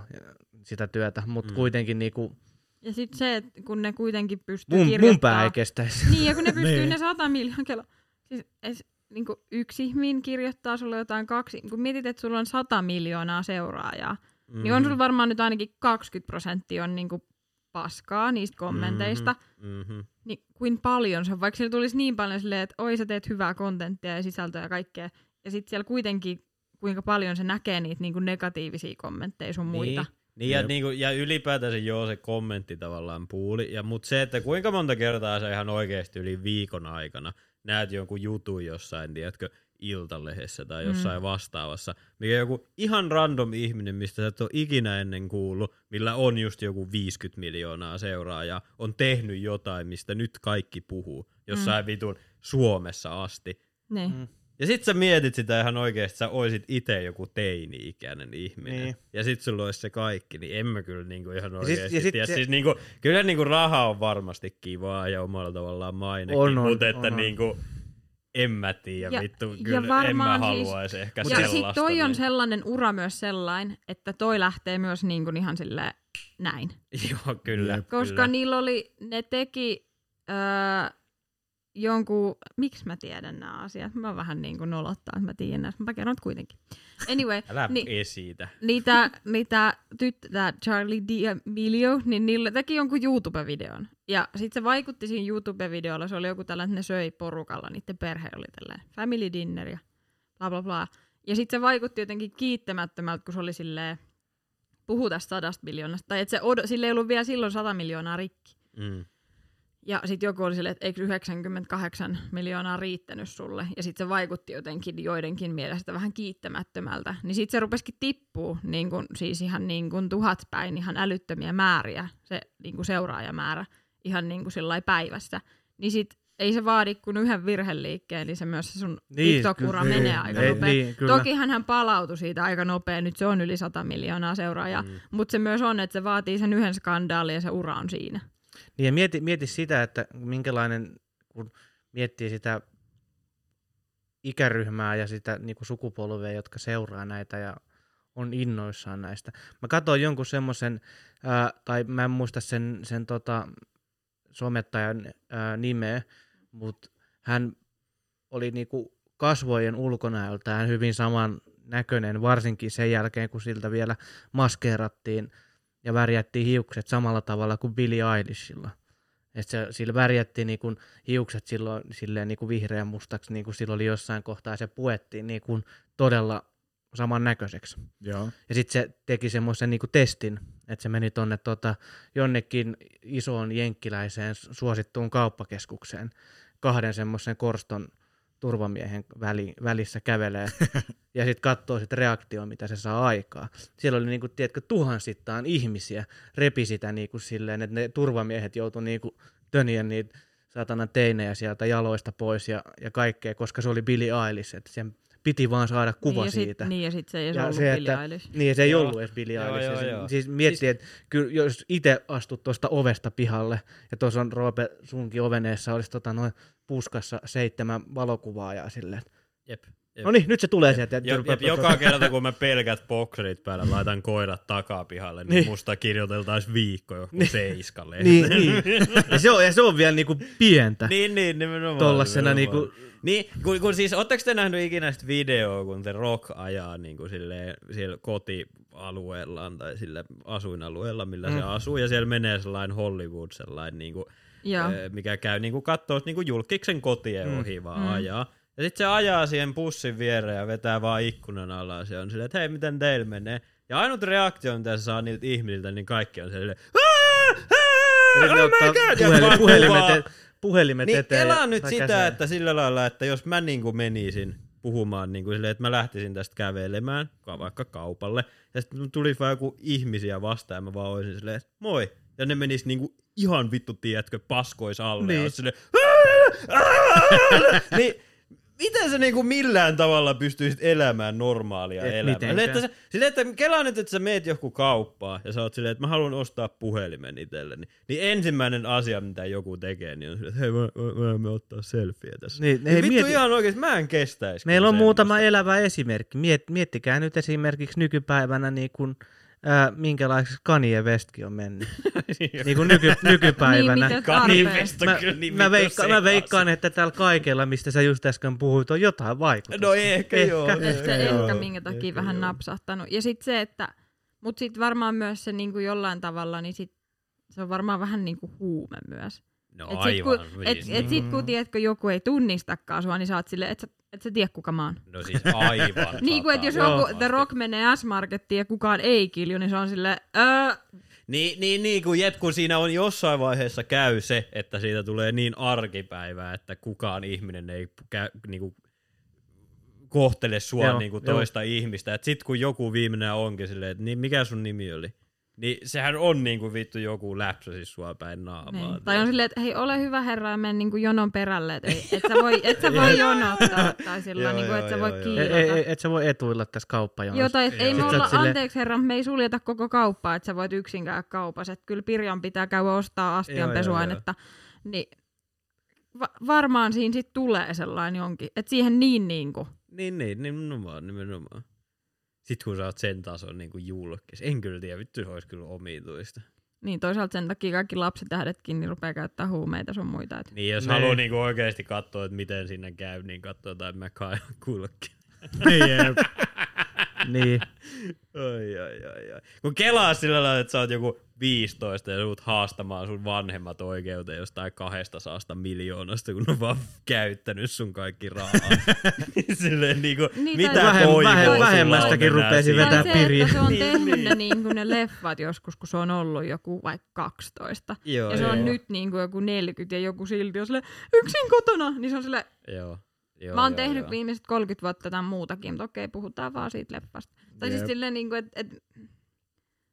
sitä työtä, mutta Mm. mm. kuitenkin niinku, Ja sitten se, että kun ne kuitenkin pystyy mun, mun kirjoittaa... pää ei kestäisi. Niin, ja kun ne pystyy Niin. ne 100 miljoonaa kello. Siis es, niin kuin yksi ihminen kirjoittaa sulle jotain kaksi, kun mietit, että sulla on 100 miljoonaa seuraajaa, mm. niin on sulla varmaan nyt ainakin 20 prosenttia on niin kuin paskaa niistä kommenteista. Mm-hmm. Niin kuin paljon se on, vaikka siellä tulisi niin paljon silleen, että oi sä teet hyvää kontenttia ja sisältöä ja kaikkea. Ja sitten siellä kuitenkin kuinka paljon se näkee niitä niin kuin negatiivisia kommentteja sun muita. Niin. Niin ja, Jep. niinku, ja ylipäätään se joo se kommentti tavallaan puuli. Ja, mutta se, että kuinka monta kertaa sä ihan oikeasti yli viikon aikana näet jonkun jutun jossain, tiedätkö, Iltalehdessä tai jossain mm. vastaavassa, mikä joku ihan random ihminen, mistä sä et ole ikinä ennen kuullut, millä on just joku 50 miljoonaa seuraajaa, on tehnyt jotain, mistä nyt kaikki puhuu, jossain mm. vitun Suomessa asti. Niin. Mm. Ja sit sä mietit sitä ihan oikeesti, sä oisit itse joku teini-ikäinen ihminen. Niin. Ja sit sulla olisi se kaikki, niin en mä kyllä niinku ihan ja oikeesti sit- ja sit tiedä. se- Siis niinku, kyllä niinku raha on varmasti kivaa ja omalla tavallaan mainekin, On, on, mutta että on, on. niinku, en mä tiedä, Ja- vittu, ja kyllä en mä varmaan siis- haluaisi ehkä Ja sellaista. sitten toi on niin. sellainen ura myös sellainen, että toi lähtee myös niin kuin ihan silleen näin. Joo, kyllä. Koska kyllä. niillä oli, ne teki öö, jonkun, miksi mä tiedän nämä asiat? Mä vähän niin kuin nolottaa, että mä tiedän näistä, mutta mä kerron kuitenkin. Anyway, Älä niin- esitä. niitä, niitä tyttö, Charlie D'Amelio, niin niillä teki jonkun YouTube-videon. Ja sitten se vaikutti siinä YouTube-videolla, se oli joku tällainen, että ne söi porukalla, niiden perhe oli tällainen family dinner ja bla bla bla. Ja sitten se vaikutti jotenkin kiittämättömältä, kun se oli silleen, puhu tästä sadasta miljoonasta, tai että se odo, sille ei ollut vielä silloin 100 miljoonaa rikki. Mm. Ja sitten joku oli silleen, että eikö 98 miljoonaa riittänyt sulle. Ja sitten se vaikutti jotenkin joidenkin mielestä vähän kiittämättömältä. Niin sitten se rupesikin tippuu, niin kun, siis ihan niin kuin tuhat päin, ihan älyttömiä määriä, se niin kuin seuraajamäärä, ihan niin kuin sillai päivässä. Niin sitten ei se vaadi kuin yhden virheliikkeen, niin se myös se sun Niin, TikTok-ura kyllä. menee Niin, aika Ei, nopea. niin, kyllä. Tokihan hän palautui siitä aika nopea, nyt se on yli 100 miljoonaa seuraajaa, mm. mutta se myös on, että se vaatii sen yhden skandaalin ja se ura on siinä. Niin ja mieti, mieti sitä, että minkälainen, kun miettii sitä ikäryhmää ja sitä niin kuin sukupolvea, jotka seuraa näitä ja on innoissaan näistä. Mä katsoin jonkun semmoisen, tai mä en muista sen, sen tota, somettajan ää, nimeä, mutta hän oli niinku kasvojen ulkonäöltään hyvin saman näköinen, varsinkin sen jälkeen, kun siltä vielä maskeerattiin ja värjättiin hiukset samalla tavalla kuin Billie Eilishilla. Et se, sillä värjättiin niinku hiukset silloin silleen niinku vihreän mustaksi, niin kuin sillä oli jossain kohtaa, ja se puettiin niinku todella samannäköiseksi. Joo. Ja sitten se teki semmoisen niinku testin, että se meni tonne tota, jonnekin isoon jenkkiläiseen suosittuun kauppakeskukseen kahden semmoisen korston turvamiehen väli, välissä kävelee ja sitten katsoo sit reaktio, mitä se saa aikaa. Siellä oli niinku, tiedätkö, tuhansittain ihmisiä repi sitä niinku silleen, että ne turvamiehet joutu niinku tönien niitä saatana teinejä sieltä jaloista pois ja, ja kaikkea, koska se oli Billie Eilish, että sen piti vaan saada kuva niin, ja siitä. Sit, niin ja sitten se ei Ja ja ollut se, että-. Niin, ja se ei Joo. ollut edes Billie Joo, Eilish. joo, Se- joo. Siis miettii, että kyllä jos itse astut tuosta ovesta pihalle, ja tuossa on Roope sunkin oveneessa, olisi tota noin puskassa seitsemän valokuvaajaa silleen. Jep. Jep. No niin, nyt se tulee sieltä. ja Jo, rupeaa- jep, joka kerta, kun mä pelkät bokserit päällä laitan koirat takapihalle, niin, Niin. niin. musta kirjoiteltaisiin viikko joku niin. seiskalle. Niin, niin. Ja se on, ja se on vielä niinku pientä. niin, niin, nimenomaan. Tollasena nimenomaan. niinku- Niin, kun, kun siis, ootteko te nähnyt ikinä sitä videoa, kun The Rock ajaa niin kuin silleen, siellä kotialueellaan tai sillä asuinalueella, millä mm. se asuu, ja siellä menee sellainen Hollywood, sellainen niin kuin, Joo. Mikä käy niinku kattoo niinku julkiksen kotien Mm. ohi vaan Mm. ajaa. Ja sitten se ajaa siihen pussin viereen ja vetää vaan ikkunan alas ja on silleen, että hei, miten teillä menee? Ja ainut reaktio, mitä se saa niiltä ihmisiltä, niin kaikki on silleen, "Aa! Ja Oh ottaa God!" Ja puheli, vaan puhelimet, e- puhelimet Niin eteen. kelaa nyt sitä, käseen. että sillä lailla, että jos mä niinku menisin puhumaan niin kuin silleen, että mä lähtisin tästä kävelemään ka- vaikka kaupalle. Ja sitten tulisi vaan joku ihmisiä vastaan ja mä vaan olisin silleen, että moi. Ja ne menis niinku ihan vittu, tiedätkö, paskois alle. Niin. Ja silleen, niin miten sä niinku millään tavalla pystyisit elämään normaalia Et elämää? Silleen, että, sä, silleen, että kelaan nyt, että sä meet joku kauppaan ja sä oot silleen, että mä haluan ostaa puhelimen itselleni. Niin ensimmäinen asia, mitä joku tekee, niin on silleen, että hei, mä, mä, mä, mä ottaa selfieä tässä. Niin, Niin vittu mieti- ihan oikeesti, mä en kestäisi. Meillä on muutama elävä esimerkki. Miet, miettikää nyt esimerkiksi nykypäivänä, niin kuin, ää, minkälaiseksi Kanye Westkin on mennyt. niin kuin nyky, nykypäivänä. Niin, Kanye tarpeen. West on mä, kyllä niin mä, veikka, mä veikkaan, että tällä kaikella, mistä sä just äsken puhuit, on jotain vaikutusta. No ehkä, Ehkä. joo. Ehkä, joo. ehkä minkä takia Ehkä vähän joo. napsahtanut. Ja sitten se, että, mutta sitten varmaan myös se niinku jollain tavalla, niin sit, se on varmaan vähän niinku huume myös. No et sit, kun, aivan. et, siis, et sit Mm. kun tiedätkö, joku ei tunnistakaan sua, niin sä oot silleen, että et sä tiedä kuka mä oon. No siis aivan. Niin kuin, että jos joku. The Rock menee S-Markettiin ja kukaan ei kilju, niin se on silleen, öö, Niin, niin, niin kun, jet, kun siinä on jossain vaiheessa käy se, että siitä tulee niin arkipäivää, että kukaan ihminen ei käy, niinku, kohtele sua Joo, niinku joo. toista ihmistä. Et sit kun joku viimeinen onkin silleen, että niin, mikä sun nimi oli? Niin sehän on niinku vittu joku läpsä siis sua päin naamaa. niin. Tai on silleen, että hei, ole hyvä herra ja mene niinku jonon perälle, että et sä voi, et sä voi jonottaa. Tai sillä Joo, niinku, että sä voi kiilata. Ei, ei, et sä voi etuilla tässä kauppajonossa. Joo, tai et ei me olla, oot silleen- anteeksi herra, me ei suljeta koko kauppaa, että sä voit yksin käydä kaupassa. Että kyllä Pirjan pitää käydä ostaa astianpesuainetta. Niin va- varmaan siinä sit tulee sellainen jonkin. Että siihen niin niinku. Niin, niin, nimenomaan, nimenomaan. Sitten kun sä oot sen tason niinku julkis. En kyllä tiedä, vittu se olisi kyllä omituista. Niin toisaalta sen takia kaikki lapsitähdetkin niin rupeaa käyttää huumeita sun muita. Et. Niin, jos Nee. haluaa niinku oikeasti katsoa, että miten siinä käy, niin katsoo jotain Mackay kulkki. Jep. Niin. Ai, ai, ai, ai. Kun kelaa sillä lailla, että sä oot joku 15 ja tulet haastamaan sun vanhemmat oikeuteen jostain kahdesta saasta miljoonasta, kun on vaan käyttänyt sun kaikki rahaa. Silleen niinku, Niin, mitä Vähem- toivoa vähem- sulla vähemmästäkin siinä? vetää Tai se, se on Niin, tehnyt niin. ne, niin kuin ne leffat joskus, kun se on ollut joku vaikka 12. Joo, ja se joo. on nyt niin kuin joku 40 ja joku silti on silleen, yksin kotona. Niin se on silleen, Joo. Joo, Mä oon joo, tehnyt joo. viimeiset 30 vuotta tämän muutakin, mutta okei, puhutaan vaan siitä leffasta. Tai siis Jep. silleen, niin kuin, että et,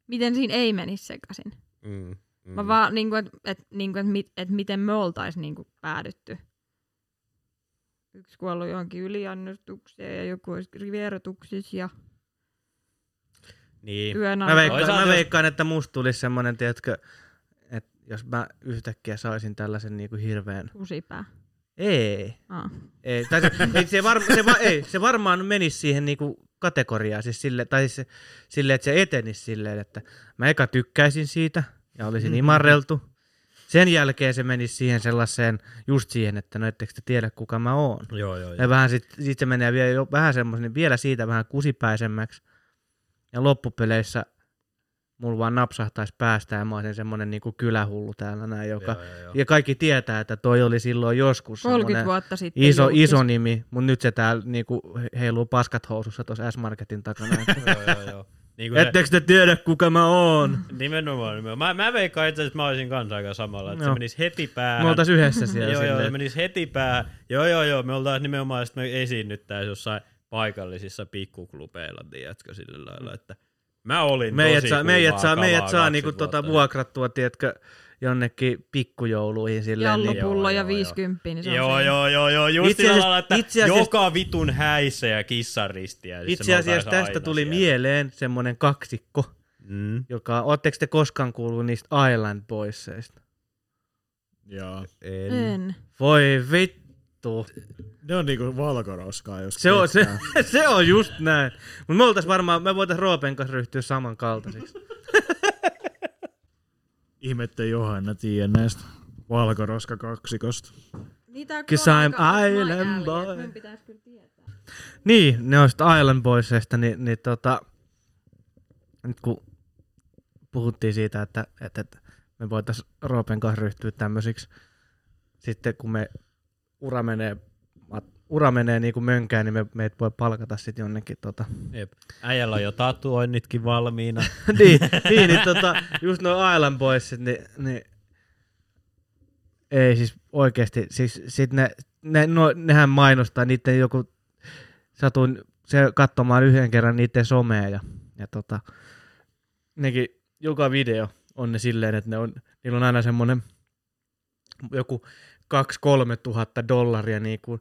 miten siinä ei menisi sekaisin. Mm, mm. Mä vaan, niin kuin, että et, niin kuin, et, mit, et miten me oltais niin kuin, päädytty. Yksi kuollut johonkin yliannostukseen ja joku olisi vierotuksissa ja Niin. yön Mä veikkaan, Toisaalta mä veikkaan, että musta tulisi semmonen, tiedätkö, että jos mä yhtäkkiä saisin tällaisen niinku hirveän... Kusipää. Ei. Aa. Ei, tai se, ei, se, var, se, va, ei, se varmaan menisi siihen niinku kategoriaan, siis sille, tai se, sille, että se etenisi silleen, että mä eka tykkäisin siitä ja olisin imarreltu. Sen jälkeen se menisi siihen sellaiseen, just siihen, että no ettekö te tiedä kuka mä oon. Joo, joo, joo. Ja vähän sit, sit se menee vielä, jo, vähän semmoisen, niin vielä siitä vähän kusipäisemmäksi. Ja loppupeleissä mulla vaan napsahtaisi päästä ja mä olisin semmonen niinku kylähullu täällä näin, joka... Joo, joo, joo. Ja kaikki tietää, että toi oli silloin joskus 30 semmonen vuotta sitten. iso, julkis. iso nimi, mutta nyt se täällä niinku heiluu paskat housussa tuossa S-Marketin takana. joo, joo, joo. Niin kuin se, Ettekö te tiedä, kuka mä oon? nimenomaan, nimenomaan. Mä, mä veikkaan itse asiassa, että mä olisin kanssa aika samalla, että se Joo. menisi heti päähän. Me oltais yhdessä siellä joo, joo, se menisi heti päähän. Joo, joo, joo, me oltais nimenomaan, että me esiinnyttäisiin jossain paikallisissa pikkuklubeilla, tiedätkö, sillä lailla, että mä olin Meidät tosi saa, meidät saa, meidät saa niinku tota vuokrattua, tiedätkö, jonnekin pikkujouluihin silleen. Niin, Jallupullo Joo, ja joo, 50, niin se on Joo, joo, joo, joo, just Itse sillä asiassa- lailla, että itse asiassa- joka vitun häissä ja kissaristiä. siis Itse me asiassa tästä tuli siellä. mieleen semmonen kaksikko, Mm. joka, ootteko te koskaan kuullut niistä Island Boysseista? Joo. En. En. Voi vittu. Ne on niinku valkoroskaa, jos Se on, se, se on just näin. Mutta me oltais varmaan, me voitais Roopen kanssa ryhtyä samankaltaisiksi. Ihmettä Johanna tiedä näistä valkoroska kaksikosta. Niitä Cause I'm island boy. Mun pitäis kyllä tietää. Niin, ne on sitten Island Boysista, niin, niin tota, nyt kun puhuttiin siitä, että, että, että me voitais Roopen kanssa ryhtyä tämmöisiksi, sitten kun me ura menee, ura menee niin kuin mönkään, niin me, meitä voi palkata sitten jonnekin tota. Jep. Äijällä on jo tatuoinnitkin valmiina. niin, niin, niin tota, just nuo Island Boysit, niin, niin ei siis oikeesti, siis sit ne, ne no, nehän mainostaa niiden joku satuin se katsomaan yhden kerran niiden somea ja, ja tota, nekin joka video on ne silleen, että ne on, niillä on aina semmoinen joku 2-3 tuhatta dollaria niin kuin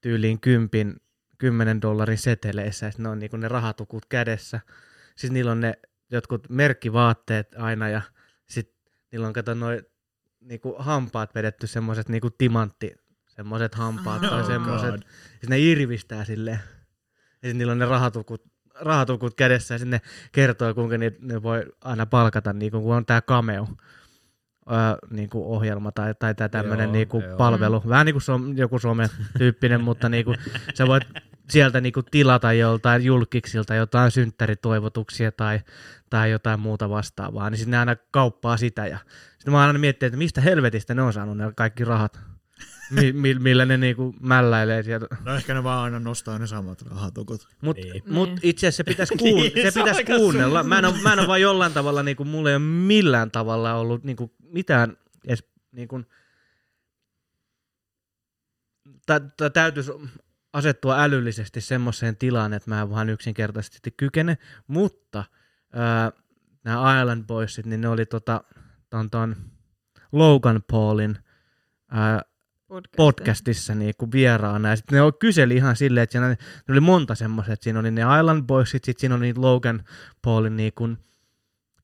tyyliin kympin, 10 dollarin seteleissä sit ne on niin kuin ne rahatukut kädessä. Siis niillä on ne jotkut merkkivaatteet aina ja sitten niillä on kato noin niinku hampaat vedetty semmoiset niinku timantti, semmoiset hampaat tai Oh semmoiset. God. Sitten ne irvistää silleen. Ja sitten niillä on ne rahatukut, rahatukut kädessä ja sitten ne kertoo, kuinka ne, ne voi aina palkata, niinku, kun on tämä cameo öö, niinku ohjelma tai, tai tämä tämmöinen Joo, niinku joo. palvelu. Vähän niin kuin som, joku some-tyyppinen, mutta niinku, sä voit sieltä niinku tilata joltain julkiksilta jotain synttäritoivotuksia tai, tai jotain muuta vastaavaa, niin sitten ne aina kauppaa sitä. Ja sitten mä aina miettinyt, että mistä helvetistä ne on saanut ne kaikki rahat, mi, mi, millä ne niinku mälläilee sieltä. No ehkä ne vaan aina nostaa ne samat rahatukut. Mutta Niin. mut Niin. itse asiassa se pitäisi, kuun, Niin, se pitäisi aika kuunnella. Mä en, ole, mä en ole vaan jollain tavalla, niinku, mulla ei ole millään tavalla ollut niinku, mitään edes niinku, tä, tä, täytyisi asettua älyllisesti semmoiseen tilaan, että mä en vaan yksinkertaisesti kykene, mutta ää, nämä Island Boysit, niin ne oli tota, ton, ton Logan Paulin ää, Podcast. podcastissa niinku vieraana. Ja sitten ne kyseli ihan silleen, että siinä ne oli monta semmoista, että siinä oli ne Island Boysit, sitten siinä oli niitä Logan Paulin niinku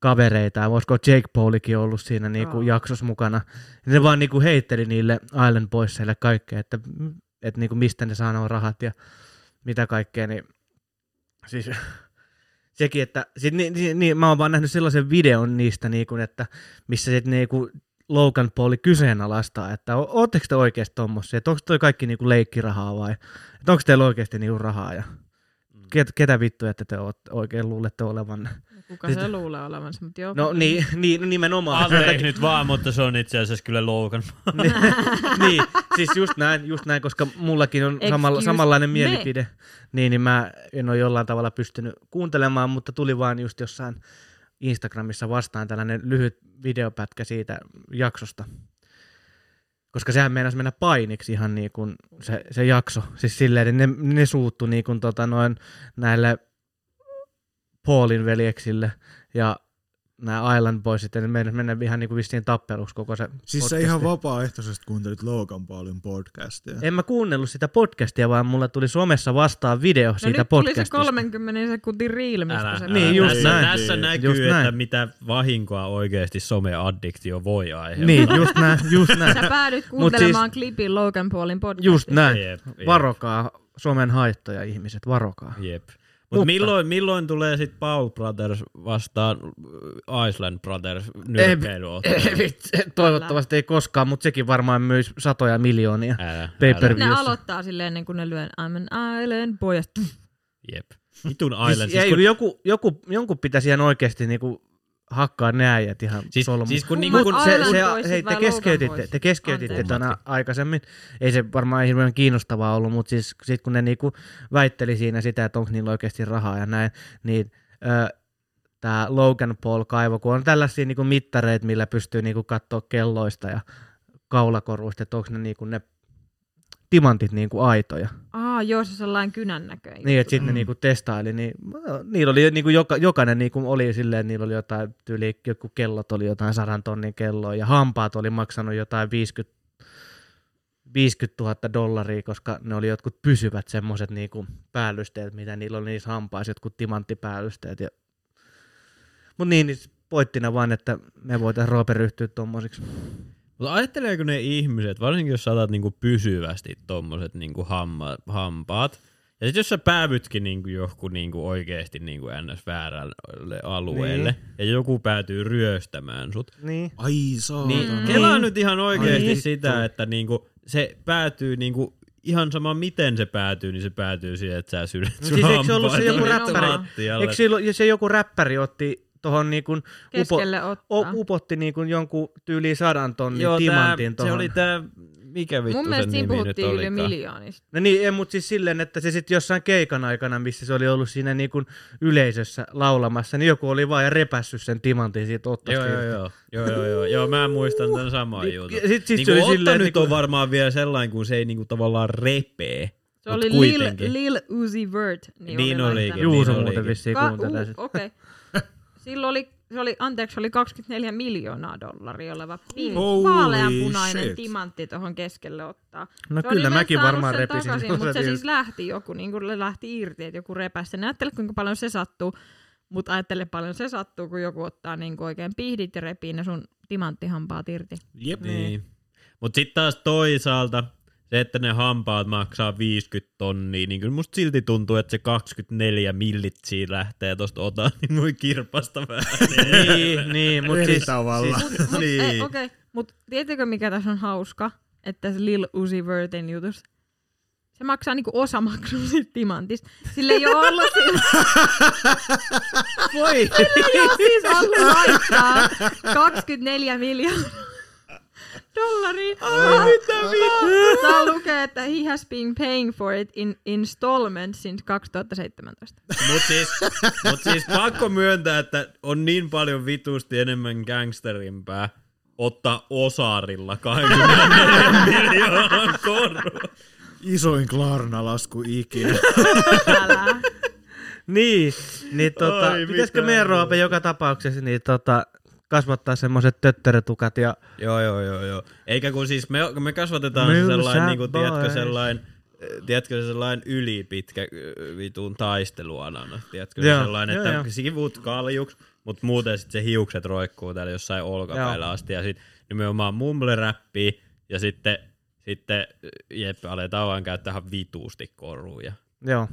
kavereita, ja voisiko Jake Paulikin ollut siinä niinku Joo. jaksossa mukana. Ja ne vaan niinku heitteli niille Island Boysille kaikkea, että, että niinku mistä ne saa nuo rahat ja mitä kaikkea, niin siis sekin, että sit, niin, niin, niin, mä oon vaan nähnyt sellaisen videon niistä, niinku, että missä sit niinku Logan Pauli kyseenalaistaa, että ootteko te oikeasti tommosia, että onko toi kaikki niinku leikkirahaa vai, että onko teillä oikeasti niinku rahaa ja ket, ketä vittu, että te ootte, oikein luulette olevan. Kuka Sitten- se luulee olevansa, mutta joo. No niin, niin nimenomaan. Anteeksi nyt vaan, mutta se on itse asiassa kyllä Logan. niin, niin, siis just näin, just näin, koska mullakin on samalla, samanlainen me. mielipide, niin, niin mä en ole jollain tavalla pystynyt kuuntelemaan, mutta tuli vaan just jossain Instagramissa vastaan tällainen lyhyt videopätkä siitä jaksosta. Koska sehän meinasi mennä painiksi ihan niin kuin se, se jakso. Siis silleen, että ne, ne suuttu niin kuin tota noin näille Paulin veljeksille ja nämä Island Boysit, ne meinasi mennä ihan niin kuin vissiin tappeluksi koko se Siis sä podcasti. ihan vapaaehtoisesti kuuntelit Logan Paulin podcastia. En mä kuunnellut sitä podcastia, vaan mulla tuli somessa vastaan video No siitä nyt tuli se podcastista. 30 sekuntin reel, mistä Älä, se Niin, älä. just tässä, näin. Tässä näkyy, Just näin. että mitä vahinkoa oikeasti someaddiktio voi aiheuttaa. Niin, just näin, just näin. Sä päädyt Mut kuuntelemaan siis, klipin Logan Paulin podcastista. Just näin. Jep, jep. Varokaa somen haittoja ihmiset, varokaa. Jep. Mutta- Mut milloin, milloin tulee sitten Paul Brothers vastaan Iceland Brothers nyrkkeilyottelu? Toivottavasti ei koskaan, mutta sekin varmaan myös satoja miljoonia. Älä, Pay-per-view. Ne aloittaa silleen ennen kuin ne lyön I'm an island boy. Jep. Vitun Siis, Island. siis, ei, kun... joku, joku, jonkun pitäisi ihan oikeasti niinku hakkaa ne äijät ihan Siis- solmuun. siis kun niinku- Mut se, se, hei, te keskeytitte, te keskeytitte Anteeksi. tänä aikaisemmin. Ei se varmaan hirveän kiinnostavaa ollut, mutta siis sit kun ne niinku väitteli siinä sitä, että onko niillä oikeasti rahaa ja näin, niin tämä Logan Paul kaivo, kun on tällaisia niinku mittareita, millä pystyy niinku katsoa kelloista ja kaulakoruista, että onko ne, niinku ne timantit niinku aitoja. Aa, joo, se on sellainen kynän näköinen. Niin, että sitten Mm. ne niinku testaili, niin no, niillä oli niinku joka, jokainen niinku oli silleen, että niillä oli jotain, tyyli, joku kellot oli jotain sadan tonnin kelloa, ja hampaat oli maksanut jotain 50, 50 000 dollaria, koska ne oli jotkut pysyvät semmoiset niinku päällysteet, mitä niillä oli niissä hampaissa, jotkut timanttipäällysteet. Ja... Mutta niin, niin pointtina vaan, että me voitaisiin Roope ryhtyä tommosiksi. Mutta ajatteleeko ne ihmiset, varsinkin jos saatat niinku pysyvästi tommoset niinku hamma, hampaat, ja sitten jos sä päävytkin niinku johonkin niinku oikeasti niinku ns. väärälle alueelle, Niin. ja joku päätyy ryöstämään sut, Niin. Ai saatana. niin Mm. kelaa nyt ihan oikeasti Ai sitä, että niinku se päätyy niinku ihan sama miten se päätyy, niin se päätyy siihen, että sä sydät No siis eikö se ollut se joku räppäri? Eikö silloin, se joku räppäri otti tohon niinku upo, Keskelle ottaa. o, upotti niinku jonkun tyyli sadan tonnin Joo, tää, timantin se tohon. oli tää, mikä vittu Mun sen mielestä siinä puhuttiin yli miljoonista. No niin, mutta siis silleen, että se sitten jossain keikan aikana, missä se oli ollut siinä niinku yleisössä laulamassa, niin joku oli vaan ja repässyt sen timantin siitä ottasta. Joo, joo, joo. joo, joo, joo, joo, mä muistan tämän saman Niin, jutun. sit- sit niin se oli Otta silleen, nyt niinku- on varmaan vielä sellainen, kun se ei niinku tavallaan repee. Se Mut oli Lil, kuitenkin. Lil Uzi Vert. Niin, Niin oli olikin. laittanut. Juuso Niin muuten vissiin kuuntelee uh, sitä. Okei. Silloin oli, se oli, anteeksi, oli 24 miljoonaa dollaria oleva pink, vaaleanpunainen shit. timantti tuohon keskelle ottaa. No Se kyllä mäkin varmaan repisin takaisin, mutta se siis lähti joku, niin kuin lähti irti, että joku repäsi sen. Ajattele, kuinka paljon se sattuu. Mutta ajattele paljon se sattuu, kun joku ottaa niin kuin oikein pihdit ja repii ne sun timanttihampaat irti. Jep. Niin. Mutta sitten taas toisaalta se, että ne hampaat maksaa 50 tonnia, niin kyllä musta silti tuntuu, että se 24 millitsiä lähtee tosta otan, niin voi kirpasta vähän. niin, niin, mutta siis, tavalla. siis Mut, Niin. ei, okei, mutta tiedättekö mikä tässä on hauska? Että se Lil Uzi Vertin jutus, se maksaa niinku osamaksun siitä timantista. Sillä ei ole ollut siis, voi, ei ole siis ollut laittaa 24 miljoonaa dollaria. Oh, mitä Tää lukee, että he has been paying for it in installments since 2017. Mut siis, mut siis pakko myöntää, että on niin paljon vitusti enemmän gangsterimpää ottaa osarilla 24 miljoonan korru. Isoin Klarna-lasku ikinä. Älä. niin, niin tota, Ai, pitäisikö meidän. Roope joka tapauksessa niin tota, kasvattaa semmoiset tötterötukat ja Joo, joo, joo, joo. Eikä kun siis me, me kasvatetaan Mylsä sellainen, niin kuin, tiedätkö, sellainen, tiedätkö, se sellainen ylipitkä vitun taisteluanana. Tiedätkö, Joo, se sellainen, joo, että joo. sivut kaljuks, mutta muuten sitten se hiukset roikkuu täällä jossain olkapäillä asti. Ja sitten nimenomaan mumble ja sitten, sitten jep, aletaan vaan käyttää ihan vituusti koruja. joo.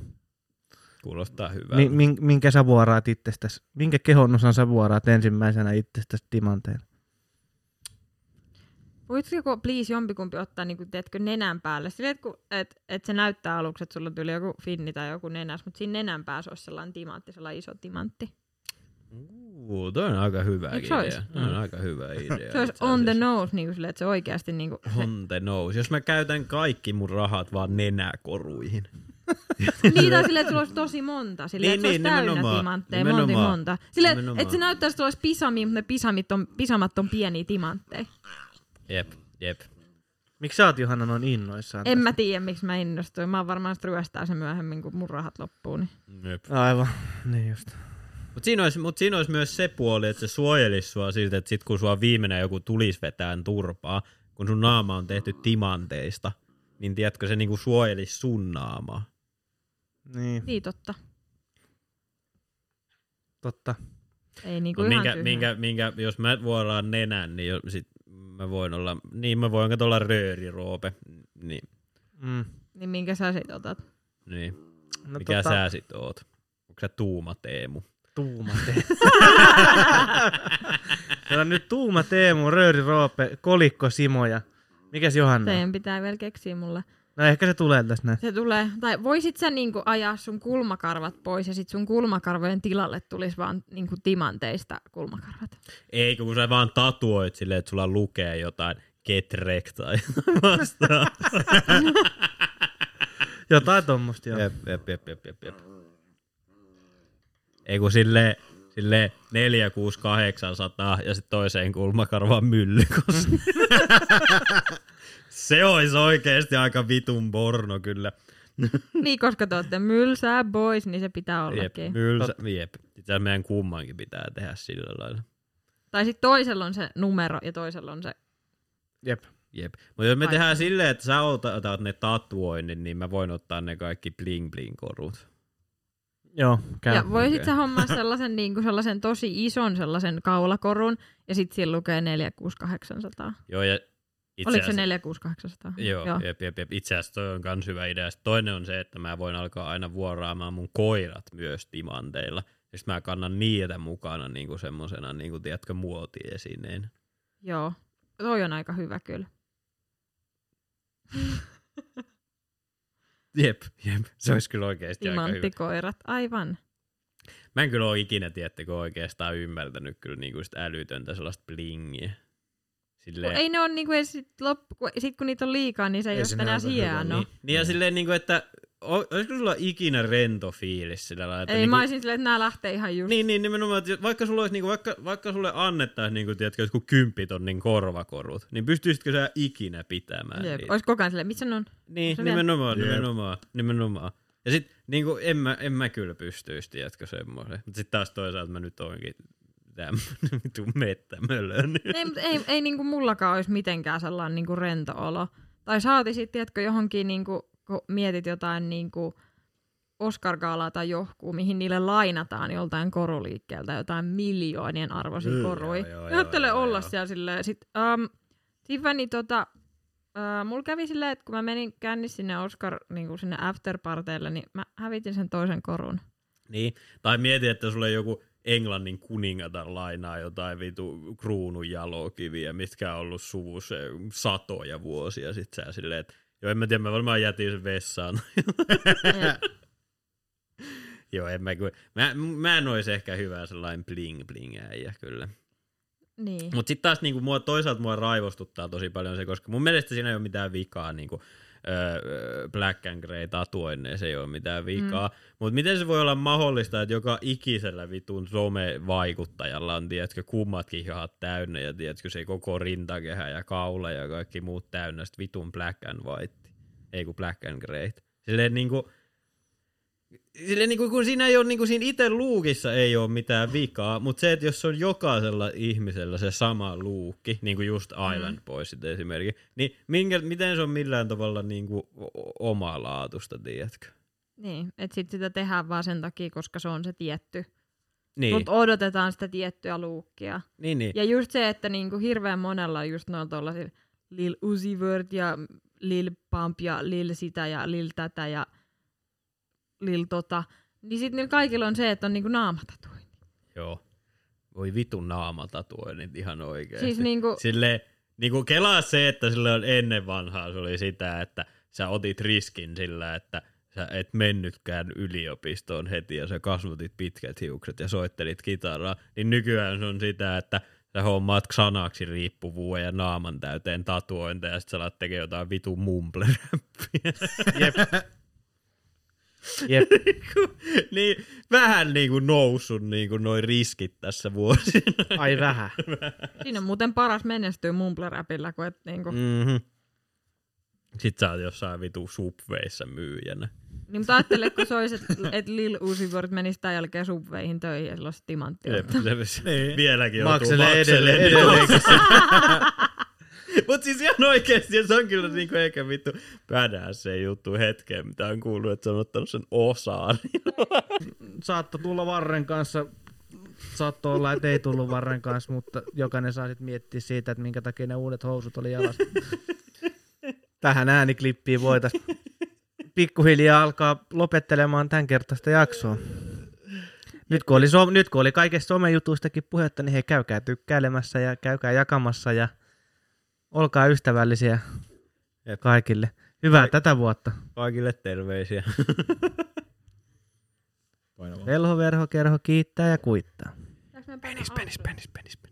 Kuulostaa hyvältä. Mi- min, minkä sä vuoraat itsestäsi? Minkä kehon osan sä vuoraat ensimmäisenä itsestäsi timanteella? Voitko please jompikumpi ottaa niinku, teetkö, nenän päälle? Silleen, että et, et se näyttää aluksi, että sulla tuli joku finni tai joku nenäs, mutta siinä nenän päässä olisi sellainen timantti, sellainen iso timantti. Uu, toi on aika hyvä Eikö se idea. ois? Toi on aika hyvä idea. Se olisi on the nose, niin silleen, että se oikeasti niinku, se, On the nose. Jos mä käytän kaikki mun rahat vaan nenäkoruihin. Niin, tai silleen, että sulla olisi tosi monta. Silleen, Niin, että se olisi niin, täynnä nimenomaan. timantteja, monti Nimenomaan. monta. Silleen, Nimenomaan. että se näyttäisi, että sulla olisi pisamia, mutta ne pisamit on, pisamat on pieniä timantteja. Jep, jep. Miksi sä oot Johanna noin innoissaan? En tästä? mä tiedä, miksi mä innostuin. Mä oon varmaan ryöstää se myöhemmin, kun mun rahat loppuu. Niin. jep. Aivan, niin just. Mut siinä, olisi, mut siinä olisi myös se puoli, että se suojelisi sua siltä, että sit kun sua viimeinen joku tulis vetään turpaa, kun sun naama on tehty timanteista, niin tiedätkö, se niinku suojelisi sun naamaa. Niin, niin totta. totta. Ei niinku Mut ihan minkä, minkä, minkä, jos mä vuoraan nenän, niin jo, sit mä voin olla, niin mä voin olla rööriroope. Niin, Mm. Niin minkä sä sit otat? niin. No Mikä sä sit oot? Onko sä Tuuma Teemu? Tuuma Teemu. Meillä on nyt Tuuma Teemu, Rööri Roope, Kolikko Simo ja mikäs Johanna? Teidän pitää vielä keksiä mulle. No ehkä se tulee tästä näin. Se tulee, tai voisit sä niinku ajaa sun kulmakarvat pois ja sit sun kulmakarvojen tilalle tulisi vaan niinku timanteista kulmakarvat. Ei, kun sä vaan tatuoit silleen, että sulla lukee jotain Getrek tai jotain vastaan. Jotain tommosta joo. jep, jep, jep, jep, jep, jep. Ei kun silleen, silleen 46800 ja sitten toiseen kulmakarvaan myllykos. Se olisi oikeesti aika vitun porno kyllä. niin, koska te olette mylsää boys, niin se pitää Jep, ollakin. mylsä, jep. Itse asiassa meidän kummankin pitää tehdä sillä lailla. Tai sitten toisella on se numero ja toisella on se... Jep. Jep. Mutta jos me Ai. tehdään silleen, että sä ota- otat ne tatuoinnit, niin mä voin ottaa ne kaikki bling bling korut. Joo, käy. Ja voisit sä hommaa sellaisen, niinku sellaisen tosi ison sellaisen kaulakorun ja sitten siinä lukee 46800. Joo, ja itse Oliko se asiassa- 46800? Joo, Joo. Jep, jep, jep. Itse asiassa toi on myös hyvä idea. Sitten toinen on se, että mä voin alkaa aina vuoraamaan mun koirat myös timanteilla. Ja sitten mä kannan niitä mukana niinku semmosena, niinku, tiedätkö, muotiesineen. Joo. Toi on aika hyvä kyllä. Jep, jep. Se olisi kyllä oikeasti aika hyvä. Timanttikoirat, aivan. Mä en kyllä ole ikinä, tiedättekö, oikeastaan ymmärtänyt kyllä niinku sitä älytöntä sellaista blingiä. Silleen, Ei ne ole niinku edes sit, loppu, kun, sit kun niitä on liikaa, niin se ei, Ei ole enää hienoa. Niin, niin ja silleen, niin kuin, että olisiko sulla ikinä rento fiilis sillä lailla? Että Ei, niin mä olisin silleen, että nämä lähtee ihan just. niin, niin, nimenomaan, että vaikka, sulla olisi, niin kuin, vaikka, vaikka sulle annettaisiin niin kuin, tiedätkö, jotkut kymppitonnin korvakorut, niin pystyisitkö sä ikinä pitämään Jep, niitä? Ois koko ajan silleen, missä ne on? Niin, vielä- nimenomaan, Jep. nimenomaan, nimenomaan. Ja sit niin kuin, en, mä, en mä kyllä pystyisi, tiedätkö, semmoisen. Mutta sitten taas toisaalta mä nyt oonkin tämmönen vitu mettämölö. Niin. Ei, mutta ei, ei niinku mullakaan olisi mitenkään sellainen niinku rento olo. Tai saati sitten, tiedätkö, johonkin, niinku, kun mietit jotain niinku oscar tai johkuu, mihin niille lainataan joltain koruliikkeeltä jotain miljoonien arvoisia Mm, joo, Ajattele olla joo. siellä silleen. Sit, um, Tiffany, tota, uh, mulla kävi silleen, että kun mä menin kännis sinne Oscar niinku sinne afterparteille, niin mä hävitin sen toisen korun. Niin, tai mieti, että sulle joku Englannin kuningatar lainaa jotain vitu kruunun jalokiviä, mitkä on ollut suvussa satoja vuosia. Sit sä silleen, että joo, en mä tiedä, mä varmaan jätin sen vessaan. Joo, en mä, kyllä- mä, mä en olisi ehkä hyvä sellainen bling bling äijä kyllä. niin. Mutta sitten taas niinku, mua, toisaalta mua raivostuttaa tosi paljon se, koska mun mielestä siinä ei ole mitään vikaa niinku, öö, black and grey tatuoinneissa ei ole mitään vikaa. Mm. Mutta miten se voi olla mahdollista, että joka ikisellä vitun some-vaikuttajalla on, tiedätkö, kummatkin hihat täynnä ja tiedätkö, se koko rintakehä ja kaula ja kaikki muut täynnä sit vitun black and white. Ei kun black and grey. Silleen niinku, Silleen niin kuin, kun siinä ei ole, niin kuin siinä itse luukissa ei ole mitään vikaa, mutta se, että jos on jokaisella ihmisellä se sama luukki, niin kuin just Island mm. Boysit esimerkiksi, niin minkä, miten se on millään tavalla niin kuin o- omalaatusta, tiedätkö? Niin, että sit sitä tehdään vaan sen takia, koska se on se tietty. Niin, Mutta odotetaan sitä tiettyä luukkia. niin, niin. Ja just se, että niinku hirveän monella on just noilla tollasilla Lil Uzi Vert ja Lil Pump ja Lil sitä ja Lil tätä ja Lil tota. Niin sit niillä kaikilla on se, että on niinku naamatatuointi. Joo. Voi vitun naamatatuoinnit ihan oikeesti. Siis niinku, Sille, niinku kelaa se, että sille on ennen vanhaa se oli sitä, että sä otit riskin sillä, että sä et mennytkään yliopistoon heti ja sä kasvatit pitkät hiukset ja soittelit kitaraa, niin nykyään se on sitä, että sä hommaat Xanaxin riippuvuuden ja naaman täyteen tatuointeja ja sit sä alat tekemään jotain vitu mumble-räppiä. Jep. Jep. niin vähän niinku noussut niinku noin riskit tässä vuosina. Ai vähän. siinä on muuten paras menestyä mumbleräpillä, kun et niinku. Mm. Mm-hmm. Sitten sä oot jossain vitu subveissa myyjänä. Niin, mutta ajattele, kun se olisi, että et Lil Uzi Vert menisi tämän jälkeen subveihin töihin ja sillä olisi timantti. Jep, se, se Niin. vieläkin joutuu Makselee edelleen, makselemaan. edelleenkin. Mut siis ihan oikeesti, se on kyllä niinku eikä vittu badass se juttu hetkeen, mitä on kuullut, että se on ottanut sen osaan. Saatto tulla Varren kanssa, saattoi olla, että ei tullut Varren kanssa, mutta jokainen saa sitten miettiä siitä, että minkä takia ne uudet housut oli jalassa. Tähän ääniklippiin voitaisiin pikkuhiljaa alkaa lopettelemaan tämän kertaista jaksoa. Nyt kun oli, so, nyt kun oli kaikesta somejutuistakin puhetta, niin hei, käykää tykkäilemässä ja käykää jakamassa ja olkaa ystävällisiä Jep. kaikille. Hyvää tätä vuotta. Kaikille terveisiä. Velho, verho, kerho, kiittää ja kuittaa. Penis, penis, penis, penis, penis.